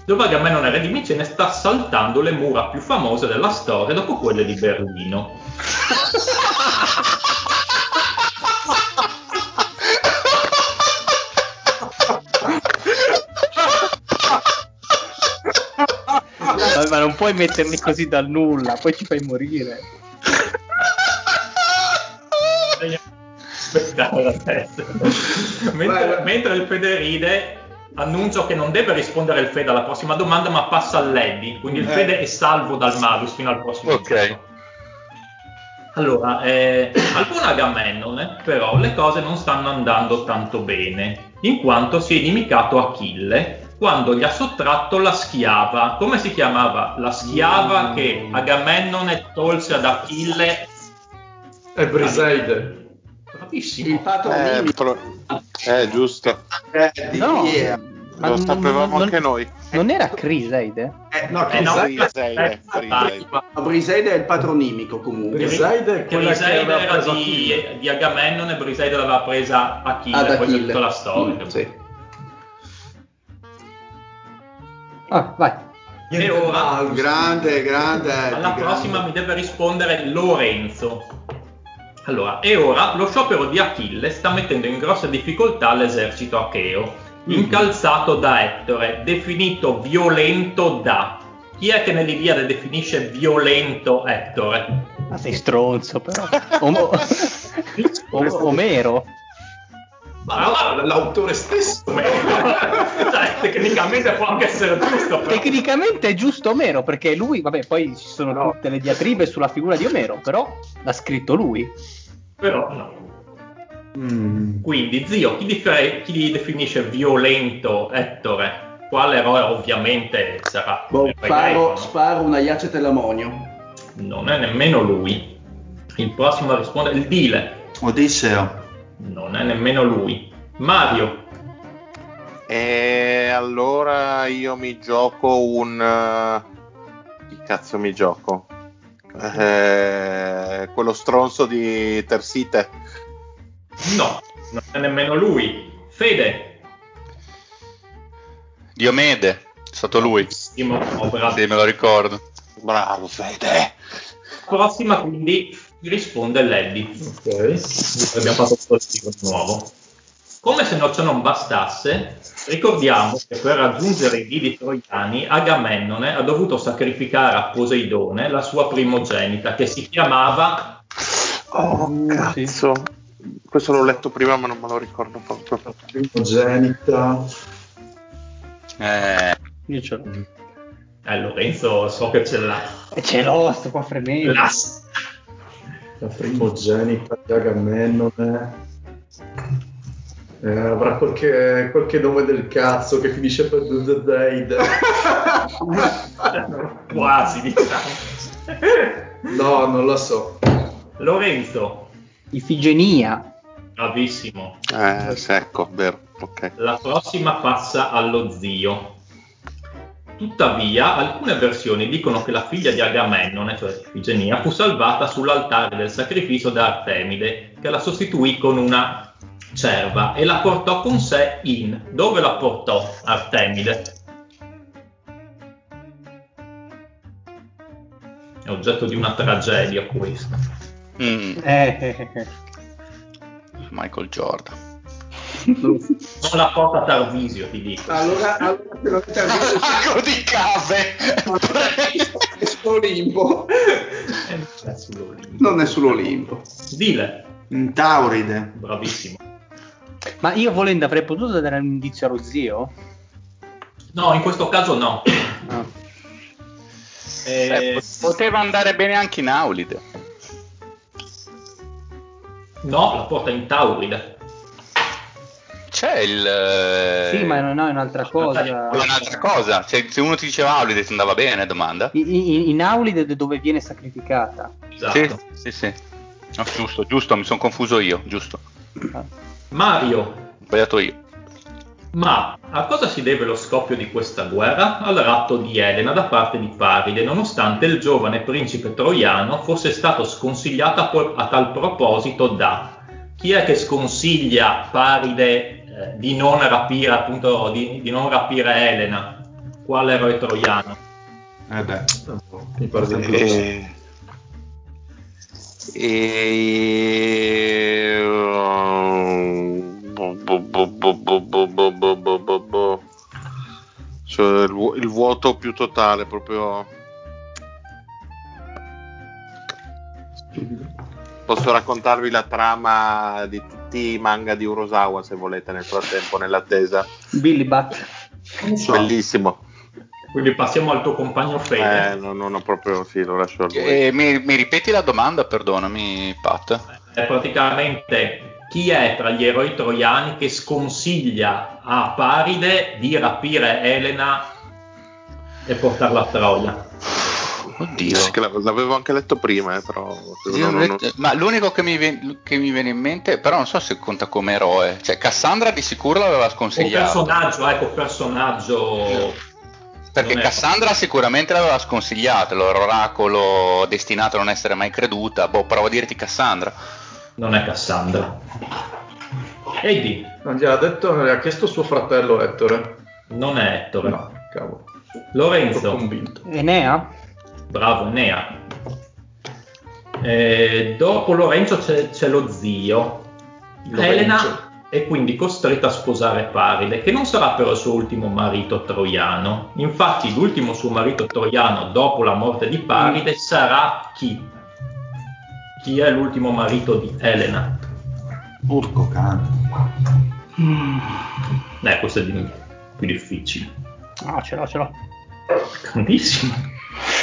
S3: Dove Agamennone, re di Micene, sta saltando le mura più famose della storia dopo quelle di Berlino.
S5: non puoi metterli così dal nulla, poi ci fai morire.
S3: Aspettare adesso. mentre,
S6: Vai, vai.
S3: mentre il Fede ride, annuncio che non deve rispondere il Fede alla prossima domanda, ma passa all'Eddy. Quindi il
S1: Eh.
S3: Fede è salvo dal Marius fino al prossimo
S4: Ok.
S3: giro. Allora, eh, al buon Agamennone, però, le cose non stanno andando tanto bene, in quanto si è inimicato Achille quando gli ha sottratto la schiava. Come si chiamava? La schiava che Agamennone tolse ad Achille.
S7: È Briseide.
S3: Bravissimo.
S6: Il
S2: Eh,
S6: patronimo.
S2: pro- eh, giusto.
S1: Eh,
S5: No? Ma
S2: Lo sapevamo
S5: non-
S2: anche noi.
S5: Non era Criseide?
S6: Eh,
S7: No,
S3: Eh, no,
S7: Criseide.
S2: Briseide, Briseide.
S6: ma Briseide è il patronimico comunque.
S7: Briseide è quella che
S3: Briseide era di, di Agamennone, Briseide l'aveva presa Achille,
S6: Ad
S3: poi c'è
S6: Achille.
S3: tutta la storia.
S6: Mm, sì.
S5: Ah, vai.
S3: E ora,
S1: Grande, grande.
S3: alla
S1: grande.
S3: prossima mi deve rispondere Lorenzo. Allora, e ora lo sciopero di Achille sta mettendo in grossa difficoltà l'esercito acheo, incalzato da Ettore, definito violento da. Chi è che nell'Iliade definisce violento Ettore?
S5: Ma sei stronzo, però. Om- Om- Omero.
S7: Ma no, l'autore stesso.
S3: cioè, tecnicamente può anche essere giusto, però.
S5: Tecnicamente è giusto Omero, perché lui, vabbè, poi ci sono
S7: No.
S5: tutte le diatribe sulla figura di Omero, però l'ha scritto lui.
S3: Però no.
S1: Mm.
S3: Quindi, zio, chi, differ- chi definisce violento Ettore? Quale eroe ovviamente sarà?
S6: Boh, sparo,
S3: no?
S6: sparo una Iacete Lamonio.
S3: Non è nemmeno lui. Il prossimo a rispondere il Dile.
S1: Odisseo.
S3: Non è nemmeno lui. Mario.
S2: E allora io mi gioco un... eh, Chi cazzo mi gioco? Eh, quello stronzo di Tersite.
S3: No, non è nemmeno lui. Fede.
S4: Diomede, è stato lui.
S3: Oh, bravo.
S4: Sì, me lo ricordo.
S2: Bravo Fede.
S3: Prossima quindi risponde Leddy.
S7: Ok.
S3: Abbiamo fatto un giro nuovo. Come se no ciò non bastasse, ricordiamo che per raggiungere i didi troiani Agamennone ha dovuto sacrificare a Poseidone la sua primogenita che si chiamava
S2: Oh cazzo. Questo l'ho letto prima ma non me lo ricordo proprio.
S7: Primogenita.
S4: Eh,
S5: Io ce l'ho.
S3: eh, Lorenzo, so che ce l'ha.
S5: E ce l'ho, sto qua fremendo.
S3: La-
S7: La primogenita di Agamennone. Eh, avrà qualche, qualche nome del cazzo che finisce per Deide.
S3: Quasi, diciamo.
S7: No, non lo so.
S3: Lorenzo,
S5: Ifigenia.
S3: bravissimo.
S2: Eh, secco, vero. Ok.
S3: La prossima passa allo zio. Tuttavia, alcune versioni dicono che la figlia di Agamennone, cioè Ifigenia, fu salvata sull'altare del sacrificio da Artemide, che la sostituì con una cerva e la portò con sé in. Dove la portò Artemide? È oggetto di una tragedia questo.
S4: mm,
S5: Eh.
S4: Michael Jordan.
S3: Non la porta Tarvisio, ti dico.
S6: Allora, allora se lo avete visto,
S4: Mago di cave!
S6: è sull'Olimpo.
S3: Eh, è sull'Olimpo.
S6: Non è sull'Olimpo.
S3: Dile,
S1: Un Tauride.
S3: bravissimo.
S5: Ma io volendo avrei potuto dare un indizio allo zio?
S3: No, in questo caso no.
S5: Ah.
S4: Eh,
S3: Eh,
S4: poteva andare bene anche in Aulide.
S3: no, la porta in Tauride.
S4: C'è il... eh,
S5: Sì, ma non è un'altra cosa.
S4: È un'altra cosa. Se, se uno ti diceva Aulide ti andava bene, domanda?
S5: In, in, Aulide dove viene sacrificata.
S3: Esatto.
S4: Sì, sì, sì. No, giusto, giusto, mi sono confuso io, giusto.
S3: Mario,
S4: Ho sbagliato io.
S3: ma a cosa si deve lo scoppio di questa guerra? Al ratto di Elena da parte di Paride, nonostante il giovane principe troiano fosse stato sconsigliato a, po- a tal proposito da chi è che sconsiglia Paride di non rapire appunto di, di, non rapire Elena quale eroe troiano
S1: eh beh
S7: mi pare
S2: eh, eh, cioè il vuoto più totale proprio posso raccontarvi la trama di tutti i manga di Urosawa se volete nel frattempo nell'attesa
S5: Billy Bat.
S1: So.
S2: bellissimo
S3: Quindi passiamo al tuo compagno Fede.
S2: eh, non, non ho proprio sì lo lascio a lui
S4: Eh, mi, mi ripeti la domanda, perdonami, Pat?
S3: è praticamente chi è tra gli eroi troiani che sconsiglia a Paride di rapire Elena e portarla a Troia.
S4: Oddio.
S2: Sì, che l'avevo anche letto prima, eh, però.
S4: Ho
S2: non-
S4: letto- Ma l'unico che mi, viene, che mi viene in mente, però non so se conta come eroe. Cioè, Cassandra di sicuro l'aveva
S3: Un
S4: sconsigliato.
S3: personaggio, ecco, personaggio.
S4: Perché Cassandra sicuramente l'aveva sconsigliato, l'oracolo destinato a non essere mai creduta. Boh, provo a dirti Cassandra.
S3: Non è Cassandra. Eddie,
S7: Non gliel'ha detto, non gli ha chiesto suo fratello Ettore.
S3: non è Ettore.
S7: No, cavolo.
S3: Lorenzo,
S7: convinto.
S5: Enea?
S3: Bravo, Nea. Eh, dopo Lorenzo c'è, c'è lo zio.
S7: Lorenzo.
S3: Elena è quindi costretta a sposare Paride, che non sarà però il suo ultimo marito troiano. Infatti, l'ultimo suo marito troiano dopo la morte di Paride sarà chi? Chi è l'ultimo marito di Elena?
S1: Urco cane.
S3: Eh, questo è di- più difficile.
S5: No, ce l'ho, ce l'ho.
S3: Grandissimo.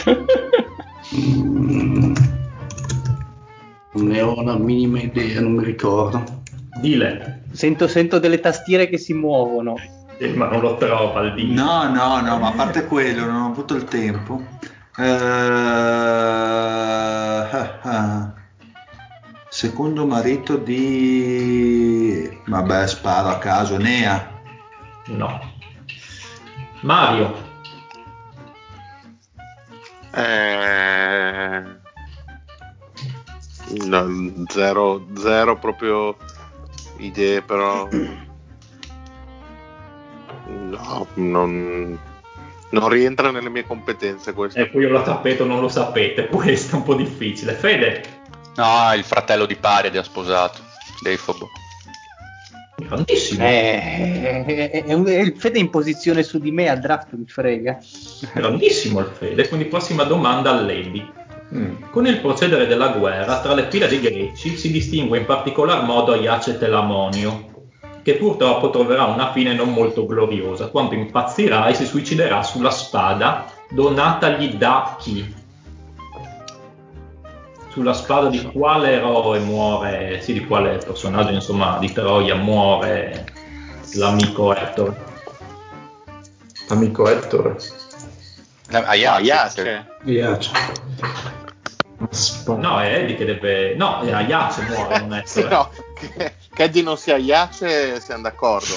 S6: Non ne ho una minima idea, non mi ricordo.
S3: Dile,
S5: Sento, sento delle tastiere che si muovono.
S3: Eh, ma non lo trova il dile.
S1: No, no, no, ma a parte quello, non ho avuto il tempo. Ah, ah. Secondo marito di... Vabbè, sparo a caso, Nea.
S3: No. Mario,
S2: Eh, no, zero, zero proprio idee, però. No, non, non rientra nelle mie competenze questo.
S3: ecco io lo tappeto, non lo sapete, questo è un po' difficile. Fede,
S4: No, il fratello di Paride ha sposato. Deifobo.
S3: Grandissimo.
S5: Eh, è, è- è un- è il Fede in posizione su di me a draft mi frega.
S3: Grandissimo il Fede, quindi prossima domanda a Lady.
S7: Mm.
S3: Con il procedere della guerra, tra le file dei greci si distingue in particolar modo Aiace Telamonio, che purtroppo troverà una fine non molto gloriosa, quando impazzirà e si suiciderà sulla spada donatagli da chi? Sulla spada di quale eroe muore, sì, di quale personaggio, insomma, di Troia muore l'amico Ettore?
S7: Amico Ettore.
S4: Aiace.
S6: Piace.
S3: No, è Eddie che deve... No, è Aiace muore, non Ettore.
S2: No, che, che Eddie non sia Iace, siamo d'accordo.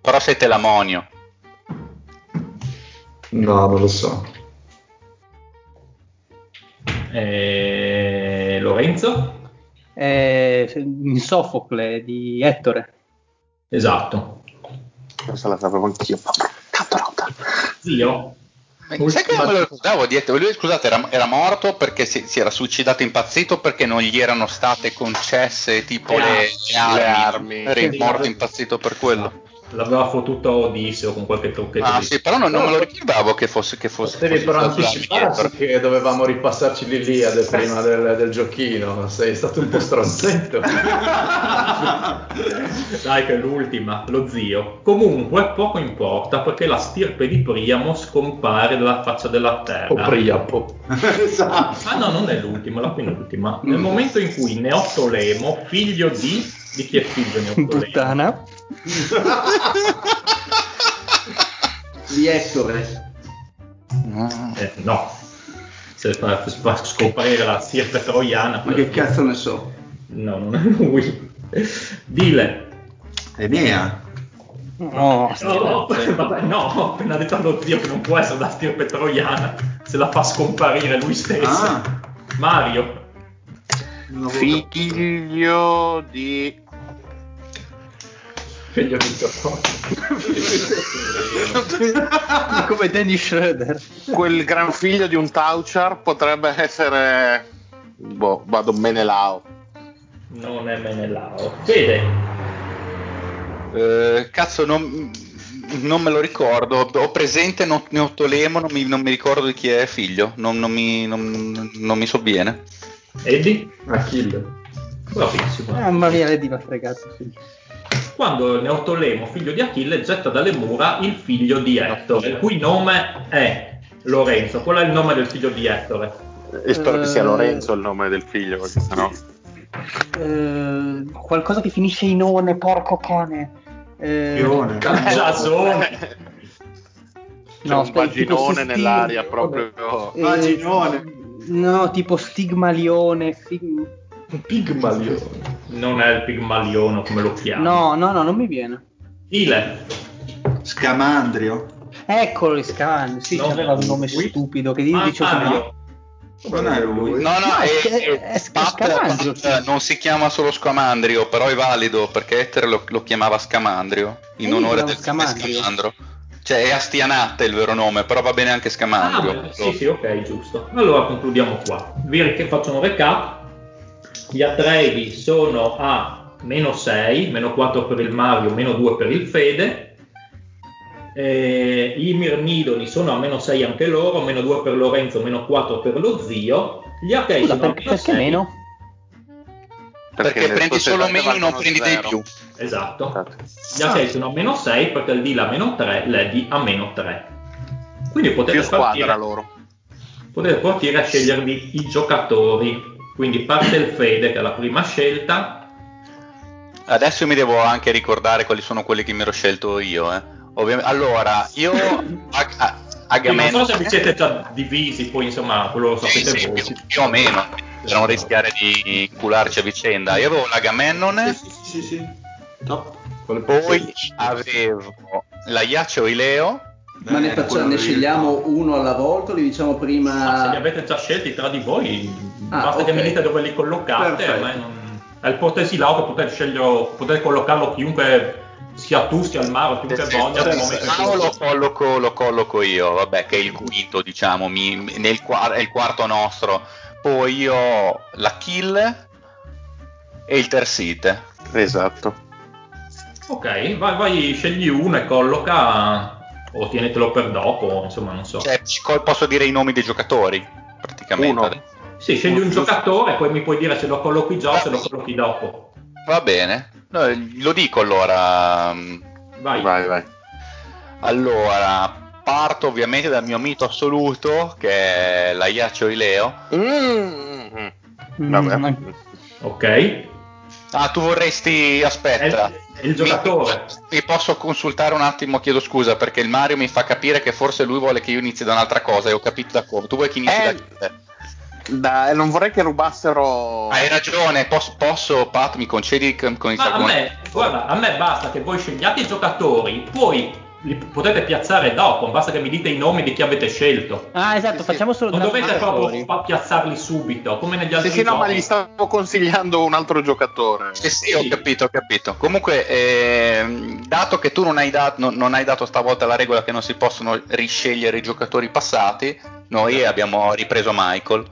S4: Però sei Telamonio.
S7: No, non lo so.
S3: Eh, Lorenzo?
S5: In Sofocle di Ettore.
S3: Esatto.
S2: Questa la sapevo anch'io.
S3: Zio?
S4: Ma Sai che non me lo ricordavo di Ettore? Lui, scusate, era, era morto perché si, si era suicidato impazzito perché non gli erano state concesse tipo
S3: Le
S4: le,
S3: armi.
S4: le armi. Era morto impazzito per quello.
S3: L'aveva fottuto Odisseo con qualche trucchetto.
S4: Ah
S3: di-
S4: sì, però non, non me lo ricordavo che fosse che fosse.
S7: Devi però
S4: dietro.
S7: che dovevamo ripassarci l'Iliade prima del, del giochino. Sei stato un po' stronzetto.
S3: Dai che è l'ultima, lo zio. Comunque poco importa perché la stirpe di Priamo scompare dalla faccia della terra.
S7: o Priapo.
S1: esatto.
S3: Ah no, non è l'ultima, è la penultima. Nel momento in cui Neottolemo, figlio di... Di chi è figlio Neottolemo?
S5: Puttana.
S6: Di Ettore.
S4: Ah.
S3: Eh, no. Se fa, fa scomparire la stirpe troiana...
S6: Ma che cazzo ne so?
S3: No, non è lui. Dile.
S1: Enea.
S5: No,
S3: No, vabbè, no, ho appena detto allo zio che non può essere la stirpe troiana se la fa scomparire lui stesso.
S1: Ah,
S3: Mario,
S2: Figlio di.
S7: Figlio di
S5: come Danny Schroeder.
S2: Quel gran figlio di un Tauchar potrebbe essere. Boh, vado Menelao.
S3: non è Menelao. Fede,
S4: Eh, cazzo, non, non me lo ricordo. Ho presente Neottolemo, non mi, non mi ricordo di chi è figlio. Non, non mi, non, non mi sovviene.
S3: Eddie,
S7: Achille.
S3: bravissimo.
S5: Mamma mia, mi ha fregato. sì.
S3: Quando Neottolemo, figlio di Achille, getta dalle mura il figlio di Ettore, il cui nome è Lorenzo. Qual è il nome del figlio di Ettore?
S2: E spero che sia
S5: Eh.
S2: Lorenzo il nome del figlio, perché sennò.
S5: Eh, qualcosa che finisce in one, porco cane. Eh,
S1: Pione.
S3: Giasone.
S2: C'è
S5: No,
S2: un vaginone nell'aria proprio.
S5: Eh,
S1: Vaginone.
S5: No, tipo stigmalione. fig-
S7: Pigmalione.
S3: Non è il pigmalione come lo chiamo.
S5: No, no, no, non mi viene.
S3: Ile.
S1: Scamandrio.
S5: Eccolo il scan. Sì,
S3: No,
S5: aveva un nome
S3: lui-
S5: stupido che
S3: Ah,
S5: dice come
S3: Mario.
S1: Non è lui.
S4: No, no,
S5: No,
S4: è,
S5: è-
S4: è-
S5: è sc-
S4: Pat-
S5: Scamandrio,
S4: Pat-
S5: sì.
S4: non si chiama solo Scamandrio, però è valido perché Ether lo, lo chiamava Scamandrio in
S5: E
S4: onore del
S5: Scamandrio.
S4: Scamandro. Cioè è Astianate il vero nome, però va bene anche
S3: Ah,
S4: Scamandrio.
S3: beh, sì, sì, ok, giusto. Allora concludiamo qua. Vi faccio un recap. Gli Atreides sono a meno 6, meno 4 per il Mario, meno 2 per il Fede. Eh, I Mirmidoni sono a meno 6 anche loro, meno 2 per Lorenzo, meno 4 per lo zio. Gli
S5: Scusa,
S3: sono a
S5: perché,
S3: meno
S5: perché
S3: 6.
S5: meno?
S4: Perché,
S2: le
S4: prendi solo meno, non prendi di
S2: zero.
S4: più.
S3: Esatto. Gli Achei sono a meno 6 perché il Dila a meno 3, l'Edi a meno 3. Quindi potete
S2: Più squadra
S3: partire,
S2: loro.
S3: potete partire a scegliervi i giocatori. Quindi parte il Fede che è la prima scelta.
S4: Adesso mi devo anche ricordare quali sono quelli che mi ero scelto io. Eh. Ovviamente, allora, io a, a,
S3: Quindi non so se vi siete già divisi, poi insomma quello lo
S4: Sì,
S3: sapete
S4: sì,
S3: voi.
S4: più, più o meno, per non rischiare di cularci a vicenda. Io avevo l'Agamennone,
S1: Sì, sì, sì, sì. Top.
S4: poi avevo la Iaccio Ileo,
S6: Ma ne,
S1: Eh,
S6: facciamo- ne scegliamo uno alla volta li diciamo
S3: Ah, se li
S6: prima?
S3: avete già scelti tra di voi,
S6: Ah,
S3: basta che
S6: ok.
S3: mi dite dove li collocate. Non... È il Portesilao che potete scegliere, potete collocarlo chiunque sia tu, sia il Maro, chiunque voglia. momento in cui-
S4: Mao lo colloco, lo colloco io, vabbè, che è il quinto, diciamo, mi- nel è il quarto nostro. Poi io ho la Kill e il Tersite.
S2: Esatto.
S3: Ok, vai, vai, scegli uno e colloca, o tienetelo per dopo, insomma, non so.
S4: Cioè, posso dire i nomi dei giocatori, praticamente.
S2: Uno.
S3: Sì, scegli un giocatore e poi mi puoi dire se lo collochi già o se lo collochi dopo.
S4: Va bene, No, lo dico allora.
S3: Vai.
S2: Vai, vai.
S4: Allora, parto ovviamente dal mio mito assoluto, che è la Iaccio Ileo.
S2: Mm. Vabbè.
S5: Mm,
S3: Ok.
S4: Ah, tu vorresti. Aspetta.
S3: È il giocatore.
S4: Mi, posso consultare un attimo? Chiedo scusa perché il Mario mi fa capire che forse lui vuole che io inizi da un'altra cosa e ho capito da come. Tu vuoi che inizi
S2: Eh,
S4: da te?
S2: Dai, non vorrei che rubassero.
S4: Hai ragione, posso, posso, Pat, mi concedi con con
S3: Ma a me, guarda, a me basta che voi scegliate i giocatori, poi li potete piazzare dopo, basta che mi dite i nomi di chi avete scelto.
S5: Ah, esatto,
S2: Sì, sì.
S5: facciamo solo
S3: Non dovete proprio fa- piazzarli subito, come negli
S2: Sì,
S3: altri
S2: sì, no, ma gli stavo consigliando un altro giocatore.
S4: Sì, sì, ho capito, ho capito. Comunque, ehm, dato che tu non hai, dat- non- non hai dato stavolta la regola che non si possono riscegliere i giocatori passati, noi abbiamo ripreso Michael.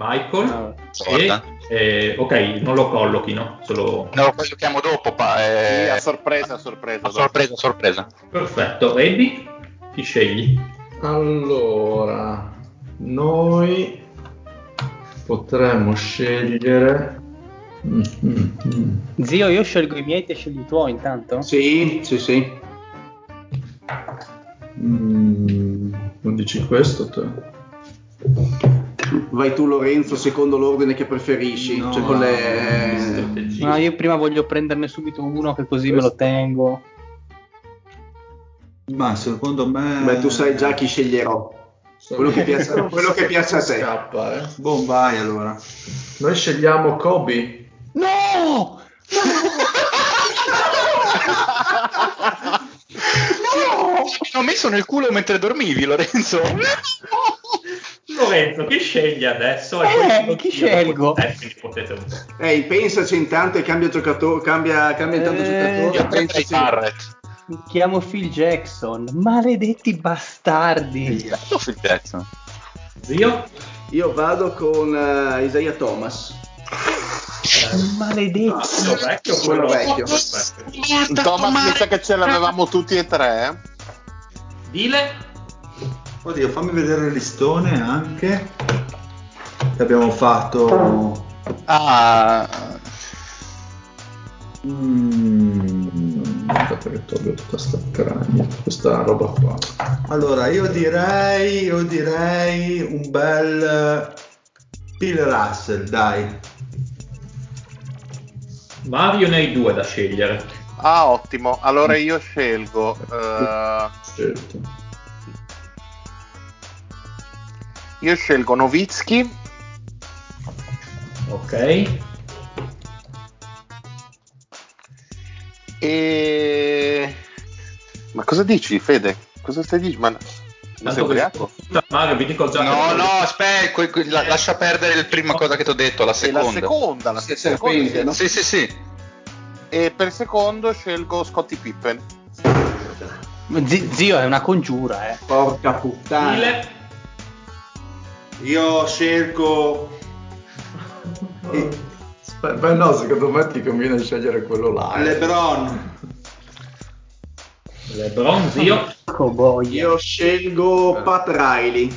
S3: Michael.
S5: Ah,
S3: E, eh, ok, non lo collochi, no? Solo...
S4: No, lo collochiamo dopo. Pa- eh,
S2: Sì, a sorpresa, a sorpresa.
S4: a sorpresa, a sorpresa.
S3: Perfetto, Eddie, chi scegli?
S7: Allora, noi potremmo scegliere. Mm, mm, mm.
S5: Zio, io scelgo i miei, te scegli i tuoi intanto?
S6: Sì, sì, sì.
S7: Mm, non dici questo te?
S6: Vai tu Lorenzo secondo l'ordine che preferisci.
S1: No,
S6: cioè con le...
S5: No, io prima voglio prenderne subito uno che così me lo tengo.
S1: Ma secondo me.
S6: Beh, tu sai già chi sceglierò. Quello che piace- quello che piace a te.
S7: Scappa, eh.
S1: Boh, vai allora.
S7: Noi scegliamo Kobe.
S5: No!
S4: Mi ho messo nel culo mentre dormivi, Lorenzo.
S3: Lorenzo, chi scegli adesso?
S5: Eh, chi scelgo?
S3: potete.
S6: Ehi, pensaci intanto e cambia giocatore, cambia, cambia intanto
S5: Eh,
S6: giocatore.
S4: Io
S6: pensaci-
S4: Barrett.
S5: Mi chiamo Phil Jackson. Maledetti bastardi.
S4: Bello Phil Jackson.
S3: Zio?
S6: Io vado con eh, Isaiah Thomas.
S5: Maledetti.
S3: Quello vecchio o
S6: Quello
S3: quello
S6: vecchio.
S2: Thomas mi sa che ce l'avevamo tutti e tre. eh.
S3: Dile?
S1: Oddio, fammi vedere il listone anche. Che abbiamo fatto.
S4: Ah,
S7: Mm, che tolgo tutta sta cragna, questa roba qua.
S1: Allora, io direi. Io direi un bel. Bill Russell, dai.
S3: Mario ne hai due da scegliere.
S2: Ah, ottimo. Allora io scelgo.
S7: Scelto.
S2: Io scelgo Novitsky.
S3: Ok.
S2: E... Ma cosa dici, Fede? Cosa stai dicendo? Ma...
S3: Tanto
S2: ubriaco?
S3: che- Mario, vi dico già
S4: No, no, aspetta, que- que- la- lascia perdere la prima cosa che ti ho detto, la
S2: E la
S4: seconda.
S2: seconda, la
S6: Sì,
S2: seconda.
S6: serpente, no?
S4: Sì, sì, sì.
S2: E per secondo scelgo Scottie Pippen.
S5: Zi- zio, è una congiura, eh.
S6: Porca puttana.
S3: Stile.
S1: Io scelgo
S7: Beh, no, secondo me ti conviene scegliere quello là. eh.
S1: LeBron.
S3: LeBron, zio.
S5: Cowboy.
S6: Io scelgo Pat Riley.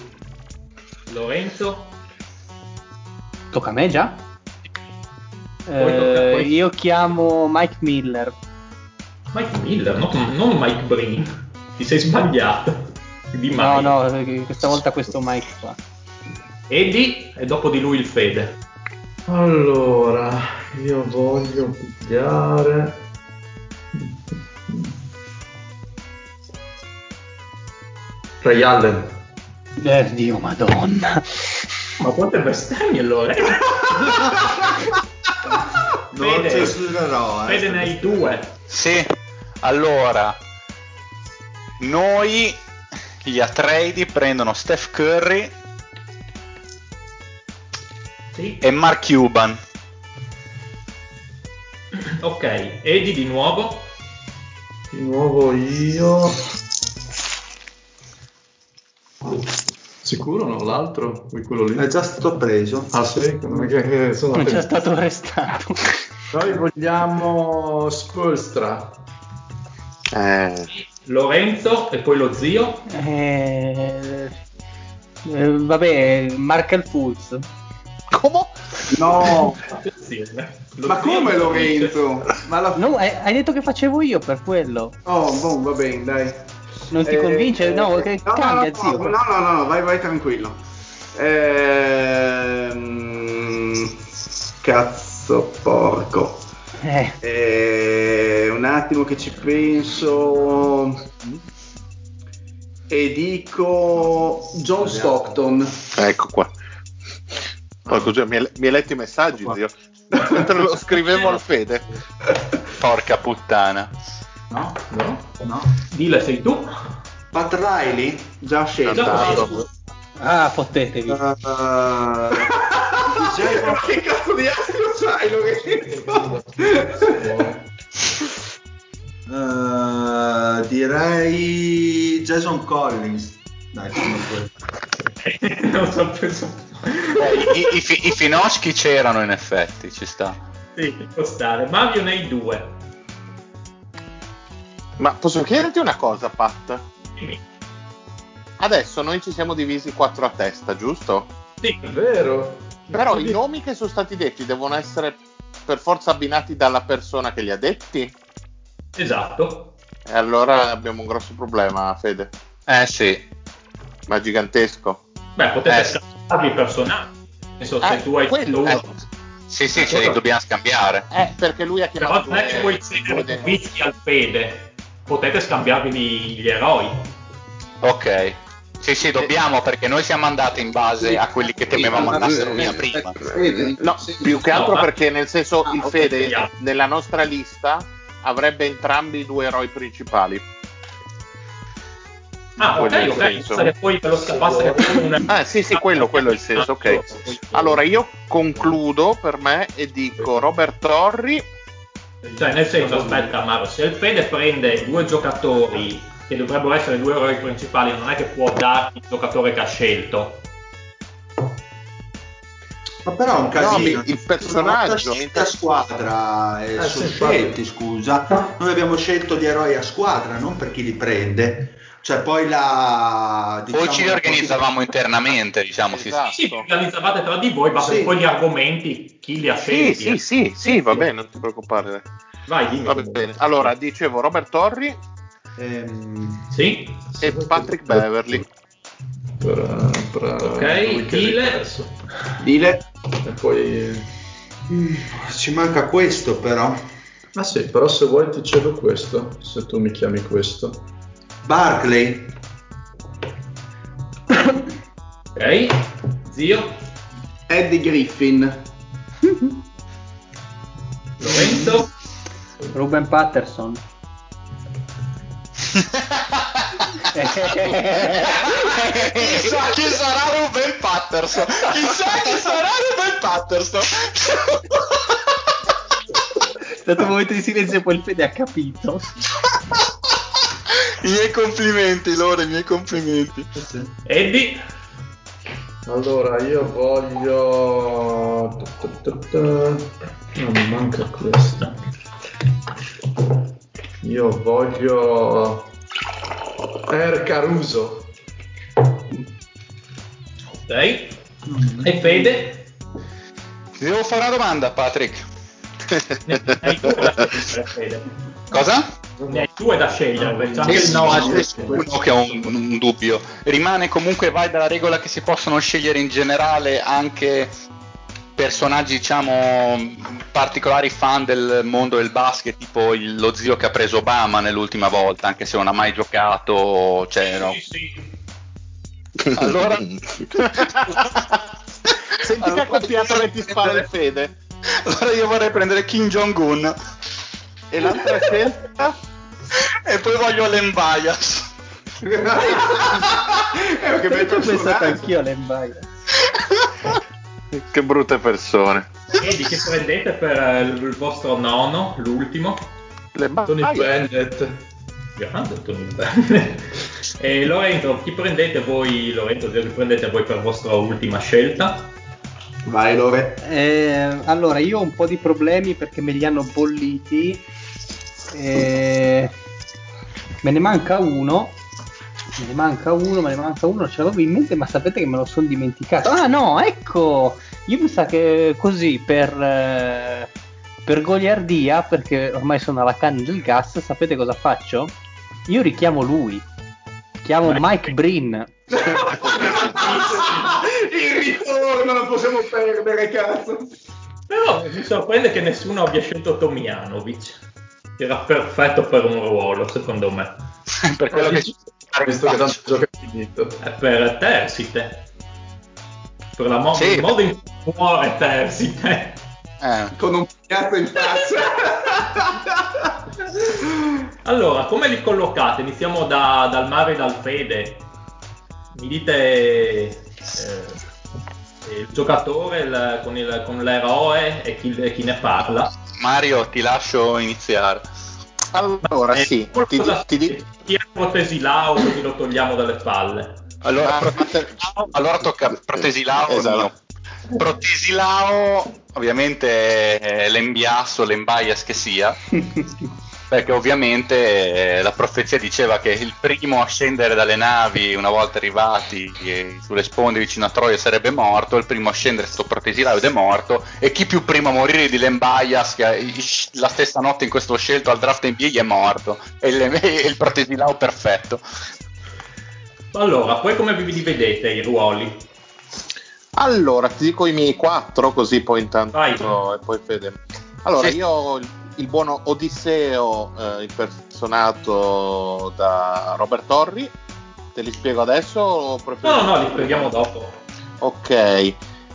S3: Lorenzo.
S5: Tocca a me già? Eh, io chiamo Mike Miller.
S3: Mike Miller, no- non Mike Breen. Ti sei sbagliato. Di
S5: No,
S3: Mike.
S5: no, eh, questa volta questo Mike qua.
S3: Eddie e dopo di lui il Fede.
S7: Allora, io voglio pigliare. Ray Allen.
S5: Eh, Dio, madonna.
S3: Ma quante bestemmie allora?
S1: Non
S3: Fede.
S1: censurerò. eh.
S3: Fede ne hai due.
S4: Sì, allora, noi, gli Atreides, prendono Steph Curry
S3: Sì.
S4: e Mark Cuban.
S3: Ok, Eddie di nuovo.
S7: Di nuovo io. Sicuro no? L'altro? Quello lì?
S1: È già stato preso.
S7: Ah sì? Non è che eh, sono
S5: Non c'è
S7: attento.
S5: stato arrestato.
S7: Noi vogliamo Spolstra.
S2: Eh,
S3: Lorenzo e poi lo zio.
S5: Eh, eh, vabbè, Markel Fulz.
S2: Come?
S6: No,
S3: Attenzione. Lo
S6: ma come Lorenzo? Ma la...
S5: No, hai, hai detto che facevo io per quello.
S6: Oh, boh, va bene, dai.
S5: Non ti
S6: Eh,
S5: convince? No, che
S6: no,
S5: cambia,
S6: no,
S5: zio.
S6: No, no, no, no, vai, vai tranquillo. Ehm... Cazzo, porco.
S5: Eh,
S6: Eh, un attimo che ci penso. E dico John Stockton.
S2: Ecco qua. Porco mi, hai- letto i messaggi, zio? Mentre lo scrivevo al Fede.
S4: Porca puttana.
S1: No?
S3: No?
S1: No.
S3: Dile, sei tu?
S1: Pat Riley?
S6: Già scelto.
S5: Ah, fottetevi.
S1: Uh, Jason-
S6: che cazzo di astro c'hai, Lorenzo?
S1: uh, direi Jason Collins. Dai,
S3: non so penso.
S4: Eh, I, i, fi- i Finoschi c'erano in effetti, ci sta.
S3: Sì, può stare. Mario ne hai due.
S2: Ma posso chiederti una cosa, Pat?
S3: Dimmi.
S2: Adesso noi ci siamo divisi quattro a testa, giusto?
S3: Sì,
S7: È vero.
S2: Però i nomi che sono stati detti devono essere per forza abbinati dalla persona che li ha detti?
S3: esatto.
S2: E allora abbiamo un grosso problema, Fede.
S4: Eh sì.
S2: Ma gigantesco.
S3: Beh, potete
S4: Eh.
S3: scambiarvi i personaggi. Senso, se
S2: Eh,
S3: tu hai
S2: quello,
S3: uno,
S4: Eh, sì, sì, ce li dobbiamo scambiare.
S2: Eh, perché lui ha
S3: però
S2: chiamato
S3: non è che puoi
S2: due,
S3: cedere vizi al fede. Potete scambiarvi gli, eroi.
S4: Ok. Sì, sì, dobbiamo perché noi siamo andati in base a quelli che temevamo andassero via prima.
S2: No, più che altro perché nel senso
S3: Ah,
S2: il Fede nella nostra lista avrebbe entrambi i due eroi principali.
S3: Ah, ok,
S2: Quello è il
S3: ok. che poi ve lo scappasse che un...
S2: Ah, sì, sì, quello, quello è il senso, ok. Allora io concludo per me e dico Robert Torri.
S3: Cioè, nel senso, aspetta, Mario, se il Fede prende due giocatori che dovrebbero essere due eroi principali, non è che può darti il giocatore che ha scelto.
S1: Ma però è un casino.
S2: mi- il personaggio,
S1: a squadra, eh,
S7: Eh,
S1: sono scelti, scusa. Noi abbiamo scelto gli eroi a squadra, non per chi li prende. Cioè, poi la. diciamo,
S4: Poi ci
S1: la-
S4: organizzavamo internamente, diciamo. sì, sì.
S2: Esatto.
S3: Sì, vi organizzavate tra di voi, basta
S1: Sì.
S3: poi gli argomenti, chi li ha
S2: Sì,
S3: scelti.
S2: sì, sì, sì, va bene, non ti preoccupare.
S3: Vai, dimmi.
S2: Va bene. Allora, dicevo Robert Torri
S1: Ehm,
S3: Sì?
S2: e Patrick Beverly.
S7: Per, per
S3: Ok, Dile.
S6: Dile.
S7: E poi...
S1: ci manca questo, però.
S7: Ah sì, però se vuoi ti cedo questo, se tu mi chiami questo.
S1: Barclay.
S3: Ok. Zio,
S6: Eddie Griffin.
S3: Lorenzo,
S5: Ruben Patterson.
S4: Chissà chi sarà Ruben Patterson. Chissà chi sarà Ruben Patterson.
S5: È stato un momento di silenzio e poi il Fede ha capito.
S4: I miei complimenti, Lore, i miei complimenti.
S3: Eddie,
S7: Allora, io voglio... No, mi manca questa. Io voglio... Er Caruso.
S3: ok. E Fede?
S4: Ti devo fare una domanda, Patrick. Cosa?
S3: Ne hai due da scegliere, perché c'è anche
S4: Sì,
S3: il
S4: sì,
S3: no
S4: uno che ha un, un dubbio. Rimane comunque, vai dalla regola che si possono scegliere in generale anche personaggi, diciamo, particolari fan del mondo del basket, tipo il- lo zio che ha preso Obama nell'ultima volta, anche se non ha mai giocato, cioè, no.
S3: Sì,
S4: Allora,
S2: Senti che accoppiatore ti spara il fede.
S4: allora io vorrei prendere Kim Jong-un
S2: E l'altra scelta?
S4: e poi voglio Lembayas.
S6: Eh, che bel
S5: Ci ho pensato anch'io all'Empire.
S2: Che brutte persone.
S3: Eddie, che prendete per eh, il vostro nono, l'ultimo?
S2: Le
S7: Tony. Bennett.
S3: Grande Tony Bennett. E Lorenzo, chi prendete voi, Lorenzo, chi prendete voi per vostra ultima scelta?
S6: Vai Lore.
S5: Eh, allora, io ho un po' di problemi perché me li hanno bolliti. Eh, me ne manca uno. Me ne manca uno, me ne manca uno. Ce l'avevo in mente, ma sapete che me lo sono dimenticato. Ah, no, ecco! Io mi sa che così per. eh, per goliardia, perché ormai sono alla canna del gas, sapete cosa faccio? Io richiamo lui. Chiamo Mike Brin.
S6: Il ritorno non possiamo perdere, cazzo.
S3: Però mi sorprende che nessuno abbia scelto Tomianovic. Che era perfetto per un ruolo, secondo me.
S4: per quello che ci
S7: Visto che tanto gioca è finito.
S3: È per Tersite. Per la mo-
S4: Sì.
S3: il modo in cui muore Tersite.
S4: Eh.
S6: Con un cazzo in faccia.
S3: Allora, come li collocate? Iniziamo da- dal Mario e dal Fede. Mi dite eh, il giocatore il- con, il- con l'eroe e chi, e chi ne parla.
S4: Mario, ti lascio iniziare.
S2: Allora, sì, ti, ti.
S3: Chi è Protesilao così lo togliamo dalle palle.
S4: Allora,
S2: Ah,
S4: Protesilao- allora tocca Protesilao.
S2: Esatto.
S4: mio. Protesilao, ovviamente è l'embiasso, l'embaias che sia, perché ovviamente eh, la profezia diceva che il primo a scendere dalle navi una volta arrivati eh, sulle sponde vicino a Troia sarebbe morto, il primo a scendere Protesilao ed è morto, e chi più primo a morire di l'embaias, che la stessa notte in questo scelto al draft NBA è morto, è il, è il Protesilao perfetto.
S3: Allora, poi come vi dividete i ruoli?
S2: Allora, ti dico i miei quattro, così poi intanto
S3: Vai.
S2: e poi Fede. Allora,
S4: Sì.
S2: io ho il, buono Odisseo eh, impersonato da Robert Torri. Te li spiego adesso o
S3: No, no, no, li spieghiamo dopo.
S2: Ok.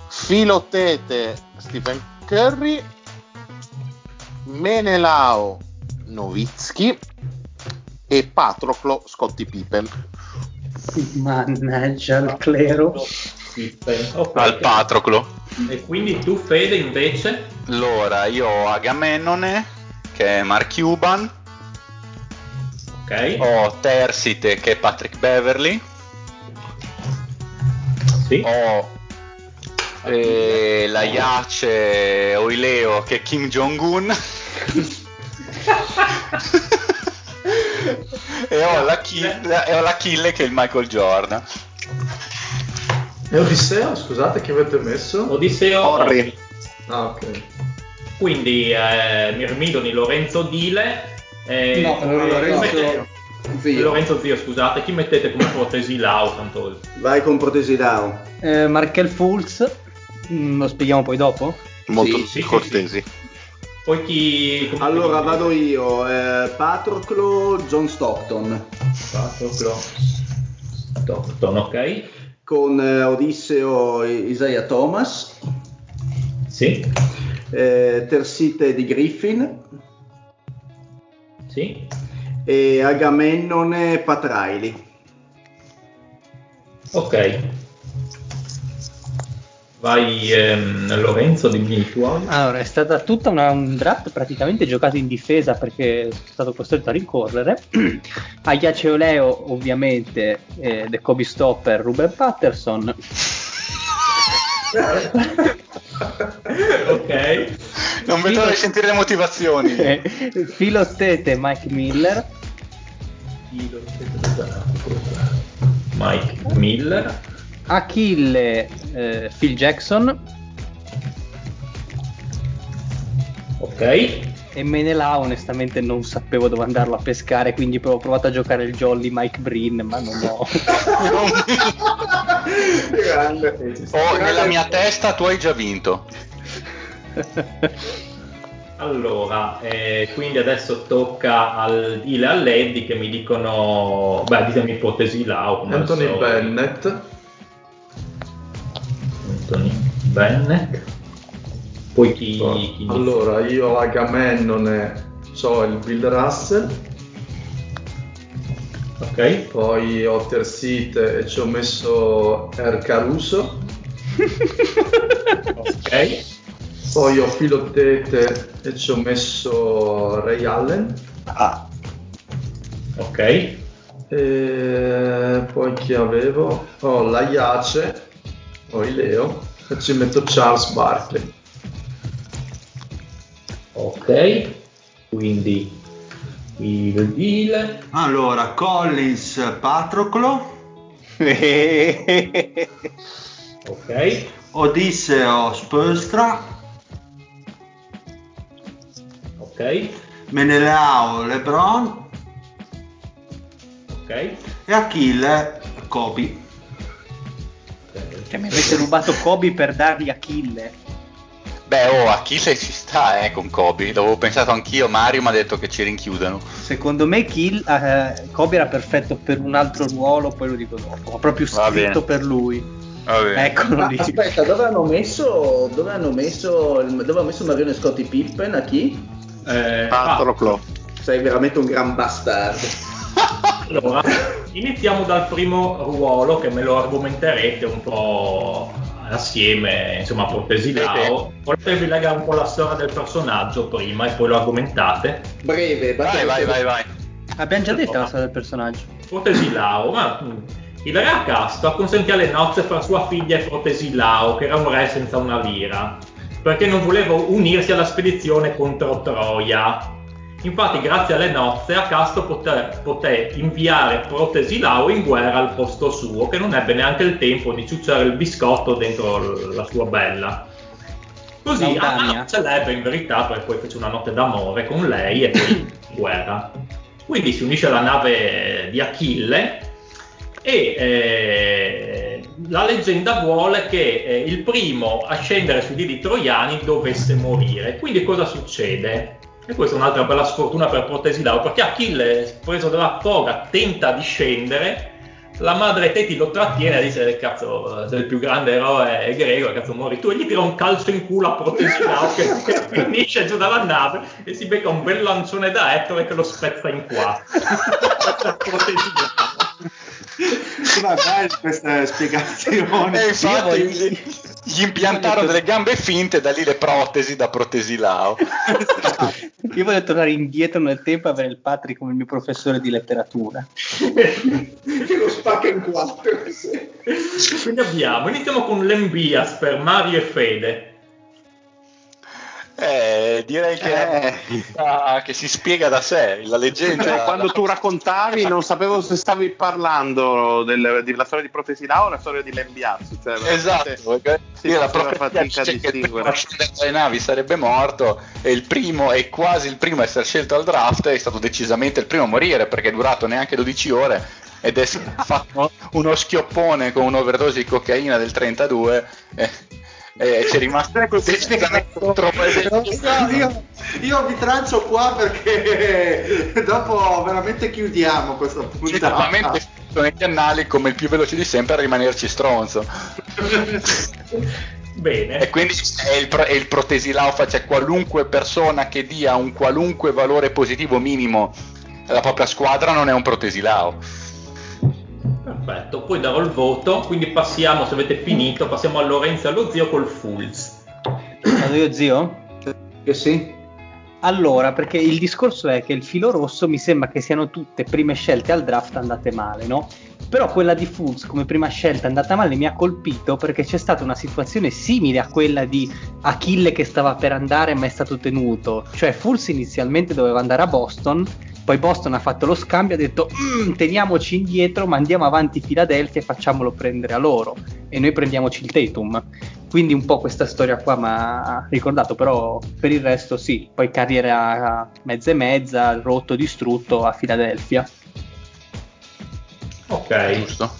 S2: Filotete Stephen Curry. Menelao Novitsky e Patroclo Scotty Pippen.
S5: Mannaggia il clero.
S4: Al Patroclo.
S3: E quindi tu, Fede, invece?
S4: Allora, io ho Agamennone, che è Mark Cuban,
S3: Ok.
S4: ho Tersite, che è Patrick Beverly,
S3: Sì.
S4: ho eh, la Iace Oileo, che è Kim Jong-un, e ho la, Kill, e ho la Kill, che è il Michael Jordan.
S7: E Odisseo, scusate, chi avete messo?
S3: Odisseo.
S2: Torri.
S7: Ah, ok.
S3: Quindi eh, Mirmidoni, Lorenzo Dile. eh,
S5: No,
S3: come-
S5: Lorenzo-
S3: mettete-
S6: Zio.
S3: Lorenzo Zio, scusate, chi mettete come Protesilao? Tanto
S6: Vai con Protesilao.
S5: Eh, Markel Fultz. Mm, lo spieghiamo poi dopo?
S2: Molto
S3: Sì, sì,
S2: cortesi.
S3: Poi chi. come
S6: Allora
S3: chi-
S6: vado io. Eh, Patroclo, John Stockton.
S3: Patroclo. Stockton, ok.
S6: con eh, Odisseo Isaiah Thomas,
S3: Sì,
S6: eh, Tersite di Griffin
S3: sì.
S6: e Agamennone Patraili.
S3: Ok. Vai ehm, Lorenzo, dimmi i tuoi.
S5: Allora, è stata tutta una- un draft praticamente giocato in difesa perché sono stato costretto a rincorrere. Aiace Oleo, ovviamente, eh, The Kobe Stopper, Ruben Patterson.
S3: ok.
S4: Non vedo di sentire le motivazioni.
S5: Filottete, Mike Miller.
S3: Mike Miller.
S5: Achille, eh, Phil Jackson.
S3: Ok.
S5: E Menelà, onestamente, non sapevo dove andarlo a pescare, quindi ho provato a giocare il jolly Mike Breen, ma non ho.
S4: Oh, nella mia testa tu hai già vinto.
S3: Allora, eh, quindi adesso tocca al Dile e all'Eddie che mi dicono, beh, ditemi ipotesi là. o come
S7: Anthony
S3: solito.
S7: Bennett,
S3: Anthony Bennett. Poi chi... chi-
S7: allora io Agamennone so il Bill Russell,
S3: Ok.
S7: poi ho Tersite e ci ho messo Er Caruso,
S3: Ok.
S7: poi ho Filottete e ci ho messo Ray Allen,
S3: Ok.
S7: e poi chi avevo? Ho la Iace, poi Leo e ci metto Charles Barkley.
S3: Ok. Quindi il Dile.
S1: Allora, Collins Patroclo,
S3: Ok.
S1: Odisseo Spolstra,
S3: Ok.
S1: Menelao Lebron
S3: Ok.
S1: e Achille Kobe.
S5: Cioè, mi avete rubato Kobe per dargli Achille.
S4: Beh, oh, Achille ci sta, eh, con Kobe. L'avevo pensato anch'io, Mario mi ha detto che ci rinchiudono.
S5: Secondo me Kill, eh, Kobe era perfetto per un altro ruolo, poi lo dico dopo. Ho proprio scritto per lui. Eccolo
S6: Ah,
S5: lì.
S6: aspetta, dove hanno messo dove hanno messo il- dove ha messo Marione Scotti Pippen a chi?
S3: Eh,
S2: Patroclo.
S6: Sei veramente un gran bastardo.
S3: Allora, iniziamo dal primo ruolo che me lo argomenterete un po' assieme, insomma, a Portesilao. Volete vi legare un po' la storia del personaggio prima e poi lo argomentate?
S6: Breve,
S4: Vai, vai, vai, vai.
S5: Abbiamo già detto la storia del personaggio.
S3: Portesilao, ma mm, il re Acasto acconsentì alle nozze fra sua figlia e Portesilao, che era un re senza una lira, perché non voleva unirsi alla spedizione contro Troia. Infatti, grazie alle nozze, Acasto poté, poté inviare Protesilao in guerra al posto suo, che non ebbe neanche il tempo di ciucciare il biscotto dentro la sua bella. Così ah, ce l'ebbe in verità, perché poi fece una notte d'amore con lei e poi in guerra. Quindi si unisce alla nave di Achille e eh, la leggenda vuole che eh, il primo a scendere sui lidi troiani dovesse morire. Quindi cosa succede? E questa è un'altra bella sfortuna per Protesilao, perché Achille, preso dalla foga, tenta di scendere, la madre Teti lo trattiene e dice cazzo sei il più grande eroe greco cazzo muori tu. E gli tira un calcio in culo a Protesilao che, che finisce giù dalla nave e si becca un bel lancione da Ettore che lo spezza in quattro. Protesilao
S1: Sono belle queste spiegazioni.
S4: E infatti
S5: voglio-
S4: gli, gli impiantarono delle gambe finte, da lì le protesi da Protesilao.
S5: Io voglio tornare indietro nel tempo e avere il Patrick come il mio professore di letteratura.
S6: che lo spacca in quattro.
S3: quindi abbiamo iniziamo con l'Embias per Mario e Fede
S4: Eh, direi che,
S2: Eh.
S4: ah, che si spiega da sé, la leggenda.
S2: Cioè, quando tu raccontavi non sapevo se stavi parlando del- della storia di Protesilao o la storia di Lembias. Cioè,
S4: Esatto, perché
S2: Sì,
S4: la
S2: fatica a distinguere.
S4: dalle navi sarebbe morto e il primo e quasi il primo a essere scelto al draft è stato decisamente il primo a morire perché è durato neanche 12 ore ed è fatto uno schioppone con un'overdose di cocaina del 32 e, e c'è rimasto decisamente troppo
S1: Io, io- io vi trancio qua perché dopo veramente chiudiamo questa puntata.
S4: veramente sono i annali come il più veloce di sempre a rimanerci stronzo.
S3: Bene.
S4: E quindi è il, pro- è il protesilao, cioè qualunque persona che dia un qualunque valore positivo minimo alla propria squadra non è un protesilao.
S3: Perfetto, poi darò il voto, quindi passiamo, se avete finito, passiamo a Lorenzo e allo zio col Fools.
S5: Vado io zio?
S6: Che sì?
S5: Allora, perché il discorso è che il filo rosso mi sembra che siano tutte prime scelte al draft andate male, no? Però quella di Fools come prima scelta andata male mi ha colpito perché c'è stata una situazione simile a quella di Achille che stava per andare ma è stato tenuto. Cioè Fools inizialmente doveva andare a Boston, poi Boston ha fatto lo scambio e ha detto "Mm, teniamoci indietro, ma andiamo avanti Philadelphia e facciamolo prendere a loro e noi prendiamoci il Tatum. Quindi un po' questa storia qua mi ha ricordato, però per il resto sì, poi carriera mezza e mezza, rotto, distrutto a Philadelphia.
S3: Ok,
S4: Giusto?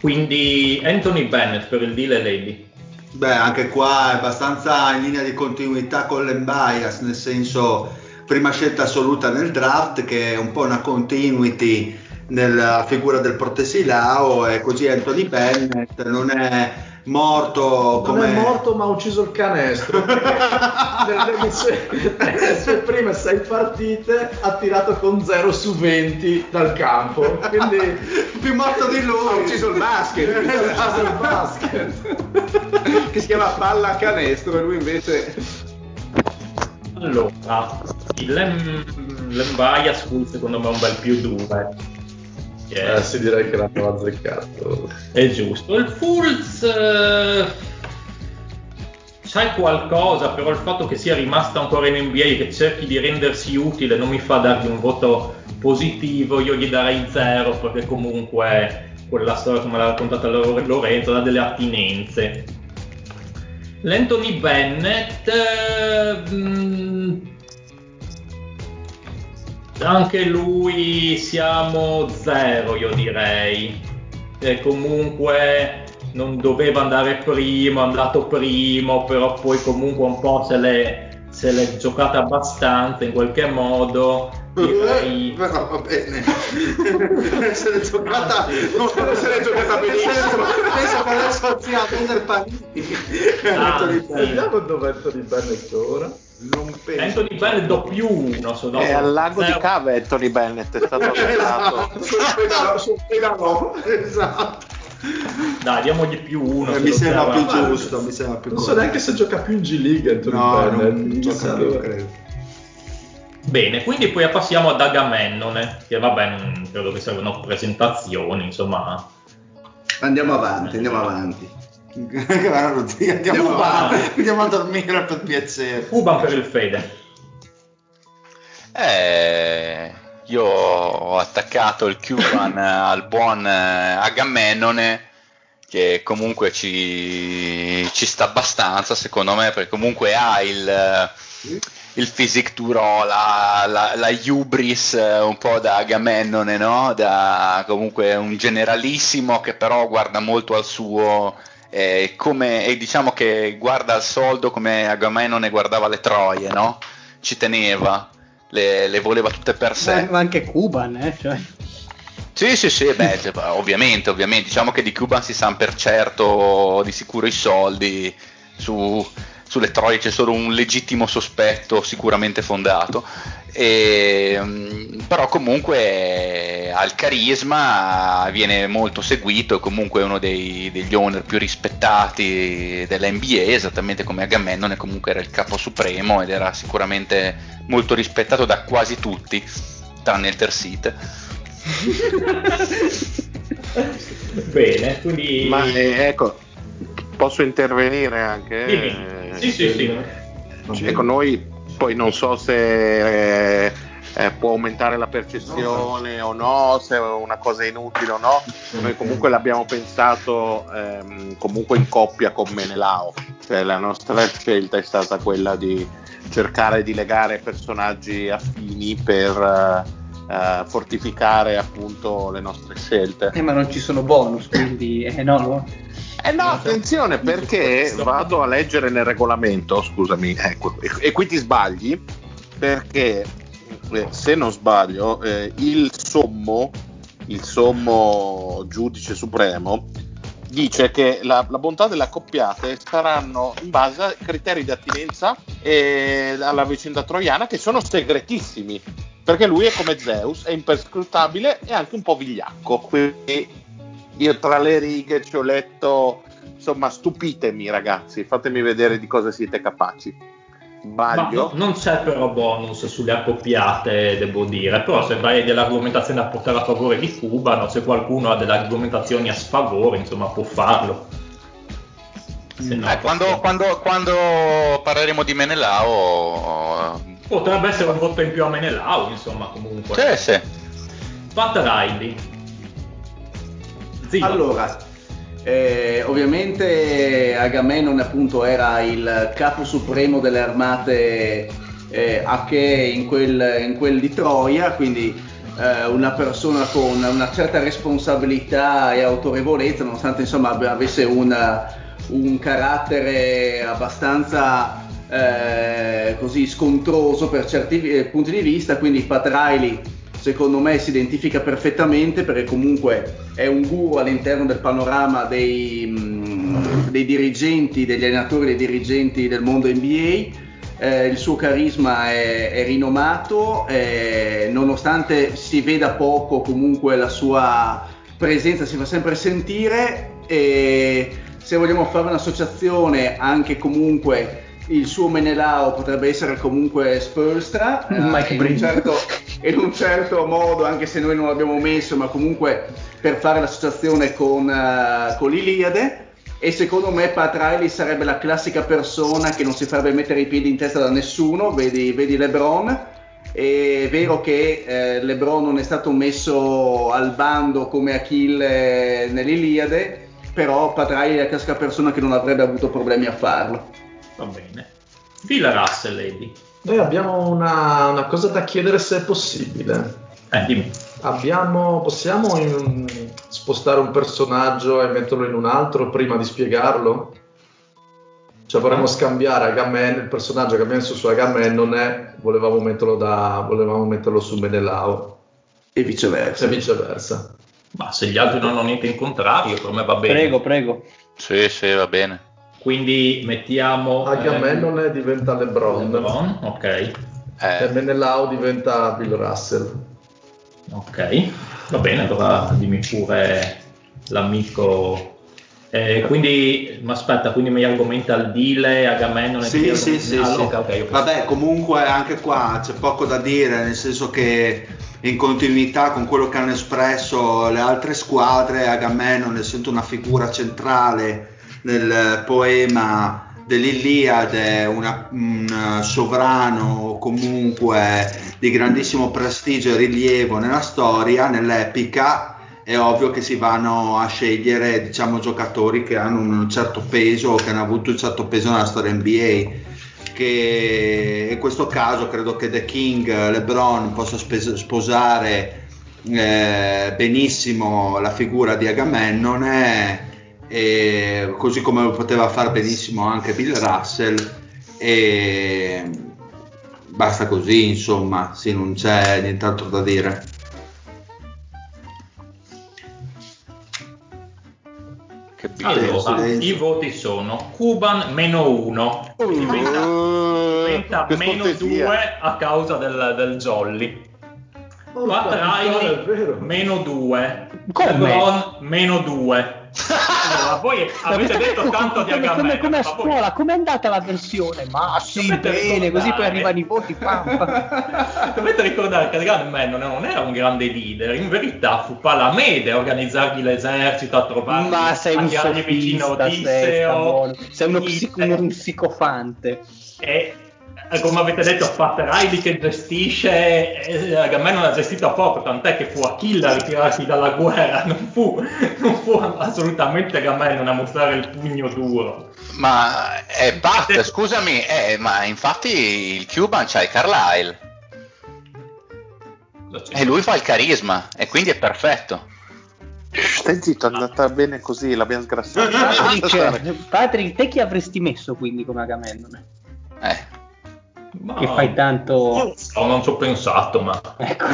S3: quindi Anthony Bennett per il deal e Lady.
S1: Beh, anche qua è abbastanza in linea di continuità con l'Embias, nel senso prima scelta assoluta nel draft che è un po' una continuity nella figura del Protesilao e così Anthony Bennett non è morto
S7: Non
S1: come
S7: è morto ma ha ucciso il canestro nelle sue, nelle sue prime sei partite ha tirato con 0 su 20 dal campo quindi
S1: più morto di
S7: ha
S1: lui
S7: ucciso il basket. Ha ucciso il basket. Che si chiama palla canestro e lui invece
S3: Allora, l'Em- l'Embias Fools secondo me è un bel più 2.
S7: eh, si direi che l'hanno azzeccato
S3: È giusto. Il Fools eh, sai qualcosa, però il fatto che sia rimasto ancora in NBA e che cerchi di rendersi utile non mi fa dargli un voto positivo, io gli darei zero perché comunque quella storia come l'ha raccontata Lor- Lorenzo ha delle attinenze. L'Anthony Bennett eh, mh, anche lui siamo zero io direi. E comunque non doveva andare primo, è andato primo, però poi comunque un po' se l'è, se l'è giocata abbastanza in qualche modo. Direi...
S1: però va bene se l'è giocata non
S7: se l'è giocata benissimo.
S1: penso che adesso sia a prendere panini
S3: Ah,
S1: Anthony
S3: sì.
S1: Bennett.
S7: vediamo dove è Anthony Bennett ora
S1: non penso
S3: Anthony Bennett do più uno, so dopo.
S2: È al lago di. Cave Anthony Bennett, è stato
S1: esatto sul pedalò esatto
S3: Dai, diamogli più uno.
S1: Eh, mi sembra più
S7: Ma-
S1: giusto mi sembra più
S7: non so neanche se gioca più in G League Anthony
S1: no
S7: Bennett
S1: non
S7: Chissà
S1: gioca più credo
S3: Bene, quindi poi passiamo ad Agamennone, che vabbè, non credo che servano presentazioni, insomma.
S6: Andiamo avanti, andiamo avanti.
S1: Andiamo, avanti. andiamo a dormire per piacere
S3: Cuban per il Fede.
S4: Eh, io ho attaccato il Cuban al buon eh, Agamennone che comunque ci, ci sta abbastanza secondo me perché comunque ha il, eh, il physique duro, la, la, la hubris eh, un po' da Agamennone, no? Da comunque un generalissimo che però guarda molto al suo eh, come, e diciamo che guarda al soldo come Agamennone guardava le troie, no? Ci teneva, le, le voleva tutte per sé.
S5: Ma, anche Cuban, eh? Cioè,
S4: Sì, sì, sì, beh, cioè, ovviamente, ovviamente, diciamo che di Cuban si sanno per certo di sicuro i soldi, su, sulle troie c'è solo un legittimo sospetto sicuramente fondato, e, mm, però comunque ha il carisma, viene molto seguito, è comunque uno dei- degli owner più rispettati dell'NBA, esattamente come Agamennone comunque era il capo supremo ed era sicuramente molto rispettato da quasi tutti, tranne il Tersit.
S3: Bene, quindi...
S2: Ma eh, ecco, posso intervenire anche?
S3: Dimmi.
S2: Eh,
S3: Sì, sì, sì.
S2: Ecco, noi poi non so se eh, eh, può aumentare la percezione o no, se è una cosa inutile o no. Noi comunque l'abbiamo pensato ehm, comunque in coppia con Menelao, cioè la nostra scelta è stata quella di cercare di legare personaggi affini per eh, eh, fortificare appunto le nostre scelte.
S5: eh, ma non ci sono bonus, quindi eh, no, no.
S2: Eh no, attenzione perché vado a leggere nel regolamento, scusami, ecco, e, qui ti sbagli perché eh, se non sbaglio eh, il sommo il sommo giudice supremo, dice che la, la, bontà delle accoppiate saranno in base a criteri di attinenza e alla vicenda troiana che sono segretissimi, perché lui è come Zeus, è imperscrutabile e anche un po' vigliacco. Quindi io tra le righe ci ho letto, insomma, stupitemi ragazzi, fatemi vedere di cosa siete capaci.
S3: Sbaglio. non c'è però bonus sulle accoppiate, devo dire, però se hai delle argomentazioni da portare a favore di Cuba, no? se qualcuno ha delle argomentazioni a sfavore, insomma, può farlo.
S4: No, eh, quando, quando, quando, parleremo di Menelao
S3: potrebbe essere un voto in più a Menelao, insomma, comunque.
S4: Sì, sì.
S3: Pat Riley.
S6: Zio. Allora, eh, ovviamente Agamennone appunto era il capo supremo delle armate eh, Ache in quel, in quel di Troia, quindi eh, una persona con una certa responsabilità e autorevolezza, nonostante insomma avesse una, un carattere abbastanza eh, così scontroso per certi eh, punti di vista, quindi Pat Riley secondo me si identifica perfettamente perché comunque è un guru all'interno del panorama dei, mh, dei dirigenti, degli allenatori, dei dirigenti del mondo NBA. Eh, il suo carisma è, è rinomato, eh, nonostante si veda poco, comunque la sua presenza si fa sempre sentire e se vogliamo fare un'associazione anche comunque il suo Menelao potrebbe essere comunque Spurstra eh, in, un certo, in, un certo, modo, anche se noi non l'abbiamo messo, ma comunque per fare l'associazione con, uh, con l'Iliade. E secondo me Pat Riley sarebbe la classica persona che non si farebbe mettere i piedi in testa da nessuno, vedi, vedi LeBron. È vero che eh, LeBron non è stato messo al bando come Achille nell'Iliade, però Pat Riley è la classica persona che non avrebbe avuto problemi a farlo.
S3: Va bene. Villa Russell, Lady.
S7: Noi abbiamo una, una, cosa da chiedere se è possibile.
S3: Eh, dimmi.
S7: Abbiamo, possiamo in, spostare un personaggio e metterlo in un altro prima di spiegarlo? Cioè vorremmo scambiare Agamben, il personaggio che abbiamo messo su Agamennone, volevamo metterlo, da, volevamo metterlo su Menelao.
S6: E viceversa.
S7: E viceversa.
S3: Ma se gli altri non hanno niente in contrario, per me va bene.
S5: Prego, prego.
S4: Sì, sì, va bene.
S3: Quindi mettiamo...
S7: Agamennone eh, diventa LeBron.
S3: LeBron, ok.
S7: Eh. E Menelao diventa Bill Russell.
S3: Ok, va bene, allora dimmi pure l'amico eh, quindi, ma aspetta, quindi mi argomenta il Dile, Agamennone?
S1: Sì, sì, sì, ah, sì. Okay, okay, Vabbè, comunque anche qua c'è poco da dire, nel senso che in continuità con quello che hanno espresso le altre squadre, Agamennone essendo una figura centrale nel poema dell'Iliade, una, un sovrano comunque di grandissimo prestigio e rilievo nella storia, nell'epica, è ovvio che si vanno a scegliere diciamo, giocatori che hanno un certo peso, che hanno avuto un certo peso nella storia NBA. Che in questo caso credo che The King, LeBron possa sposare eh, benissimo la figura di Agamennone e così come lo poteva fare benissimo anche Bill Russell e basta così insomma sì non c'è nient'altro da dire.
S3: Allora i voti sono Cuban meno 1 diventa, diventa meno 2 a causa del, del Jolly. Pat Riley meno 2 LeBron meno 2 voi avete detto tanto di Agamennone.
S5: Come, come a scuola, com'è andata la versione? Ma sì, bene, così poi arrivano i voti.
S3: Dovete ricordare che Agamennone non era un grande leader, in verità fu Palamede a organizzargli l'esercito, a trovare
S5: Ma sei un sofista, vicino Odisseo. Sei uno, psico, un psicofante.
S3: E eh, come avete detto, Pat Riley che gestisce, eh, Agamennone ha gestito a poco, tant'è che fu Achille a ritirarsi dalla guerra, non fu, non fu assolutamente Agamennone a mostrare il pugno duro.
S4: Ma è Pat, scusami, eh, ma infatti il Cuban c'ha il Carlisle. E lui fa il carisma, e quindi è perfetto.
S2: Stai zitto, è andata bene così, l'abbiamo sgrassato.
S5: Patrick, Patrick, te chi avresti messo quindi come Agamennone?
S4: Eh.
S5: Ma... Che fai tanto.
S3: No, non ci ho pensato, ma. Ecco.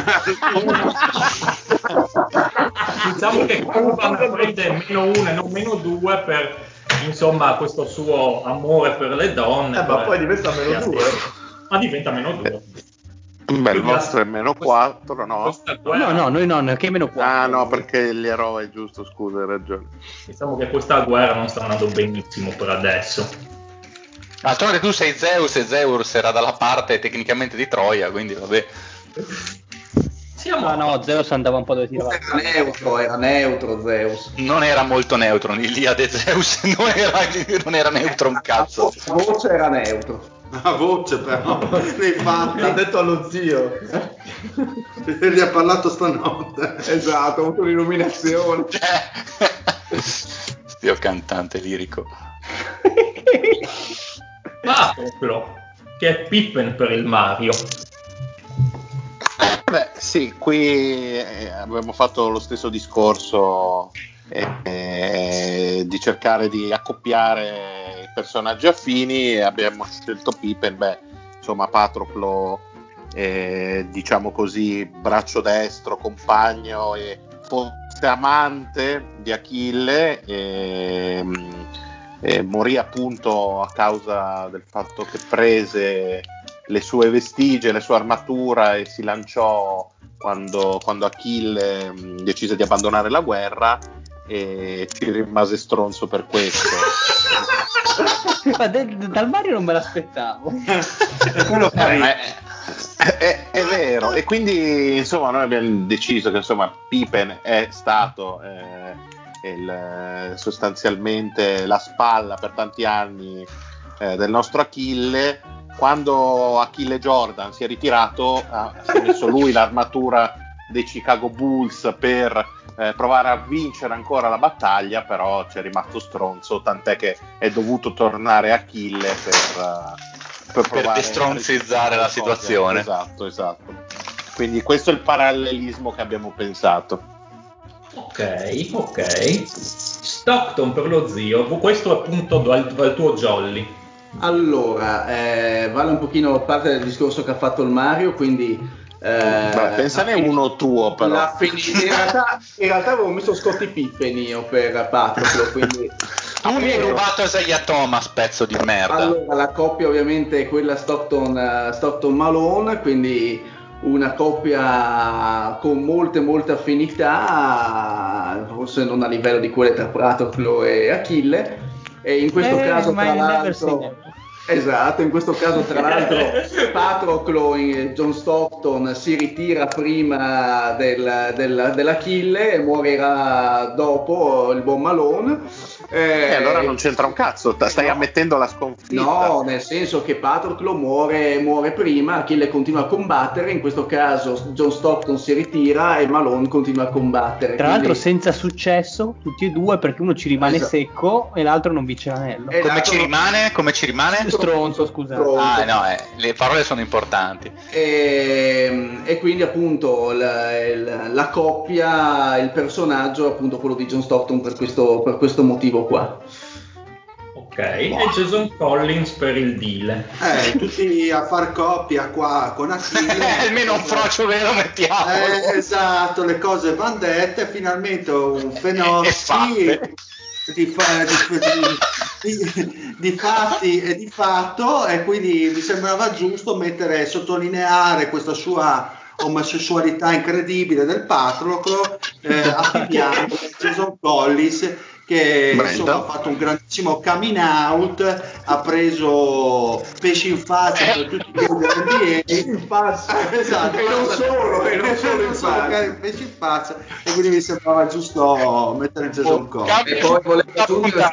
S3: diciamo che Kuban prende meno uno e non meno due per insomma questo suo amore per le donne.
S7: Eh, ma poi diventa meno due.
S3: Ma diventa meno due.
S2: Beh, il vostro è meno 4, no?
S5: No, no, noi no, che meno 4.
S2: Ah, no, perché gli eroi, giusto, scusa, hai ragione.
S3: Diciamo che questa guerra non sta andando benissimo per adesso.
S4: D'altronde tu sei Zeus e Zeus era dalla parte tecnicamente di Troia, quindi vabbè.
S3: Siamo
S5: No, no, Zeus andava un po' dove tirava.
S6: Era neutro, era neutro Zeus.
S4: Non era molto neutro, l'Iliade Zeus non era, non era neutro un cazzo.
S6: La voce era neutro.
S1: A voce però, nei
S7: L'ha
S1: fatti,
S7: detto allo zio.
S1: gli ha parlato stanotte.
S6: Esatto, ha avuto un'illuminazione.
S4: Dio cantante lirico.
S3: Patroclo, che è Pippen per il Mario.
S2: Beh, sì, qui eh, abbiamo fatto lo stesso discorso eh, eh, di cercare di accoppiare i personaggi affini e abbiamo scelto Pippen, beh, insomma Patroclo, eh, diciamo così, braccio destro, compagno e forse amante di Achille. E, e morì appunto a causa del fatto che prese le sue vestigie, la sua armatura e si lanciò quando, quando Achille mh, decise di abbandonare la guerra e ci rimase stronzo per questo.
S5: Ma de- dal Mario non me l'aspettavo.
S1: Quello
S2: Eh, è, è- è vero, e quindi insomma noi abbiamo deciso che insomma Pippen è stato eh, il- sostanzialmente la spalla per tanti anni eh, del nostro Achille. Quando Achille Jordan si è ritirato, ha, si è messo lui l'armatura dei Chicago Bulls per eh, provare a vincere ancora la battaglia, però ci è rimasto stronzo, tant'è che è dovuto tornare Achille per, eh, per, provare a
S4: destronzizzare la situazione.
S2: Esatto, esatto. Quindi questo è il parallelismo che abbiamo pensato.
S3: Ok, ok. Stockton per lo zio, questo è appunto dal, dal tuo Jolly.
S6: Allora, eh, vale un pochino parte del discorso che ha fatto il Mario, quindi... eh,
S2: Beh, pensane
S6: la-
S2: uno tuo però.
S6: la fin- in, realtà, in realtà avevo messo Scottie Pippen io per Patroclo, quindi...
S4: Tu mi hai rubato Isaiah Thomas, pezzo di merda.
S6: Allora, la coppia ovviamente è quella Stockton, eh, Stockton Malone, quindi una coppia con molte molte affinità, forse non a livello di quelle tra Patroclo e Achille. E in questo
S5: Eh,
S6: caso, tra l'altro, esatto, in questo caso, tra l'altro, Patroclo e John Stockton si ritira prima del, del- dell'Achille e morirà dopo il buon Malone.
S2: E allora non c'entra un cazzo, stai
S6: no.
S2: ammettendo la sconfitta.
S6: No, nel senso che Patroclo muore, muore prima, Achille continua a combattere, in questo caso John Stockton si ritira e Malone continua a combattere.
S5: Tra
S6: quindi-
S5: l'altro senza successo, tutti e due, perché uno ci rimane
S6: Esatto.
S5: secco e l'altro non vince l'anello.
S6: Eh,
S4: Come
S6: Esatto.
S4: ci rimane? Come ci rimane?
S5: Stronzo, scusate.
S6: Stronzo.
S4: Ah, no, eh, le parole sono importanti.
S6: E, e quindi appunto la, il- la coppia, il personaggio appunto quello di John Stockton per questo, per questo motivo qua.
S3: Ok, e Jason Collins per il deal.
S1: Eh, tutti a far coppia qua con Achille.
S4: Almeno un frocio vero mettiamo.
S1: Eh, esatto, le cose van dette, finalmente un fenomeno
S4: fatte.
S1: di, fa- di- di- di fatti e di fatto e quindi mi sembrava giusto mettere, sottolineare questa sua omosessualità incredibile del Patroclo eh, affidiamo Jason Collis che insomma, ha fatto un grandissimo coming out ha preso pesci in faccia per tutti i dell'NBA
S6: In faccia.
S1: esatto
S6: E non solo, e non solo in faccia.
S1: pesci in faccia e quindi mi sembrava giusto mettere Jason Collis
S6: E poi volevo aggiungere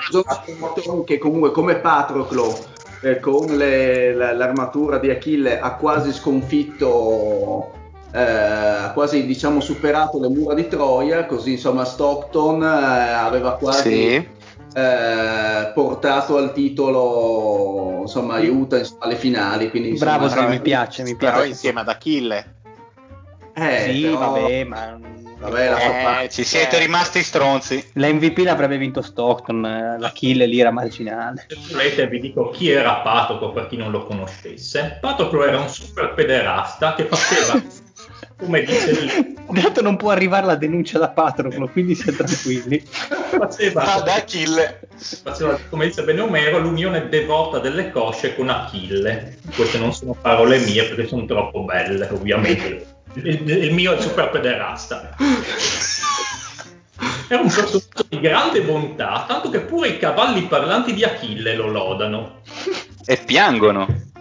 S6: che comunque come Patroclo eh, con le- la- l'armatura di Achille ha quasi sconfitto eh, ha quasi diciamo superato le mura di Troia così insomma Stockton eh, aveva quasi
S2: Sì.
S6: eh, portato al titolo insomma aiuta insomma, alle finali quindi insomma,
S5: Bravo, sì,
S2: però-
S5: mi piace, mi
S2: Però
S5: piace.
S2: insieme ad Achille.
S6: eh,
S5: sì,
S6: però-
S5: vabbè, ma
S6: vabbè, la
S4: Eh,
S6: parte.
S4: ci siete rimasti stronzi.
S5: l'MVP l'avrebbe vinto Stockton, eh, l'Achille lì era marginale.
S3: Se volete vi dico chi era Patoclo per chi non lo conoscesse. Patoclo era un super pederasta che faceva, come dice lì,
S5: Intanto non può arrivare la denuncia da Patroclo, quindi siete tranquilli.
S3: Faceva,
S4: da Achille.
S3: faceva, come dice bene Omero, l'unione devota delle cosce con Achille. Queste non sono parole mie perché sono troppo belle, ovviamente. Il, il mio è il super pederasta. Era un personaggio di grande bontà, tanto che pure i cavalli parlanti di Achille lo lodano.
S4: E piangono.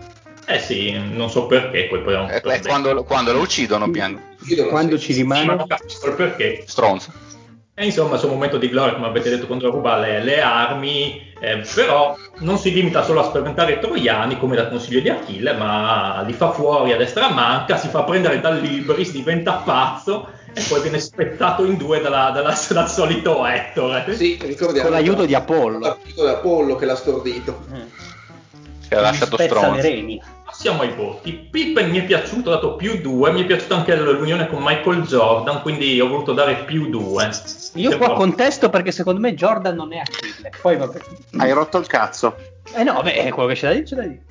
S3: Eh sì, non so perché, poi poi
S4: E, e quando, quando lo uccidono piangono.
S5: Quando ci rimane...
S3: non capisco perché.
S4: Stronzo.
S3: E insomma, c'è un momento di gloria, come avete detto, contro ruba le, le armi, eh, però non si limita solo a spaventare i troiani, come da consiglio di Achille, ma li fa fuori a destra a manca, si fa prendere dal Libris, diventa pazzo e poi viene spettato in due dalla- dalla- dal solito Ettore.
S6: Sì, ricordiamo.
S5: Con l'aiuto di Apollo.
S6: L'aiuto di Apollo che l'ha stordito.
S4: Che ha lasciato
S5: Spezza le
S4: stronzo.
S5: reni.
S3: Passiamo ai voti. Pippen mi è piaciuto, ho dato più 2, mi è piaciuta anche l'unione con Michael Jordan, quindi ho voluto dare più 2.
S5: Io qua contesto perché secondo me Jordan non è Achille. Poi vabbè.
S2: Hai rotto il cazzo.
S5: Eh no, vabbè, è quello che c'è da dire, c'è da dire.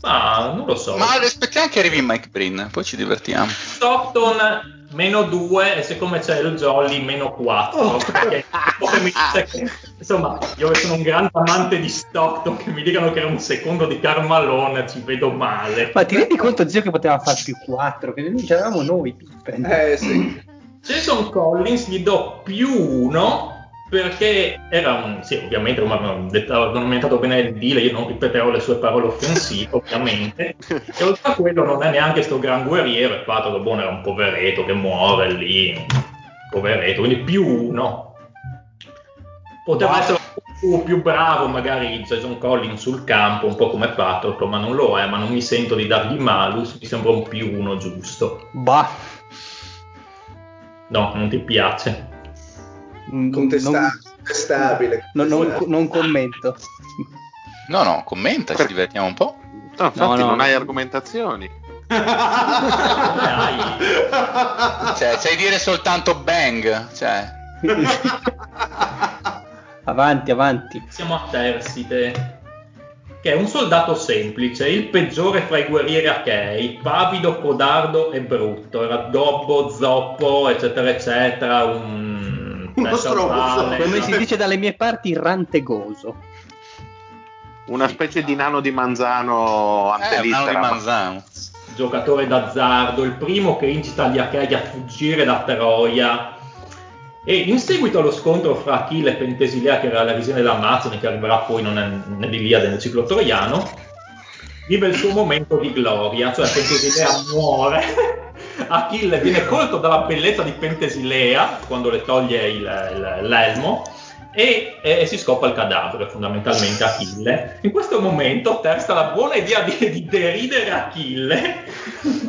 S3: Ma non lo so.
S4: Ma aspettiamo che arrivi Mike Brin, poi ci divertiamo.
S3: Stockton meno 2 e siccome c'è il Jolly meno 4 perché poi mi dice che- insomma io che sono un grande amante di Stockton che mi dicano che era un secondo di Carmalone ci vedo male
S5: Ma ti rendi conto, zio, che poteva far più 4? Che noi c'eravamo noi, Pippen.
S6: Eh sì.
S3: Jason Collins gli do più 1 perché era un sì ovviamente come avevo commentato bene il deal io non ripeterò le sue parole offensive ovviamente. E oltre a quello non è neanche sto gran guerriero e Pato buono era un poveretto che muore lì poveretto quindi più uno poteva essere più, più bravo magari Jason Collins sul campo un po' come Patroclo ma non lo è ma non mi sento di dargli malus mi sembra un più uno giusto.
S5: Bah.
S3: no non ti piace
S6: Contestabile. contestabile.
S5: Non, non- non commento.
S4: No, no, commenta, ci divertiamo un po'.
S2: No, infatti
S5: no.
S2: non hai argomentazioni.
S4: Cioè, sai dire soltanto bang. Cioè,
S5: avanti, avanti.
S3: Siamo a Tersite, che è un soldato semplice, il peggiore fra i guerrieri achei, pavido, codardo e brutto. Era dobbo, zoppo, eccetera, eccetera. Un
S1: Uno stronzo.
S5: Come si dice dalle mie parti, rantegoso.
S2: Una specie di nano di manzano
S4: eh, un anno di manzano.
S3: giocatore d'azzardo, il primo che incita gli achei a fuggire da Troia. E in seguito allo scontro fra Achille e Pentesilea, che era la visione dell'Amazzone, che arriverà poi non è- nell'Iliade nel ciclo troiano, vive il suo momento di gloria, cioè Pentesilea muore, Achille viene colto dalla bellezza di Pentesilea quando le toglie il- il- l'elmo e, e si scopre il cadavere, fondamentalmente Achille. In questo momento Tersta ha la buona idea di, di deridere Achille,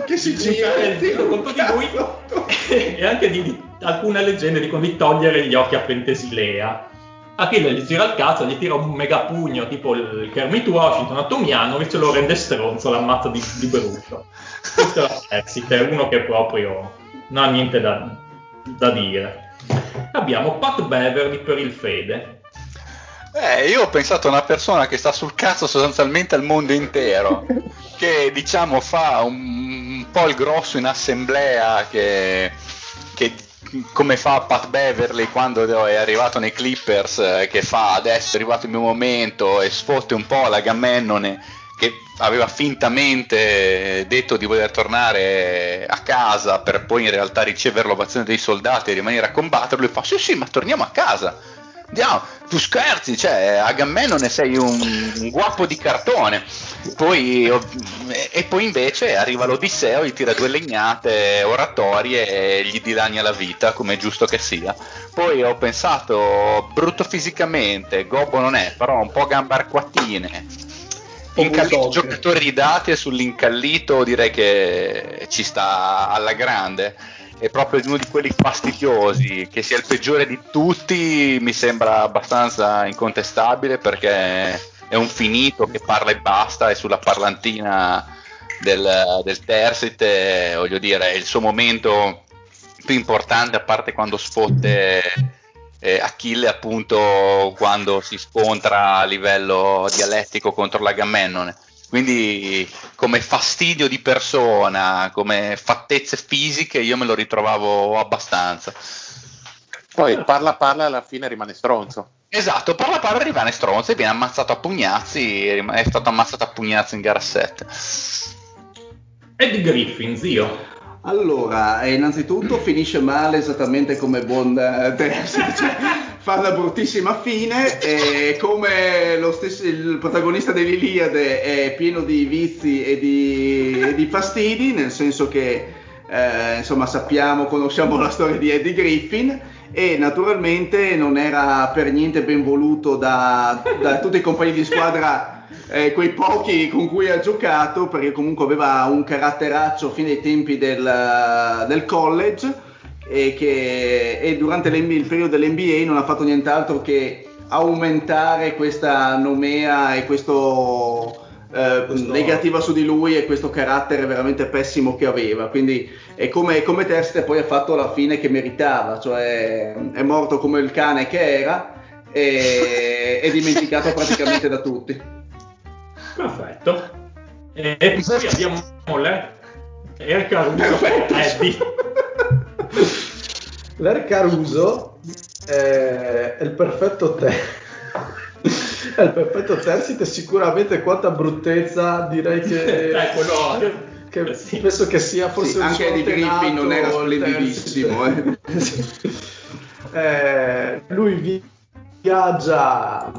S6: Che si gira
S3: il dito contro di lui e anche di, di- alcune leggende dicono di togliere gli occhi a Pentesilea. Achille gli gira il cazzo, gli tira un megapugno tipo il Kermit Washington a Tomianovic e lo rende stronzo, l'ammazza di, di brutto. Questo è che è uno che proprio non ha niente da, da dire. Abbiamo Pat Beverly per il Fede.
S4: Eh, io ho pensato a una persona che sta sul cazzo sostanzialmente al mondo intero, che diciamo fa un, un po' il grosso in assemblea, che, che come fa Pat Beverly quando è arrivato nei Clippers, eh, che fa adesso è arrivato il mio momento e sfotte un po' la Gammennone che aveva fintamente detto di voler tornare a casa per poi in realtà ricevere l'ovazione dei soldati e rimanere a combatterlo e fa sì sì ma torniamo a casa andiamo tu scherzi cioè Agamennone sei un, un guappo di cartone poi, e poi invece arriva l'Odisseo gli tira due legnate oratorie e gli dilania la vita come è giusto che sia poi ho pensato brutto fisicamente gobbo non è però un po' gambe arcuatine Incallito
S5: bulldog.
S4: giocatore di dati e sull'incallito direi che ci sta alla grande. È proprio uno di quelli fastidiosi, che sia il peggiore di tutti mi sembra abbastanza incontestabile perché è un finito che parla e basta e sulla parlantina del, del Tersite, voglio dire, è il suo momento più importante a parte quando sfotte eh, Achille appunto quando si scontra a livello dialettico contro l'Agamennone Quindi come fastidio di persona, come fattezze fisiche, io me lo ritrovavo abbastanza.
S2: Poi parla parla e alla fine rimane stronzo.
S4: Esatto, parla parla rimane stronzo e viene ammazzato a pugnazzi, è stato ammazzato a pugnazzi in gara 7.
S3: Eddie Griffin, zio.
S6: Allora, eh, innanzitutto finisce male esattamente come buon eh, Terzi, cioè, fa una bruttissima fine e come lo stesso, il protagonista dell'Iliade è pieno di vizi e di, e di fastidi, nel senso che eh, insomma sappiamo, conosciamo la storia di Eddie Griffin e naturalmente non era per niente ben voluto da, da tutti i compagni di squadra eh, quei pochi con cui ha giocato, perché comunque aveva un caratteraccio fin dai tempi del, del college e che e durante il periodo dell'NBA non ha fatto nient'altro che aumentare questa nomea e questo eh, questo... negativa su di lui e questo carattere veramente pessimo che aveva. Quindi è come, come Teste poi ha fatto la fine che meritava, cioè è morto come il cane che era e è dimenticato praticamente da tutti.
S3: Perfetto. E, e poi abbiamo l'Air, Air Caruso Eddie.
S7: L'Air Caruso è, è il perfetto te. è il perfetto Tersit sicuramente quanta bruttezza direi che...
S3: eh, quello...
S7: che che sì. penso che sia forse
S6: sì, anche di Grippi non era splendidissimo eh.
S7: eh, lui viaggia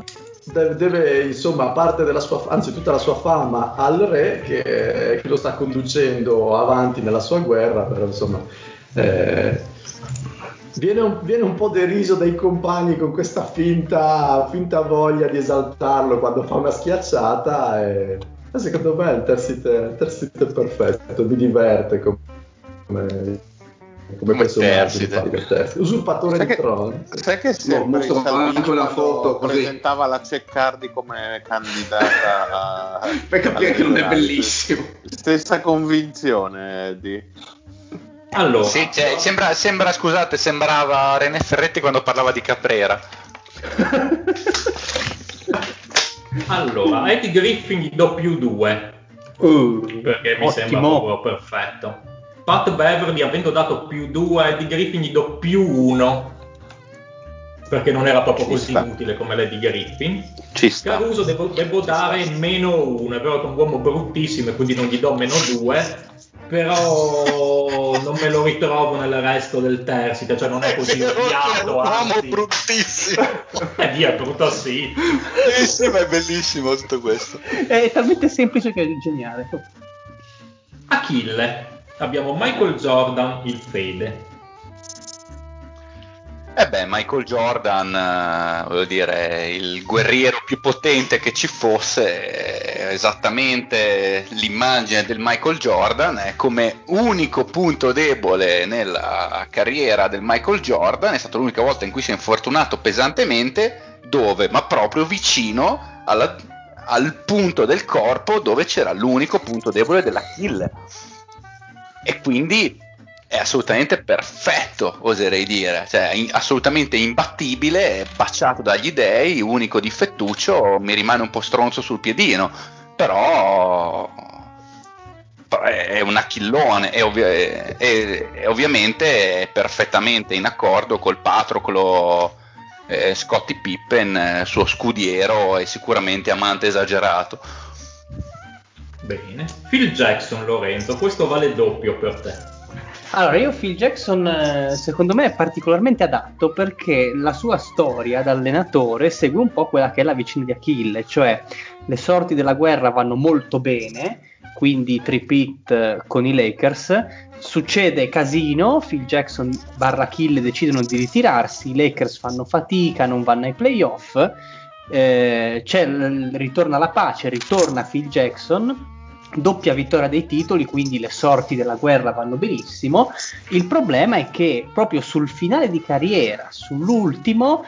S7: deve, insomma parte della sua anzi tutta la sua fama al re che, che lo sta conducendo avanti nella sua guerra però insomma eh, viene, un, viene, un, po' deriso dai compagni con questa finta, finta voglia di esaltarlo quando fa una schiacciata e, secondo me il tersit è perfetto mi diverte come come personaggio usurpatore
S2: sai
S7: di trono.
S2: sai che sempre
S6: no, anche una foto
S2: così. presentava la Ceccardi come candidata a,
S6: per capire che non è bellissimo.
S2: Stessa convinzione Eddie.
S4: Allora. Sì, cioè, sembra, sembra, scusate sembrava René Ferretti quando parlava di Caprera.
S3: Allora Eddie Griffin gli do più due. Uh, perché mi ottimo. sembra proprio perfetto Pat Beverly avendo dato più 2 a Eddie Griffin gli do più 1 perché non era proprio Ci così sta. utile come l'Eddie Griffin
S4: Ci sta.
S3: Caruso devo, devo Ci dare sta. meno 1 è vero che è un uomo bruttissimo e quindi non gli do meno 2 però non me lo ritrovo nel resto del Tersit, cioè non è così odiato. È un
S4: uomo bruttissimo.
S3: Eh via, brutto sì.
S4: Sì, ma è bellissimo tutto questo.
S5: È talmente semplice che è geniale.
S3: Achille abbiamo Michael Jordan, il fede.
S4: Eh beh, Michael Jordan, eh, voglio dire, il guerriero più potente che ci fosse, esattamente l'immagine del Michael Jordan, è come unico punto debole nella carriera del Michael Jordan, è stata l'unica volta in cui si è infortunato pesantemente, dove? Ma proprio vicino alla, al punto del corpo dove c'era l'unico punto debole della kill e quindi è assolutamente perfetto, oserei dire, cioè in, assolutamente imbattibile, baciato dagli dei, unico difettuccio, mi rimane un po' stronzo sul piedino, però, però è un achillone e, ovvi- è, è, ovviamente è perfettamente in accordo col Patroclo eh, Scotty Pippen, eh, suo scudiero e sicuramente amante esagerato.
S3: Bene. Phil Jackson, Lorenzo, questo vale doppio per te.
S5: Allora, io Phil Jackson eh, secondo me è particolarmente adatto perché la sua storia da allenatore segue un po' quella che è la vicina di Achille, cioè le sorti della guerra vanno molto bene, quindi tripit eh, con i Lakers, succede casino, Phil Jackson barra Achille decidono di ritirarsi, i Lakers fanno fatica, non vanno ai playoff, eh, ritorna la pace, ritorna Phil Jackson, doppia vittoria dei titoli, quindi le sorti della guerra vanno benissimo. Il problema è che proprio sul finale di carriera, sull'ultimo,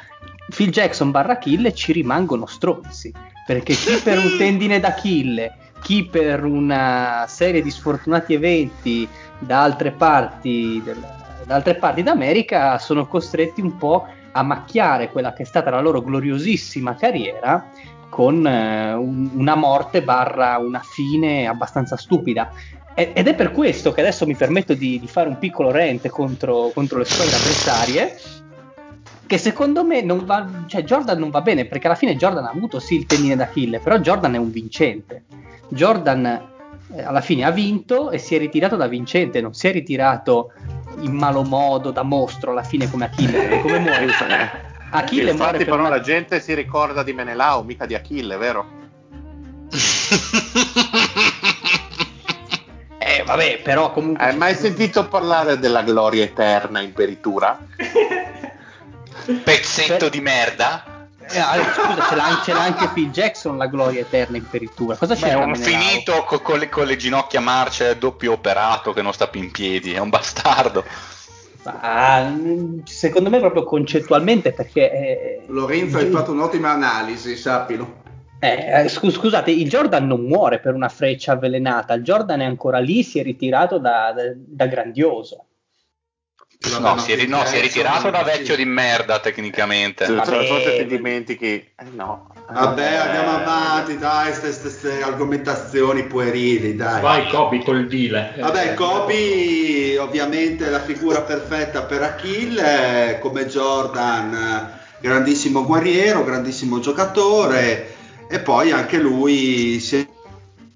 S5: Phil Jackson barra Achille ci rimangono stronzi, perché chi per un tendine d'Achille, chi per una serie di sfortunati eventi da altre parti, del, da altre parti d'America sono costretti un po' a macchiare quella che è stata la loro gloriosissima carriera con eh, un- una morte barra una fine abbastanza stupida. E- Ed è per questo che adesso mi permetto di, di fare un piccolo rant contro, contro le squadre avversarie. Che secondo me non va, cioè Jordan non va bene perché alla fine Jordan ha avuto sì il tendine d'Achille, però Jordan è un vincente. Jordan eh, alla fine ha vinto e si è ritirato da vincente, non si è ritirato in malo modo da mostro alla fine come Achille. come muore? Achille muore
S2: Infatti,
S5: per
S2: però, la gente si ricorda di Menelao, mica di Achille, vero?
S5: Eh, vabbè, però comunque.
S2: Hai mai sentito parlare della gloria eterna in peritura?
S4: Pezzetto
S5: Per-
S4: di merda.
S5: Eh, allora, scusa, ce l'ha, ce l'ha anche Phil Jackson la gloria eterna in peritura. Cosa c'è
S4: è un finito co- con, le, con le ginocchia marce, doppio operato che non sta più in piedi, è un bastardo.
S5: Ah, mm, secondo me proprio concettualmente perché eh,
S6: Lorenzo, hai fatto un'ottima analisi, sappilo.
S5: eh, eh, scu- scusate, il Jordan non muore per una freccia avvelenata, il Jordan è ancora lì, si è ritirato da, da- da grandioso.
S4: No, si è, ri- no, si è ritirato da vecchio di merda tecnicamente.
S2: Cioè,
S5: Vabbè,
S2: forse ti
S5: vabbè.
S2: dimentichi. Eh, no.
S1: Vabbè, andiamo avanti, dai, queste argomentazioni puerili, dai.
S3: Vai Kobe col dile.
S1: Vabbè, Kobe ovviamente è la figura perfetta per Achille, come Jordan, grandissimo guerriero, grandissimo giocatore e poi anche lui si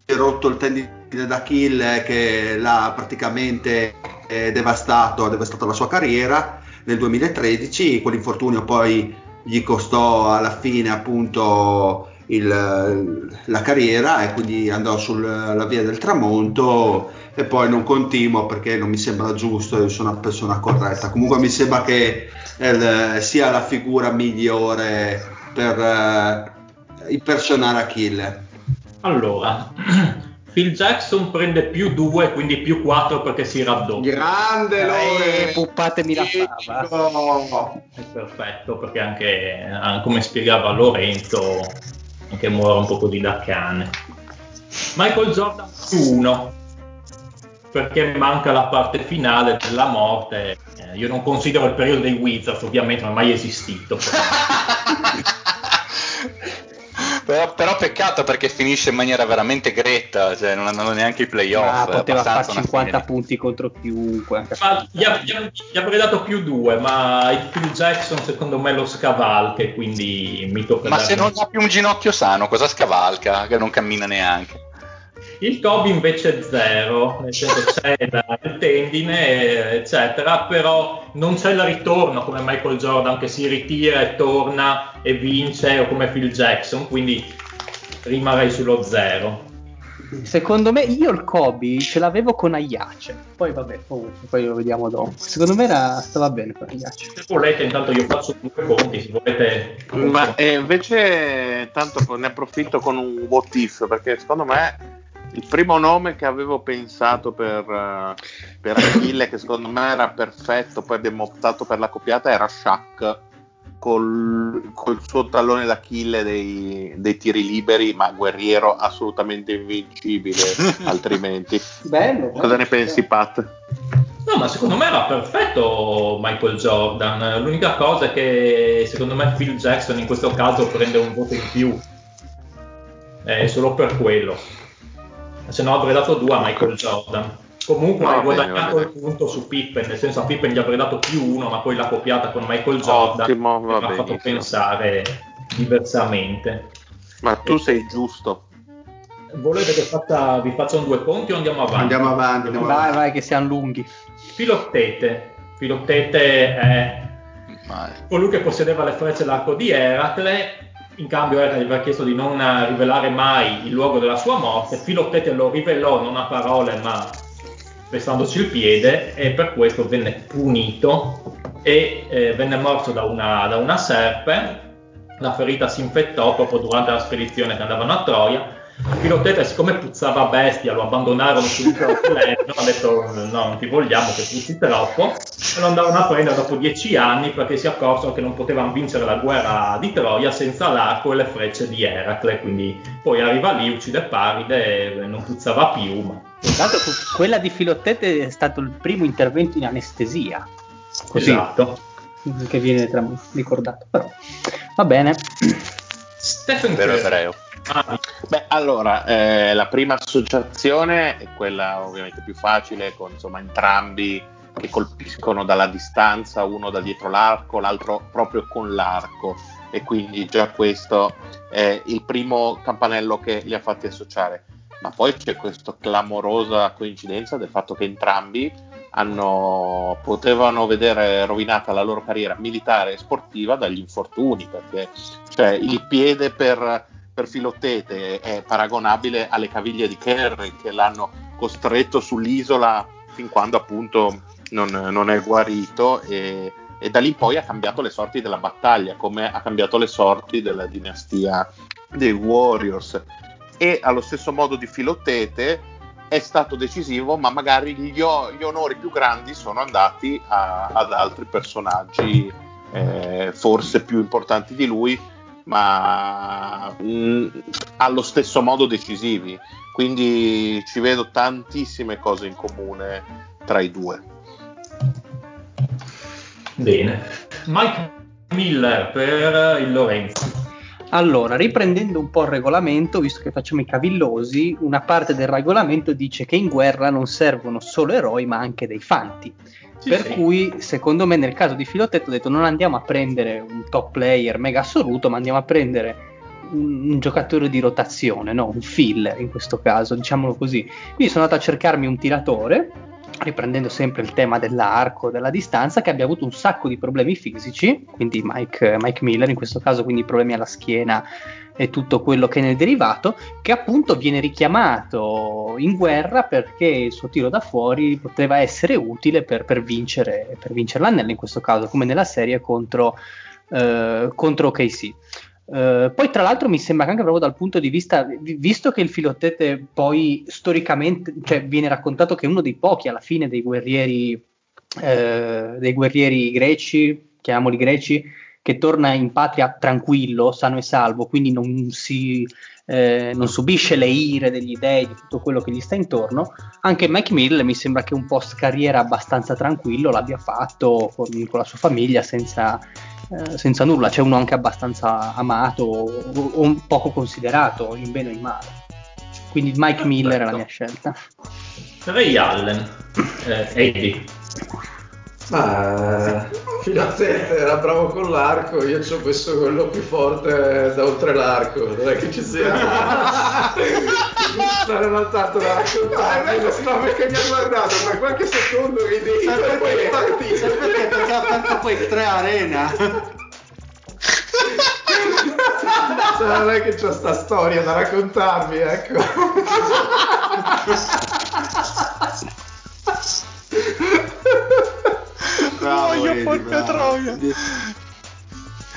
S1: è rotto il tendine d'Achille che l'ha praticamente eh, devastato, ha devastato la sua carriera nel 2013, quell'infortunio poi gli costò alla fine appunto il- la carriera e quindi andò sulla via del tramonto e poi non continuo perché non mi sembra giusto, io sono una persona corretta. Comunque mi sembra che eh, sia la figura migliore per eh, impersonare Achille.
S3: Allora, Phil Jackson prende più 2, quindi più 4 perché si raddoppia.
S6: Grande
S5: Eh,
S6: Lorenzo!
S5: puppatemi la fava.
S3: È perfetto perché anche, ah, come spiegava Lorenzo, anche muore un po' così da cane. Michael Jordan più 1 perché manca la parte finale della morte. Eh, io non considero il periodo dei Wizards, ovviamente non è mai esistito.
S4: Però, però peccato perché finisce in maniera veramente gretta, cioè non hanno neanche i playoff. È
S5: poteva fare
S4: abbastanza una
S5: 50
S4: fine.
S5: punti contro chiunque.
S3: Ma gli, gli gli avrei dato più 2, ma il Phil Jackson secondo me lo scavalca e quindi mi tocca
S4: Ma se non ha più un ginocchio sano, cosa scavalca? Che non cammina neanche.
S3: Il Kobe invece è zero, nel senso c'è la- il tendine, eccetera, però non c'è il ritorno come Michael Jordan che si ritira e torna e vince, o come Phil Jackson, quindi rimarrei sullo zero.
S5: Secondo me io il Kobe ce l'avevo con Aiace. Poi vabbè, comunque, poi lo vediamo dopo. Secondo me era, stava bene con Aiace.
S3: Se volete, intanto io faccio due conti, se volete...
S2: Ma eh, invece, tanto ne approfitto con un what if perché secondo me il primo nome che avevo pensato per, eh, per Achille, che secondo me era perfetto, poi abbiamo optato per la copiata, era Shaq col, col suo tallone d'Achille dei, dei tiri liberi, ma guerriero assolutamente invincibile altrimenti.
S5: Bello.
S2: Cosa ne pensi, Pat?
S3: No, ma secondo me era perfetto Michael Jordan. L'unica cosa è che secondo me Phil Jackson in questo caso prende un voto in più. È solo per quello. Se no avrei dato due a Michael Jordan. Comunque hai
S2: bene,
S3: guadagnato il punto su Pippen, nel senso a Pippen gli avrei dato più uno, ma poi l'ha copiata con Michael Jordan
S2: Ottimo, va
S3: mi ha fatto pensare diversamente.
S2: Ma tu sei giusto.
S3: Volete che faccia- vi faccia un due conti o andiamo avanti?
S1: Andiamo avanti, andiamo
S5: Vai,
S1: avanti.
S5: vai, che siamo lunghi.
S3: Filottete. Filottete è colui che possedeva le frecce dell'arco di Eracle, in cambio Eracle gli aveva chiesto di non rivelare mai il luogo della sua morte, Filottete lo rivelò non a parole ma pesandoci il piede e per questo venne punito e eh, venne morso da una, da una serpe, la ferita si infettò proprio durante la spedizione che andavano a Troia. Filottete, siccome puzzava bestia, lo abbandonarono subito al letto, ha detto no, non ti vogliamo che puzzi troppo, e lo andarono a prendere dopo dieci anni perché si accorsero che non potevano vincere la guerra di Troia senza l'arco e le frecce di Eracle, quindi poi arriva lì, uccide Paride, non puzzava più, ma
S5: Intanto que- quella di Filottete è stato il primo intervento in anestesia. Così
S3: esatto.
S5: che viene ricordato. Però va bene.
S3: Stephen
S4: Vero ebreo.
S3: Ah,
S2: Beh, allora, eh, la prima associazione è quella ovviamente più facile, con insomma entrambi che colpiscono dalla distanza, uno da dietro l'arco, l'altro proprio con l'arco. E quindi già questo è il primo campanello che li ha fatti associare. Ma poi c'è questa clamorosa coincidenza del fatto che entrambi hanno, potevano vedere rovinata la loro carriera militare e sportiva dagli infortuni, perché cioè, il piede per, per Filottete è paragonabile alle caviglie di Kerry che l'hanno costretto sull'isola fin quando appunto non, non è guarito e, e da lì poi ha cambiato le sorti della battaglia, come ha cambiato le sorti della dinastia dei Warriors. E allo stesso modo di Filottete è stato decisivo, ma magari gli, gli onori più grandi sono andati a- ad altri personaggi eh, forse più importanti di lui, ma mh, allo stesso modo decisivi. Quindi ci vedo tantissime cose in comune tra i due.
S3: bene. Mike Miller per il Lorenzo.
S5: Allora, riprendendo un po' il regolamento, visto che facciamo i cavillosi, una parte del regolamento dice che in guerra non servono solo eroi, ma anche dei fanti.
S3: Sì,
S5: per
S3: sì.
S5: cui, secondo me, nel caso di Filottetto, ho detto non andiamo a prendere un top player mega assoluto, ma andiamo a prendere un, un giocatore di rotazione, no? un filler in questo caso, diciamolo così. Quindi sono andato a cercarmi un tiratore, riprendendo sempre il tema dell'arco, della distanza, che abbia avuto un sacco di problemi fisici, quindi Mike, Mike Miller in questo caso, quindi problemi alla schiena e tutto quello che ne è derivato, che appunto viene richiamato in guerra perché il suo tiro da fuori poteva essere utile per, per vincere, per vincere l'anello in questo caso, come nella serie contro, eh, contro OKC. Eh, poi tra l'altro mi sembra che anche proprio dal punto di vista, vi- visto che il filottete poi storicamente, cioè viene raccontato che è uno dei pochi alla fine dei guerrieri, eh, dei guerrieri greci, chiamiamoli greci, che torna in patria tranquillo, sano e salvo, quindi non si eh, non subisce le ire degli dei, di tutto quello che gli sta intorno. Anche Mike Mill mi sembra che un post carriera abbastanza tranquillo l'abbia fatto con, con la sua famiglia senza, eh, senza nulla. C'è uno anche abbastanza amato o, o un poco considerato in bene o in male. Quindi Mike Miller è la mia scelta.
S3: Ray Allen. Eh, Eddie.
S7: Ma Filattete era bravo con l'arco, io ci ho messo quello più forte da oltre l'arco, non è che ci sia. era tanto l'arco. No, perché mi ha guardato per qualche secondo rideva
S1: Sai
S7: e poi è
S1: perché?
S7: partito.
S1: Perché? Ha aperto poi tre arena.
S7: Cioè, non è che c'ho sta storia da raccontarvi, ecco.
S1: Bravo,
S2: porca troia.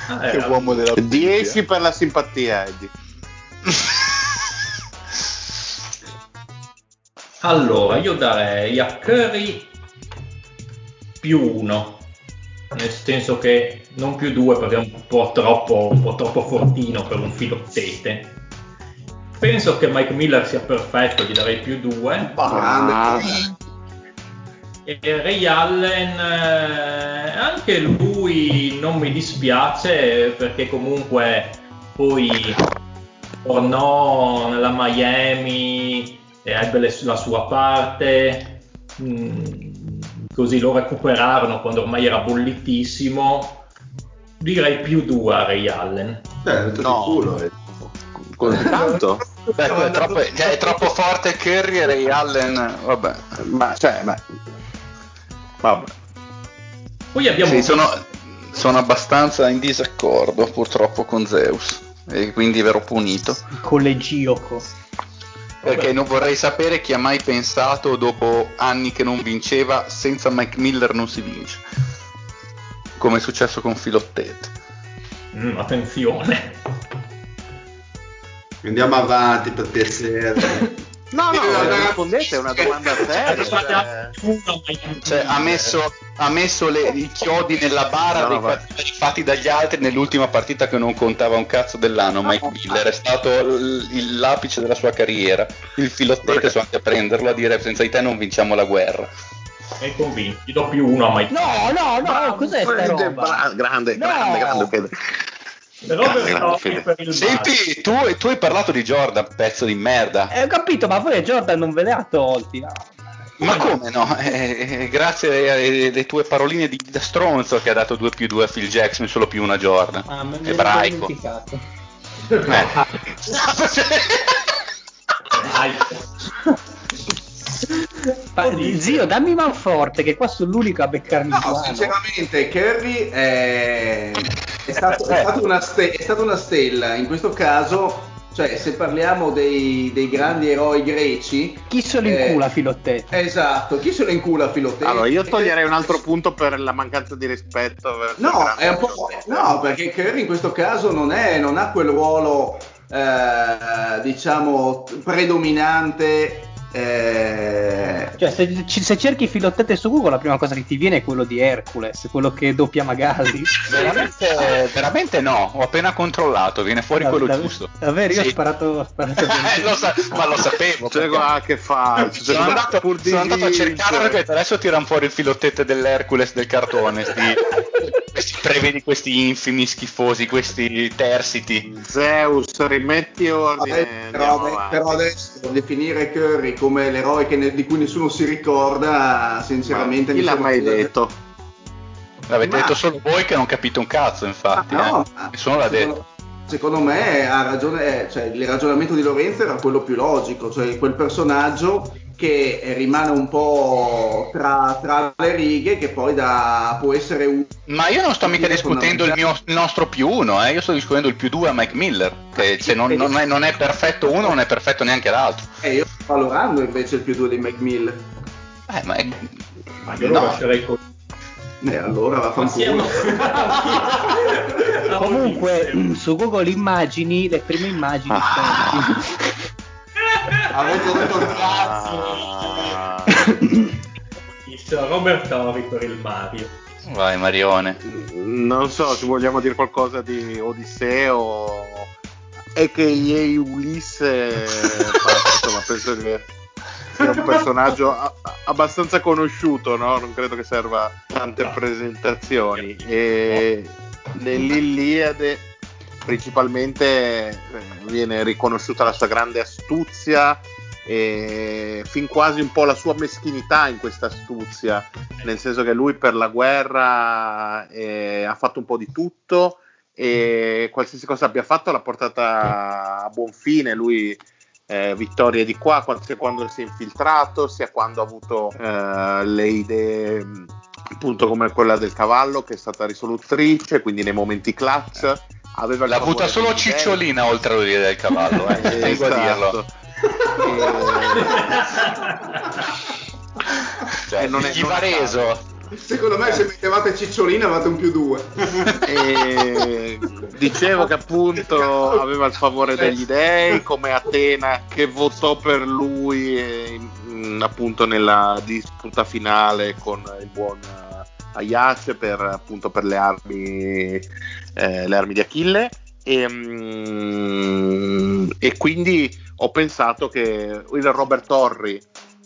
S3: Ah,
S4: Che
S3: eh,
S4: uomo della
S2: 10 per la simpatia, Eddie.
S3: Allora, io darei a Curry più uno, nel senso che non più due perché è un po' troppo, un po' troppo fortino per un filottete. Penso che Mike Miller sia perfetto, gli darei più due.
S6: Grande.
S3: E Ray Allen, eh, anche lui non mi dispiace perché comunque poi tornò nella Miami e ebbe le- la sua parte, mm, così lo recuperarono quando ormai era bollitissimo. Direi più due a Ray Allen.
S1: Detto
S4: No.
S1: culo. eh.
S2: Così tanto?
S4: Beh, è troppo, cioè, è troppo forte Curry e Ray Allen. Vabbè.
S2: Ma, cioè, ma... Vabbè.
S3: Poi abbiamo
S4: Sì, sono, sono abbastanza in disaccordo purtroppo con Zeus. E quindi verrò punito.
S5: Collegioco.
S4: Perché non vorrei sapere chi ha mai pensato dopo anni che non vinceva senza Mike Miller non si vince. Come è successo con Filottete.
S3: Mm, attenzione.
S1: Andiamo avanti per piacere.
S2: No, no,
S1: Eh,
S2: rispondete, è una domanda seria. Cioè...
S3: A
S4: Cioè, ha messo, ha messo le- i chiodi nella bara
S2: No,
S4: dei
S2: va.
S4: quattrini fatti dagli altri nell'ultima partita che non contava un cazzo dell'anno. Mike Miller è stato l- il- l'apice della sua carriera. Il filottete so anche prenderlo a dire senza di te non vinciamo la guerra.
S3: È convinto, gli do più uno a Mike
S5: No, no, no, cos'è sta
S2: Grande,
S5: roba?
S2: grande,
S5: No.
S2: grande, grande Pedro.
S3: Robert
S2: Grande
S3: Torri
S2: Fede.
S3: per il
S4: Senti, tu, tu hai parlato di Jordan, pezzo di merda.
S5: Eh, ho capito, ma voi Jordan non ve le ha tolti, no?
S4: Ma come no? Eh, grazie alle, alle tue paroline di, da stronzo che ha dato 2 più 2 a Phil Jackson, solo più 1 a Jordan.
S5: Ah, me
S4: Ebraico.
S5: dimenticato.
S4: Eh.
S3: Dai.
S5: Ma, zio, dammi manforte, che qua sono l'unico a beccarmi
S6: No, sinceramente, Curry è, è, stato, è, stato una ste- è stata una stella. In questo caso, cioè, se parliamo dei, dei grandi eroi greci,
S5: Chi se lo
S6: Eh,
S5: incula, Filottete?
S6: esatto, chi se lo incula a Filottete?
S2: Allora, io toglierei un altro punto per la mancanza di rispetto.
S6: No, è un po', no, perché Curry in questo caso non, è, non ha quel ruolo, eh, diciamo, predominante. Eh,
S5: Cioè, se, se cerchi Filottete su Google, la prima cosa che ti viene è quello di Hercules, quello che doppia Magali.
S4: Veramente, veramente no, ho appena controllato, viene fuori quello
S5: Dav-
S4: giusto.
S5: Davvero, io ho
S4: Sì.
S5: sparato, ho sparato
S4: lo sa- ma lo sapevo.
S2: Cioè,
S4: perché-
S2: che falso.
S4: Sono andato, sono andato a cercare perché adesso tirano fuori il filottete dell'Hercules del cartone. Sti, questi prevedi questi infimi schifosi, questi tersiti.
S2: Zeus, rimetti ordine.
S6: Però,
S2: avanti.
S6: però adesso definire Curry come l'eroe che ne- di cui nessuno si ricorda, sinceramente
S2: Ma chi
S6: mi
S2: l'ha mai detto?
S4: L'avete
S6: Ma-
S4: detto solo voi che non capite un cazzo, infatti.
S6: Ah, no,
S4: eh.
S6: ma
S4: Nessuno l'ha detto.
S6: Secondo me ha ragione, eh, cioè, il ragionamento di Lorenzo era quello più logico, cioè quel personaggio che rimane un po' tra, tra le righe, che poi da, può essere un...
S4: Ma io non sto mica discutendo il, mio, il nostro più uno, eh. io sto discutendo il più due a Mike Miller. Che se non, non è, non è perfetto uno, non è perfetto neanche l'altro.
S6: Eh, io sto valorando invece il più due di McMill.
S4: Eh, ma è-
S3: Ma io lo
S4: No.
S3: lascerei
S6: Eh, allora vaffanculo.
S3: siamo...
S5: Comunque, su Google Immagini, le prime immagini
S2: Ah.
S1: Avete detto il cazzo.
S2: Ah,
S3: Robert Torri per il Mario.
S4: Vai Marione.
S2: non so se vogliamo dire qualcosa di Odisseo e che EA Ulisse, ma, insomma, penso che sia un personaggio abbastanza conosciuto, no? non credo che serva tante presentazioni. E nell'Iliade principalmente eh, viene riconosciuta la sua grande astuzia e fin quasi un po' la sua meschinità in questa astuzia, nel senso che lui per la guerra eh, ha fatto un po' di tutto e qualsiasi cosa abbia fatto l'ha portata a buon fine. Lui eh, vittorie di qua, sia quando si è infiltrato, sia quando ha avuto eh, le idee appunto come quella del cavallo che è stata risolutrice, quindi nei momenti clutch. Aveva il
S4: L'ha avuta solo. Cicciolina oltre all'idea del cavallo, eh.
S2: Eh,
S4: tengo a dirlo. Cioè,
S2: Eh, non è-
S4: gli
S2: non
S4: va reso.
S6: Secondo me se mettevate Cicciolina avevate un più due.
S2: E dicevo che appunto aveva il favore degli dei come Atena che votò per lui in- appunto nella disputa finale con il buon Aiace per appunto per le armi eh, le armi di Achille e, mm, e quindi ho pensato che il Robert Torri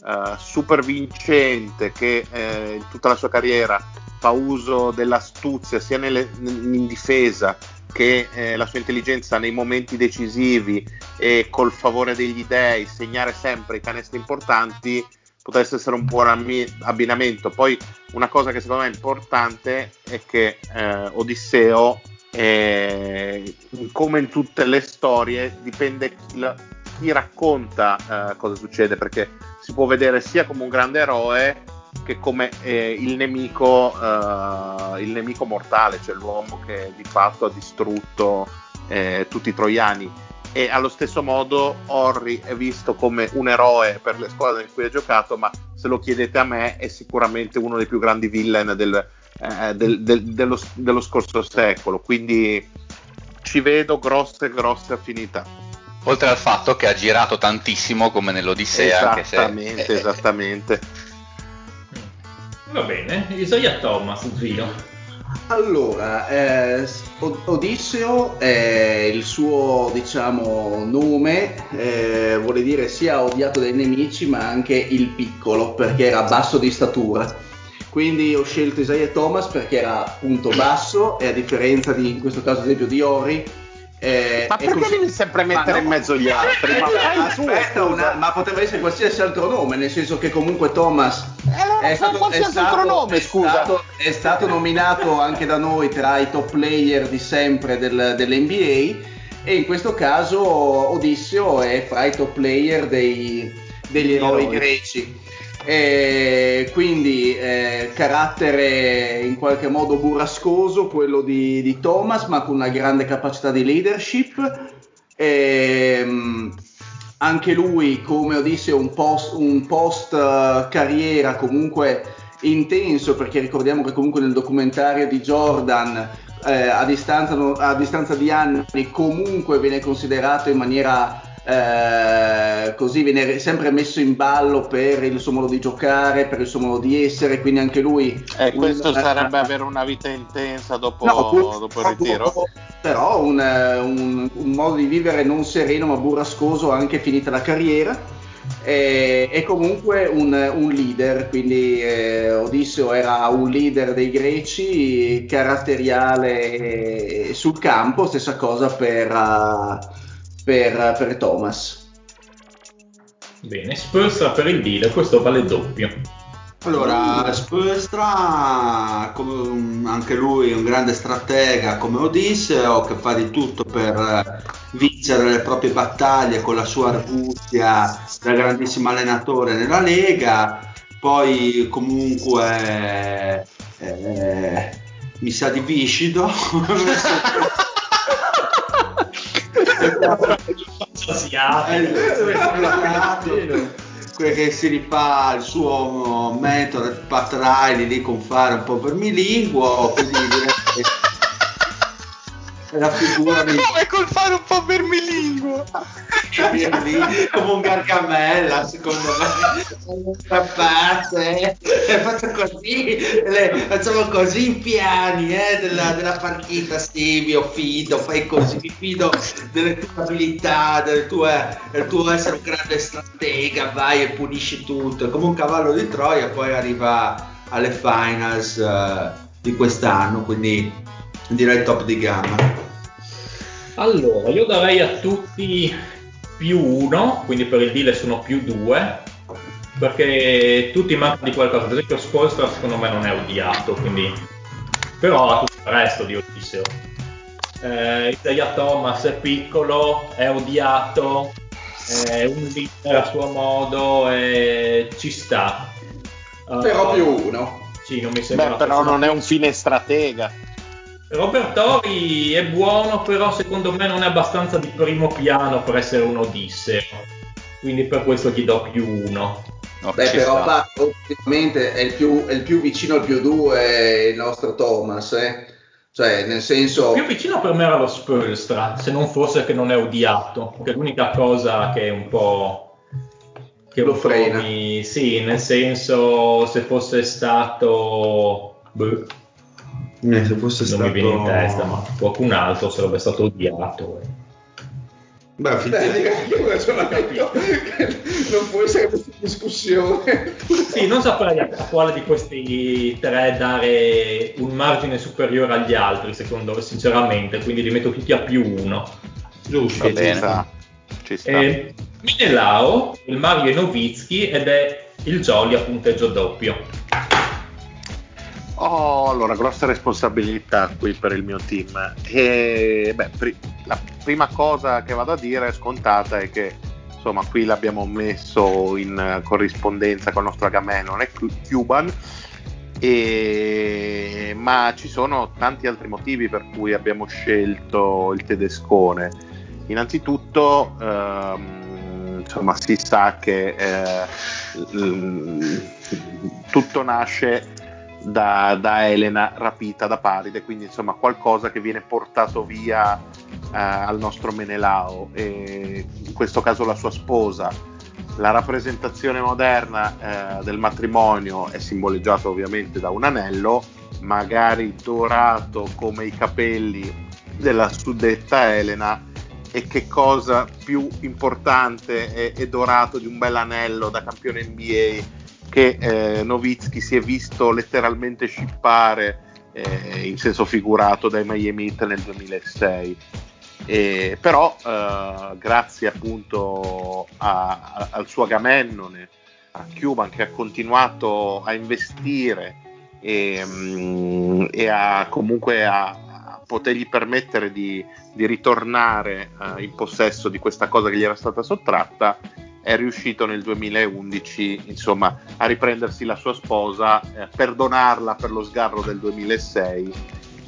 S2: eh, super vincente che eh, tutta la sua carriera fa uso dell'astuzia sia nelle- in difesa che eh, la sua intelligenza nei momenti decisivi e col favore degli dei segnare sempre i canestri importanti potesse essere un buon abbinamento. Poi una cosa che secondo me è importante è che eh, Odisseo, eh, come in tutte le storie, dipende chi racconta eh, cosa succede, perché si può vedere sia come un grande eroe che come eh, il, nemico, eh, il nemico mortale, cioè l'uomo che di fatto ha distrutto eh, tutti i troiani. E allo stesso modo Horry è visto come un eroe per le squadre in cui ha giocato, ma se lo chiedete a me è sicuramente uno dei più grandi villain del, eh, del- del- dello, dello scorso secolo. Quindi ci vedo grosse, grosse affinità.
S4: Oltre al fatto che ha girato tantissimo come nell'Odissea, anche se
S2: Esattamente,
S4: eh,
S2: esattamente.
S3: Va bene, Isaiah Thomas, zio.
S6: Allora, eh, Odisseo è il suo, diciamo, nome, eh, vuole dire sia odiato dai nemici, ma anche il piccolo, perché era basso di statura. quindi ho scelto Isaiah Thomas perché era punto basso e a differenza di, in questo caso ad esempio di Ori, eh,
S2: ma perché così... devi sempre mettere
S6: no,
S2: in mezzo gli altri?
S6: Aspetta, ma, aspetta una, ma poteva essere qualsiasi altro nome, nel senso che comunque Thomas
S2: eh, è, stato, è, stato, nome,
S6: è, stato, è, stato, nominato anche da noi tra i top player di sempre del, dell'NBA e in questo caso Odisseo è fra i top player dei, degli eroi. greci. E quindi eh, carattere in qualche modo burrascoso quello di, di, Thomas ma con una grande capacità di leadership. E, um, anche lui come Odisseo un post, un post uh, carriera comunque intenso perché ricordiamo che comunque nel documentario di Jordan eh, a, distanza, a distanza di anni comunque viene considerato in maniera eh, così viene sempre messo in ballo per il suo modo di giocare, per il suo modo di essere, quindi anche lui...
S2: Eh, questo un, sarebbe uh, avere una vita intensa dopo, no, dopo il ritiro?
S6: però un, un, un, modo di vivere non sereno ma burrascoso anche finita la carriera. E, e comunque un, leader, quindi eh, Odisseo era un leader dei greci, caratteriale sul campo, stessa cosa per... Uh, per, per Thomas.
S3: Bene, Spurstra per il deal, questo vale doppio.
S1: Allora, Spurstra, come anche lui un grande stratega come Odisseo, che fa di tutto per vincere le proprie battaglie con la sua arguzia da grandissimo allenatore nella Lega, poi comunque eh, mi sa di viscido. che si rifà il suo metodo Pat lì con fare un po' vermilinguo quindi direi
S2: la figura mi... come col fare un po' vermilinguo
S1: come un gargamella secondo me. Strappate e faccio così le, facciamo così in piani eh, della, della, partita. Sì mi fido fai così mi fido delle tue abilità del tuo, del tuo essere un grande stratega vai e punisci tutto. Come un cavallo di Troia poi arriva alle finals uh, di quest'anno quindi direi top di gamma
S3: allora, io darei a tutti più uno, quindi per il deal sono più due, perché tutti mancano di qualcosa. Per esempio, Spolstra secondo me non è odiato, quindi... però ha tutto il resto di Odisseo. Eh, Isaiah Thomas è piccolo, è odiato, è un leader a suo modo, e ci sta.
S6: Però uh, più uno.
S3: Sì, non mi sembra.
S2: Beh, però non è un fine stratega.
S3: Robertori è buono, però secondo me non è abbastanza di primo piano per essere un Odisseo. Quindi per questo gli do più uno.
S6: No, Beh, però ovviamente è il, più, è il più vicino al più due il nostro Thomas, eh? Cioè, nel senso...
S3: Il più vicino per me era lo Spolstra, se non fosse che non è odiato, che è l'unica cosa che è un po'...
S6: Che lo frena.
S3: Mi... Sì, nel senso, se fosse stato... Beh
S1: eh, se fosse
S3: non
S1: stato...
S3: mi viene in testa, ma qualcun altro sarebbe stato odiato. Eh.
S6: Beh, effettivamente non può essere questa discussione.
S3: sì, non saprei a quale di questi tre dare un margine superiore agli altri, secondo me, sinceramente, quindi li metto tutti a più uno.
S2: Giusto, Va bene. Ci sta.
S3: Ci sta. Eh, Menelao, il Mario Novitsky ed è il Jolly a punteggio doppio.
S2: Oh, allora, grossa responsabilità qui per il mio team. E, beh, pri- la prima cosa che vado a dire scontata è che insomma qui l'abbiamo messo in corrispondenza con il nostro Agamemnon e Cuban, e... ma ci sono tanti altri motivi per cui abbiamo scelto il tedescone. Innanzitutto, ehm, insomma, si sa che eh, tutto nasce da, da, Elena rapita da Paride, quindi insomma qualcosa che viene portato via eh, al nostro Menelao, e in questo caso la sua sposa. La rappresentazione moderna eh, del matrimonio è simboleggiata ovviamente da un anello, magari dorato come i capelli della suddetta Elena, e che cosa più importante e, dorato di un bel anello da campione NBA che eh, Novitsky si è visto letteralmente scippare eh, in senso figurato dai Miami Heat nel 2006. Eh, però eh, grazie appunto a, a, al suo Agamennone, a Cuban che ha continuato a investire e, mh, e a comunque a, potergli permettere di, di ritornare uh, in possesso di questa cosa che gli era stata sottratta, è riuscito nel 2011 insomma, a riprendersi la sua sposa, eh, perdonarla per lo sgarro del 2006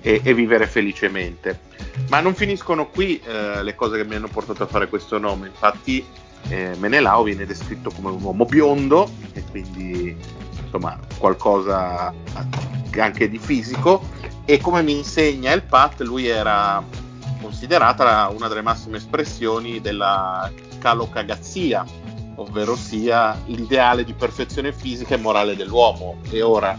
S2: e, e vivere felicemente. Ma non finiscono qui eh, le cose che mi hanno portato a fare questo nome, infatti eh, Menelao viene descritto come un uomo biondo e quindi insomma qualcosa anche di fisico. E come mi insegna il Pat lui era considerata una delle massime espressioni della calocagazzia ovvero sia l'ideale di perfezione fisica e morale dell'uomo. E ora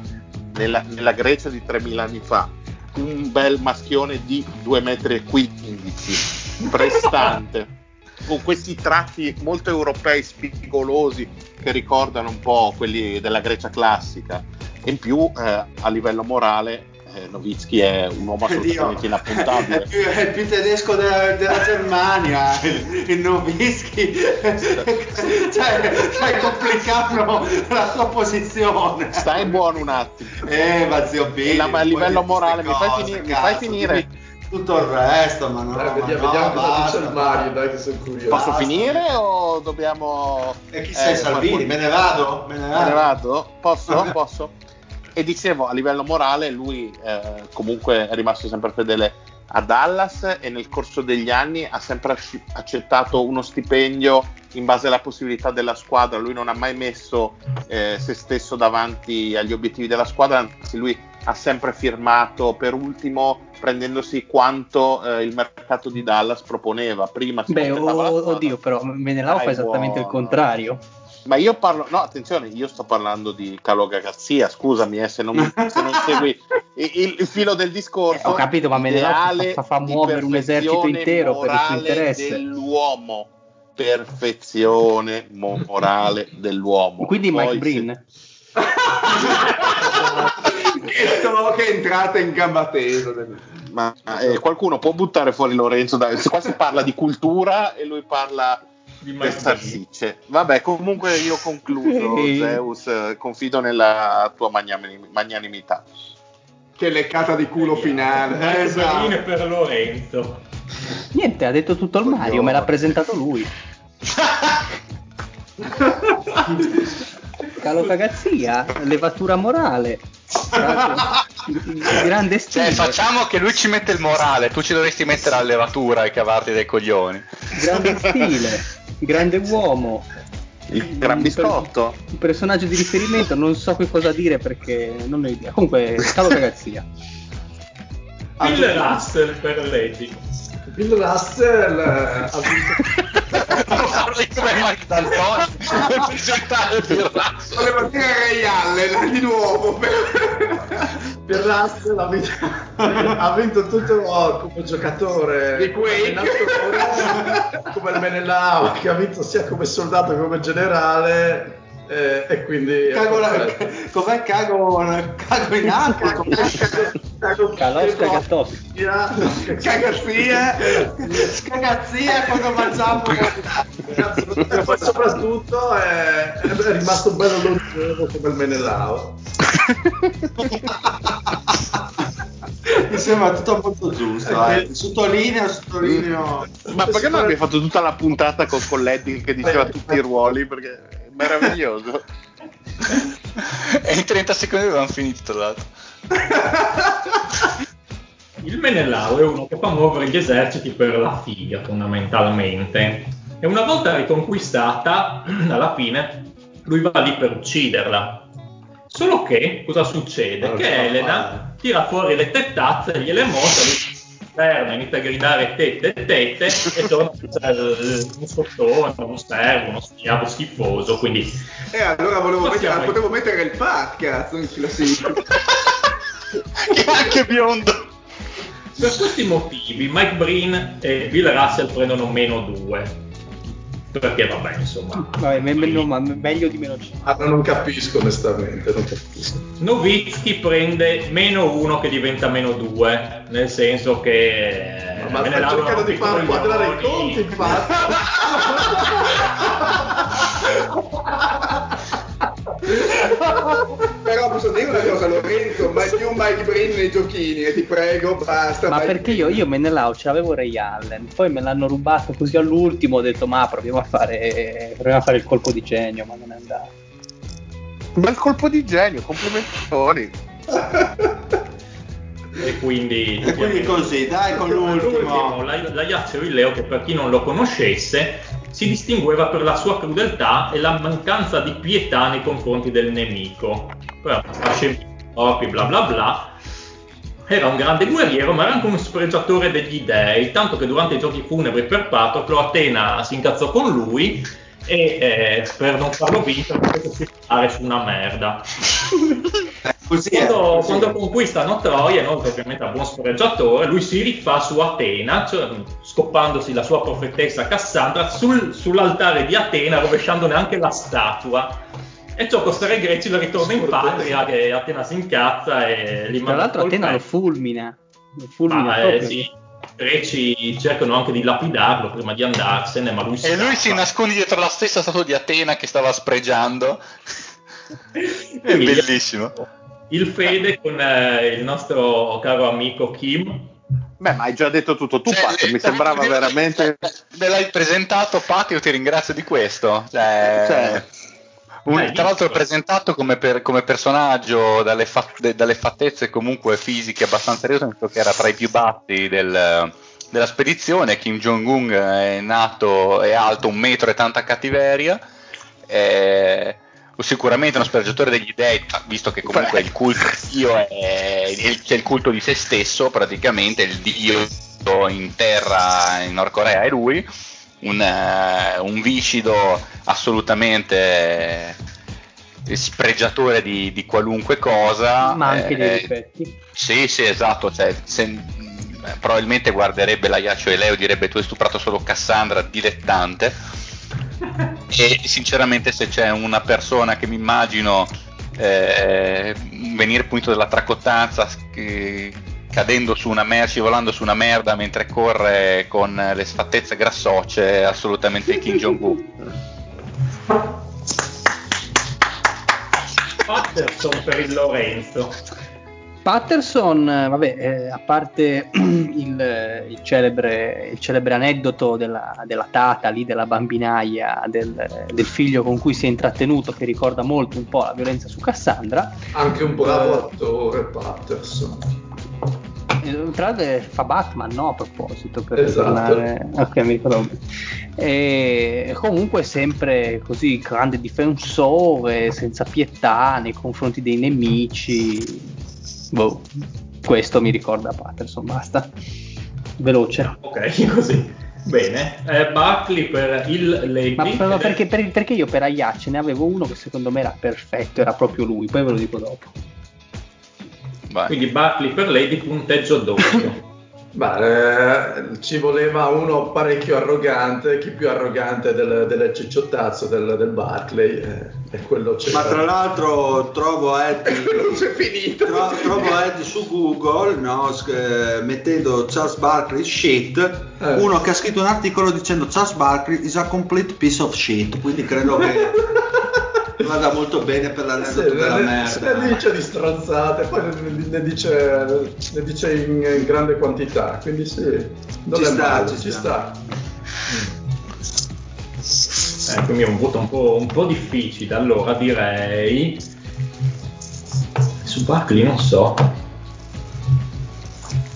S2: nella, nella Grecia di 3000 anni fa un bel maschione di 2,15 m prestante con questi tratti molto europei spigolosi che ricordano un po' quelli della Grecia classica. E in più eh, a livello morale eh, Novitsky è un uomo assolutamente inappuntabile.
S1: È, più, è il più tedesco della, della Germania, il, Novitsky. cioè, stai complicando la sua posizione.
S2: Stai buono un attimo.
S1: Eh, ma zio Billy,
S2: la, a livello morale, mi fai, finire, mi fai finire?
S1: tutto il resto, ma no.
S7: Dai, vediamo,
S1: no,
S7: cosa dice il Mario, dai che sono curioso.
S2: Posso
S1: Basta.
S2: finire o dobbiamo...
S1: E chi sei
S2: eh,
S1: Salvini? Me ne vado? Me ne
S2: Me
S1: vado?
S2: ne vado? Posso? Posso? E dicevo, a livello morale, lui eh, comunque è rimasto sempre fedele a Dallas e nel corso degli anni ha sempre accettato uno stipendio in base alla possibilità della squadra. Lui non ha mai messo eh, se stesso davanti agli obiettivi della squadra, anzi lui ha sempre firmato per ultimo prendendosi quanto eh, il mercato di Dallas proponeva. Prima si
S5: Beh, oh, oddio, però Menelao fa esattamente il contrario.
S2: Ma io parlo, no, attenzione, io sto parlando di Calogagazzia, scusami eh, se, non, se non segui il, il- il filo del discorso.
S5: Eh, ho capito, ma Menelao
S2: ideale
S5: fa- fa muovere un esercito intero per il suo interesse.
S2: dell'uomo. Perfezione morale dell'uomo.
S5: Quindi
S2: Poi
S5: Mike
S2: se-
S5: Breen.
S6: che, to- che entrata in gamba tesa.
S2: Ma eh, qualcuno può buttare fuori Lorenzo? Da, se qua si parla di cultura e lui parla
S3: Di Breen.
S2: salsicce. Vabbè, comunque io concludo. Zeus. eh, Confido nella tua magnanimi- magnanimità.
S6: Che leccata di culo finale.
S3: Mike
S6: Esatto.
S3: Per Lorenzo.
S5: Niente, ha detto tutto il Mario, me l'ha presentato lui. Calo cagazzia, levatura morale. Grande stile.
S4: Cioè, facciamo che lui ci mette il morale, tu ci dovresti mettere la levatura e cavarti dei coglioni.
S5: Grande stile, grande uomo.
S2: Il gran biscotto.
S5: Un personaggio di riferimento, non so che cosa dire perché non ho idea. Comunque, calo cagazzia.
S3: Bill Russell per Lady.
S7: Bill Russell eh, ha vinto
S4: Parli come Mike D'Antoni per presentare Russell.
S6: Volevo dire Ray Allen di nuovo.
S7: Bill Russell ha vinto, ha vinto tutto come giocatore
S6: Di Quake.
S7: come il Menelao che ha vinto sia come soldato che come generale eh, e quindi
S1: Cago la- com'è cago, cago in acqua? com'è?
S5: Calos cagatos.
S1: Cagazzia, scagazzia quando mangiamo.
S7: ma soprattutto è, è rimasto bello longevo come il Menelao
S1: Mi sembra tutto molto giusto. Eh. Sottolineo, sottolineo.
S2: Ma perché non abbiamo fatto tutta la puntata con, con l'Edding che diceva tutti i ruoli? Perché meraviglioso.
S4: E in 30 secondi avevamo finito, tra l'altro.
S3: Il Menelao è uno che fa muovere gli eserciti per la figa, fondamentalmente. E una volta riconquistata, alla fine, lui va lì per ucciderla. Solo che cosa succede?
S7: Non
S3: che Elena tira fuori le tettazze, gliele monta, lui ferma, inizia a gridare tette tette e torna un sottone, uno servo, uno schiavo schifoso. Quindi
S6: E allora volevo mettere,
S3: ai-
S6: potevo mettere il Pat, cazzo, in classifica.
S4: che è anche biondo.
S3: Per questi motivi Mike Breen e Bill Russell prendono meno 2. Perché vabbè, insomma.
S5: Vabbè, me- me- ma meglio di meno 5.
S7: Ah, non capisco onestamente, non capisco.
S3: Novitsky prende meno 1 che diventa meno 2, nel senso che...
S7: Ma
S3: ne
S7: stai
S3: lavorano
S7: cercando di far quadrare i conti, infatti.
S6: Però posso dire una cosa, Lorenzo, mai più Mike Brin nei giochini, e ti prego, basta.
S5: Ma
S6: Mike
S5: perché io, io Menelao ce l'avevo Ray Allen, poi me l'hanno rubato così all'ultimo, ho detto ma proviamo a fare, proviamo a fare il colpo di genio, ma non è andato.
S2: Bel colpo di genio, complimentoni.
S3: E quindi...
S1: E quindi così, dai con l'ultimo.
S3: La, la Iazio Leo, che per chi non lo conoscesse, si distingueva per la sua crudeltà e la mancanza di pietà nei confronti del nemico. Abbastanza corpi, bla bla bla. Era un grande guerriero, ma era anche un spregiatore degli dei, tanto che durante i giochi funebri per Patroclo Atena si incazzò con lui e eh, per non farlo vincere fece scivolare su una merda.
S1: Così è,
S3: Quando,
S1: così
S3: quando
S1: è.
S3: conquistano Troia, inoltre ovviamente a buon scorreggiatore, lui si rifà su Atena, cioè, scoppandosi la sua profetessa Cassandra sul- sull'altare di Atena, rovesciandone anche la statua. E ciò costerà ai greci il ritorno in patria, che Atena si incazza e li
S5: Tra
S3: manda
S5: l'altro
S3: col
S5: Atena lo fulmina, lo fulmina
S3: Ma, eh, sì, greci cercano anche di lapidarlo prima di andarsene, ma lui
S4: E lui si nasconde dietro la stessa statua di Atena che stava spregiando. È bellissimo.
S3: Il Fede con eh, il nostro caro amico Kim.
S2: Beh, ma hai già detto tutto tu,
S4: Cioè,
S2: Pat, mi sembrava veramente...
S4: Me l'hai presentato, Pat, io ti ringrazio di questo. Cioè,
S2: Cioè,
S4: un- tra l'altro presentato come, per- come personaggio dalle, fa- de- dalle fattezze comunque fisiche abbastanza ridotte, che era tra i più bassi del- della spedizione. Kim Jong-un è nato, è alto un metro e tanta cattiveria. È sicuramente uno spregiatore degli dei, visto che comunque il culto di Dio è, è- c'è il culto di se stesso, praticamente il Dio in terra in Nord Corea è lui, un, eh, un viscido assolutamente eh, spregiatore di, di qualunque cosa.
S5: ma anche dei
S4: eh,
S5: difetti.
S4: sì, sì, esatto. Cioè, se- mh, probabilmente guarderebbe la Iaccio e Leo e direbbe tu hai stuprato solo Cassandra, dilettante. E sinceramente, se c'è una persona che mi immagino eh, venire punito della tracottanza, che- cadendo su una merce, scivolando su una merda mentre corre con le sfattezze grassocce, è assolutamente Kim Jong-un.
S3: Patterson per il Lorenzo.
S5: Patterson, eh, vabbè, eh, a parte il, eh, il celebre, il celebre aneddoto della, della tata lì, della bambinaia, del, del figlio con cui si è intrattenuto, che ricorda molto un po' la violenza su Cassandra,
S7: Anche un bravo attore, Patterson.
S5: Tra l'altro eh, fa Batman, no? A proposito, per
S7: Esatto.
S5: tornare... Ok, mi ricordo bene. E comunque sempre così grande difensore, senza pietà nei confronti dei nemici. Boh, questo mi ricorda Patterson, basta. Veloce.
S3: Ok, così. Bene. Eh, Buckley per il Lady.
S5: Ma però perché, per- perché io per Ayacce ne avevo uno che secondo me era perfetto, era proprio lui, poi ve lo dico dopo.
S4: Vai.
S3: Quindi Buckley per Lady, punteggio doppio.
S7: Ma eh, ci voleva uno parecchio arrogante, chi più arrogante del, del cicciottazzo del, del Barclay, eh, e quello c'è.
S1: Ma tra l'altro trovo Eddie, tro- trovo Eddie su Google no, eh, mettendo Charles Barkley shit,
S7: Eh.
S1: uno che ha scritto un articolo dicendo Charles Barkley is a complete piece of shit, quindi credo che vada molto bene per
S7: Sì,
S1: l'aneddoto della
S7: ne,
S1: merda.
S7: ne dice di stronzate, poi ne, ne dice, ne dice in, in grande quantità, quindi sì, non
S1: Ci
S7: è
S1: sta,
S7: male,
S1: ci
S7: ci
S1: sta.
S7: sta.
S3: Eh, quindi è un voto un po', un po' difficile. Allora direi. Su Buckley non so.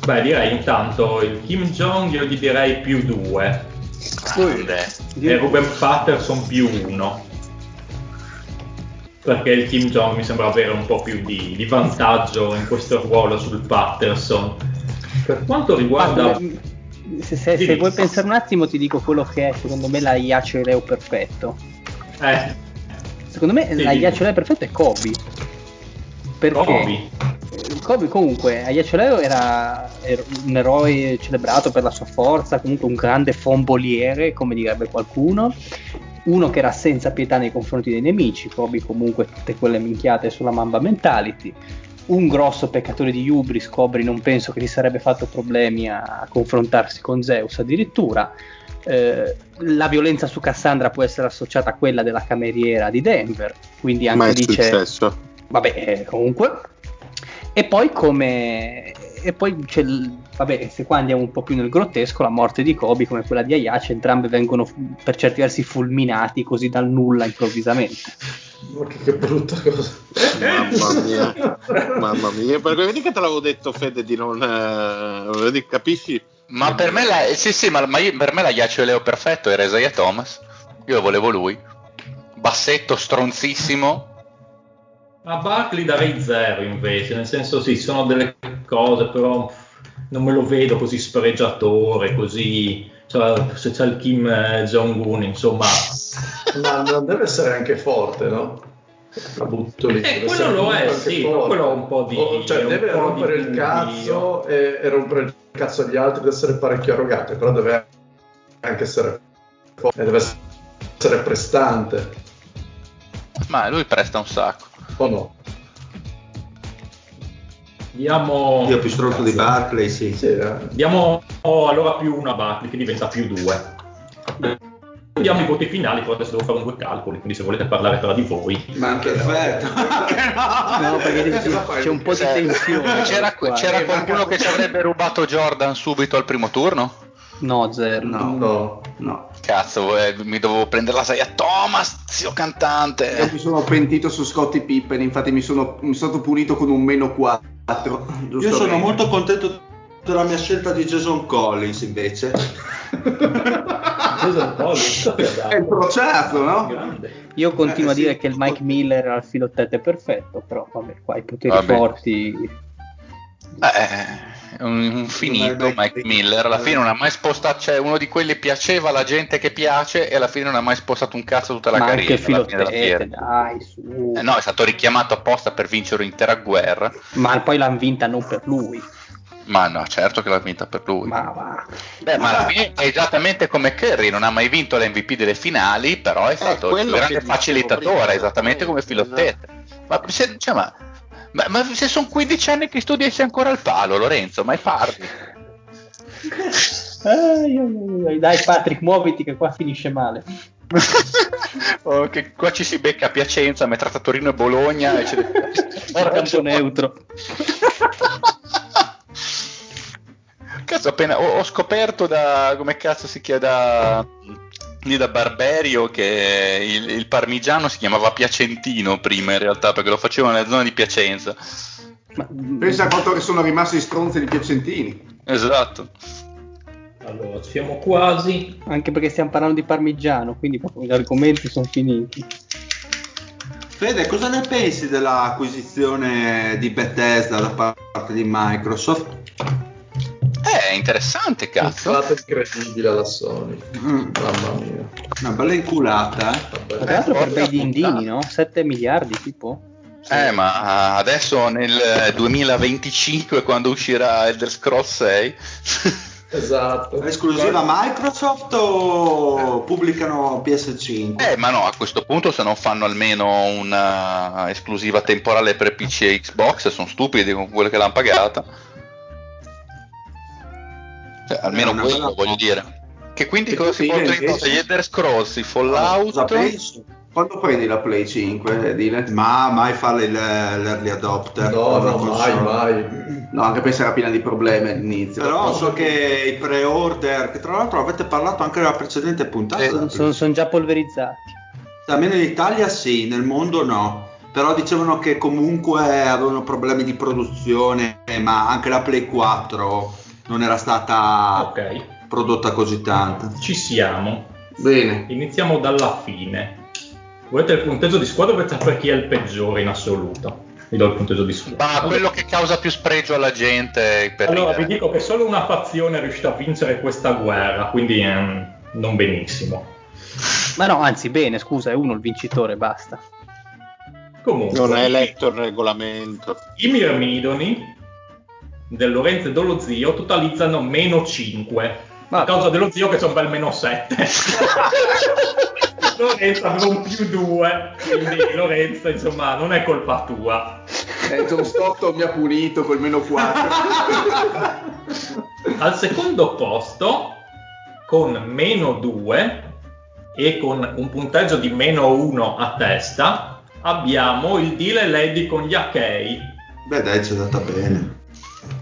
S3: Beh, direi intanto il Kim Jong io gli direi più 2
S4: Grande.
S3: e Ruben Patterson più 1 perché il Kim Jong mi sembra avere un po' più di, di vantaggio in questo ruolo sul Patterson per quanto riguarda
S5: se, se- se vuoi pensare un attimo ti dico quello che è secondo me la Iacio Leo perfetto.
S3: eh,
S5: Secondo me
S3: Sì,
S5: la Leo perfetto è Kobe. Perché?
S3: Kobe.
S5: Kobe comunque Aiaceleo era, era un eroe celebrato per la sua forza, comunque un grande fomboliere, come direbbe qualcuno, uno che era senza pietà nei confronti dei nemici, Kobe comunque tutte quelle minchiate sulla Mamba Mentality, un grosso peccatore di Hubris, Cobri non penso che si sarebbe fatto problemi a, a confrontarsi con Zeus addirittura, eh, la violenza su Cassandra può essere associata a quella della cameriera di Denver, quindi anche
S2: Ma è
S5: lì c'è...
S2: successo.
S5: Vabbè, eh, comunque. E poi come... E poi c'è il... Vabbè, se qua andiamo un po' più nel grottesco, la morte di Kobe come quella di Ayace, entrambe vengono per certi versi fulminati così dal nulla improvvisamente.
S7: Che, che brutta cosa.
S2: Mamma mia, mamma mia. Perché vedi che te l'avevo detto, Fede, di non. eh, vedi, capisci?
S4: Ma per me, la, sì, sì, ma, ma io- per me la Ghiaccio Leo perfetto era Isaiah Thomas. Io volevo lui. Bassetto stronzissimo.
S3: A Barkley darei zero invece, nel senso sì, sono delle cose, però non me lo vedo così spregiatore, così... Cioè, se c'è il Kim eh, Jong-un, insomma...
S7: Ma non deve essere anche forte, no? La butto lì.
S3: Eh, quello lo è, sì,
S7: forte.
S3: quello ha un po' di-
S7: O- cioè, deve rompere il cazzo e, e rompere il cazzo agli altri, deve essere parecchio arrogante, però deve anche essere forte, e deve essere prestante,
S4: Ma lui presta un sacco.
S7: O no?
S3: Diamo...
S1: Io più stronzo di Barclay, sì.
S7: Sì, eh.
S3: Diamo oh, allora più una Barkley che diventa più due. Diamo i voti finali, però adesso devo fare due calcoli, quindi se volete parlare tra di voi.
S1: Ma anche perfetto. Anche no.
S5: No, perché c'è, c'è un po' di
S4: Cioè,
S5: tensione.
S4: C'era, c'era qualcuno che ci avrebbe rubato Jordan subito al primo turno?
S5: No, zero.
S1: No.
S7: No.
S1: No.
S4: Cazzo, eh, mi dovevo prendere la Isaiah Thomas, zio
S6: Io
S4: cantante.
S6: mi sono pentito su Scottie Pippen, infatti mi sono, mi sono stato punito con un meno 4.
S1: Io sono molto contento della mia scelta di Jason Collins invece.
S3: Jason Collins,
S6: È il crociato, no?
S3: Grande.
S5: Io continuo
S1: Eh,
S5: a dire
S1: sì.
S5: che il Mike Miller al filottete è perfetto, però vabbè, qua i poteri
S4: Vabbè.
S5: forti.
S4: Eh, un, un finito. Mike Miller. Alla fine non ha mai spostato, cioè uno di quelli piaceva alla gente che piace e alla fine non ha mai spostato un cazzo tutta la
S5: Ma
S4: carriera.
S5: anche il
S4: alla fine della
S5: filottete, dai, su.
S4: Eh, no, è stato richiamato apposta per vincere un'intera guerra.
S5: Ma poi l'hanno vinta non per lui.
S4: Ma no, certo che l'ha vinta per lui.
S5: Ma va.
S4: Beh, ma alla fine è esattamente come Curry, non ha mai vinto l'MVP delle finali, però è stato il
S2: quello
S4: più grande facilitatore,
S2: prima,
S4: esattamente come
S2: esatto.
S4: Filottete. Ma se, cioè, ma, ma- ma se sono 15 anni che studi e sei ancora al palo, Lorenzo, mai parli?
S5: Ai, ai, ai, Dai Patrick, muoviti che qua finisce male.
S4: Oh, che qua ci si becca a Piacenza, mentre tra Torino e Bologna. E c'è...
S5: Campo neutro.
S4: Cazzo, appena ho, ho scoperto da come cazzo si chiama lì da Barberio che il, il parmigiano si chiamava Piacentino prima in realtà perché lo facevano nella zona di Piacenza.
S5: Ma,
S6: Pensa a quanto che sono rimasti stronzi di Piacentini.
S4: Esatto.
S3: Allora, siamo quasi.
S5: anche perché stiamo parlando di parmigiano, quindi gli argomenti sono finiti.
S1: Fede, cosa ne pensi dell'acquisizione di Bethesda da parte di Microsoft?
S4: Eh, è interessante, cazzo.
S7: Inflata incredibile alla Sony.
S1: Mm,
S7: Mamma mia.
S1: una bella inculata, eh?
S5: Ma
S7: Vabbè.
S5: tra l'altro per bei dindini, no? 7 miliardi tipo.
S4: Eh, ma adesso nel 2025 quando uscirà Elder Scrolls 6
S7: Esatto.
S1: È esclusiva Microsoft o pubblicano PS5?
S4: Eh, ma no, a questo punto se non fanno almeno una esclusiva temporale per PC e Xbox sono stupidi con quello che l'hanno pagata. Cioè, almeno quello,
S1: bella
S4: voglio dire. Che quindi
S6: E
S4: cosa si in
S6: invece?
S4: cosa? Gli Elder Scrolls, i Fallout...
S6: Quando prendi la Play 5, Dile?
S1: Ma mai fare l'early adopter?
S7: No, no, mai, mai.
S6: No, anche questa era piena di problemi all'inizio.
S1: Però so che i pre-order, che tra l'altro avete parlato anche nella precedente puntata,
S4: Eh,
S5: Sono, sono già polverizzati.
S1: almeno in Italia sì, nel mondo no. Però dicevano che comunque avevano problemi di produzione, ma anche la Play 4 non era stata
S3: Ok,
S1: prodotta così tanto.
S3: ci siamo.
S6: Bene.
S3: Iniziamo dalla fine. Volete il punteggio di squadra o volete sapere chi è il peggiore in assoluto? Vi do il punteggio di squadra.
S4: Ma quello che causa più spregio alla gente per
S3: Allora, vi
S4: ridere.
S3: dico che solo una fazione è riuscita a vincere questa guerra, quindi ehm, non benissimo.
S5: Ma no, anzi, bene, scusa, è uno il vincitore, basta.
S3: Comunque,
S2: Non hai letto il regolamento.
S3: i Mirmidoni del Lorenzo e dello zio totalizzano meno 5
S5: Ma-
S3: a causa dello zio che c'è un bel meno 7 Lorenzo aveva un più 2 quindi Lorenzo insomma non è colpa tua
S6: Eh, John Stockton mi ha punito col meno 4.
S3: al secondo posto con meno 2 e con un punteggio di meno 1 a testa abbiamo il Deal e Lady con gli Achei
S1: Beh, dai, ci è andata bene.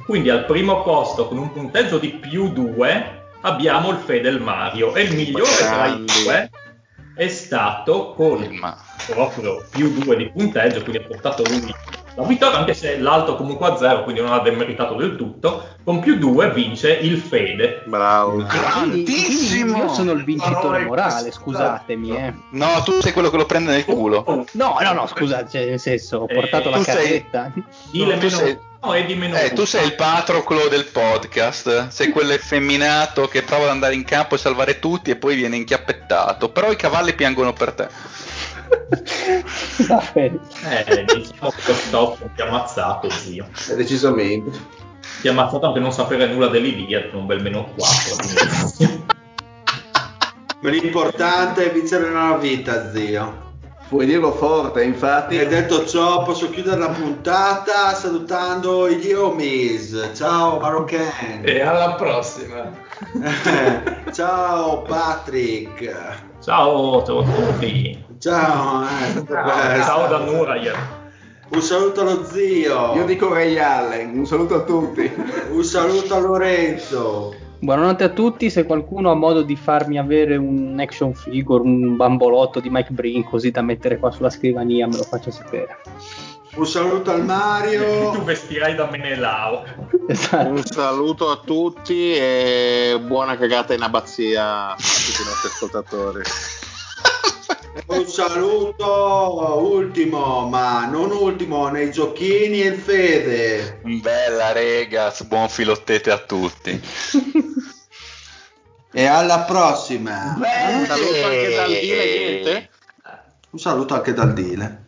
S3: Quindi al primo posto con un punteggio di più 2 abbiamo il Fedel Mario. E il migliore tra i due è stato con proprio più 2 di punteggio, quindi ha portato lui la vittoria, anche se l'altro comunque a 0, quindi non ha demeritato del tutto, con più 2 vince il Fede.
S2: Bravo.
S4: Grandissimo!
S5: io sono il vincitore morale, scusatemi. Eh.
S4: No, tu sei quello che lo prende nel culo.
S5: No, no, no, scusate, cioè, nel senso, ho
S3: Eh,
S5: portato la
S4: tu sei-
S5: carretta.
S3: Meno
S4: sei-
S3: 1 e di meno
S4: Eh,
S3: 1.
S4: tu sei il patroclo del podcast, sei quell'effeminato che prova ad andare in campo e salvare tutti e poi viene inchiappettato, però i cavalli piangono per te.
S3: Eh, diciamo che questo ti ha ammazzato, zio.
S6: Eh, Decisamente.
S3: Ti ha ammazzato anche non sapere nulla dell'Iliad, con un bel meno 4.
S1: Ma l'importante è vincere nella vita, zio.
S6: Puoi dirlo forte, infatti.
S1: E detto ciò, posso chiudere la puntata salutando gli Omis. Ciao Maroccan.
S7: E alla prossima.
S1: Ciao Patrick.
S3: Ciao, ciao a tutti.
S1: Ciao. eh, beh,
S3: Ciao da Nurayet.
S1: Un saluto allo zio.
S6: Io dico Ray Allen, un saluto a tutti.
S1: Un saluto a Lorenzo.
S5: Buonanotte a tutti, se qualcuno ha modo di farmi avere un action figure, un bambolotto di Mike Breen così da mettere qua sulla scrivania me lo faccia sapere.
S1: Un saluto al
S3: Tu
S1: Mario.
S3: vestirai da Menelao.
S5: Esatto.
S2: Un saluto a tutti e buona cagata in abbazia a tutti i nostri ascoltatori.
S1: Un saluto ultimo, ma non ultimo, nei giochini e il Fede.
S4: Bella regas, buon filottete a tutti.
S1: E alla prossima.
S2: Un saluto anche dal niente.
S1: Un saluto anche dal Dile.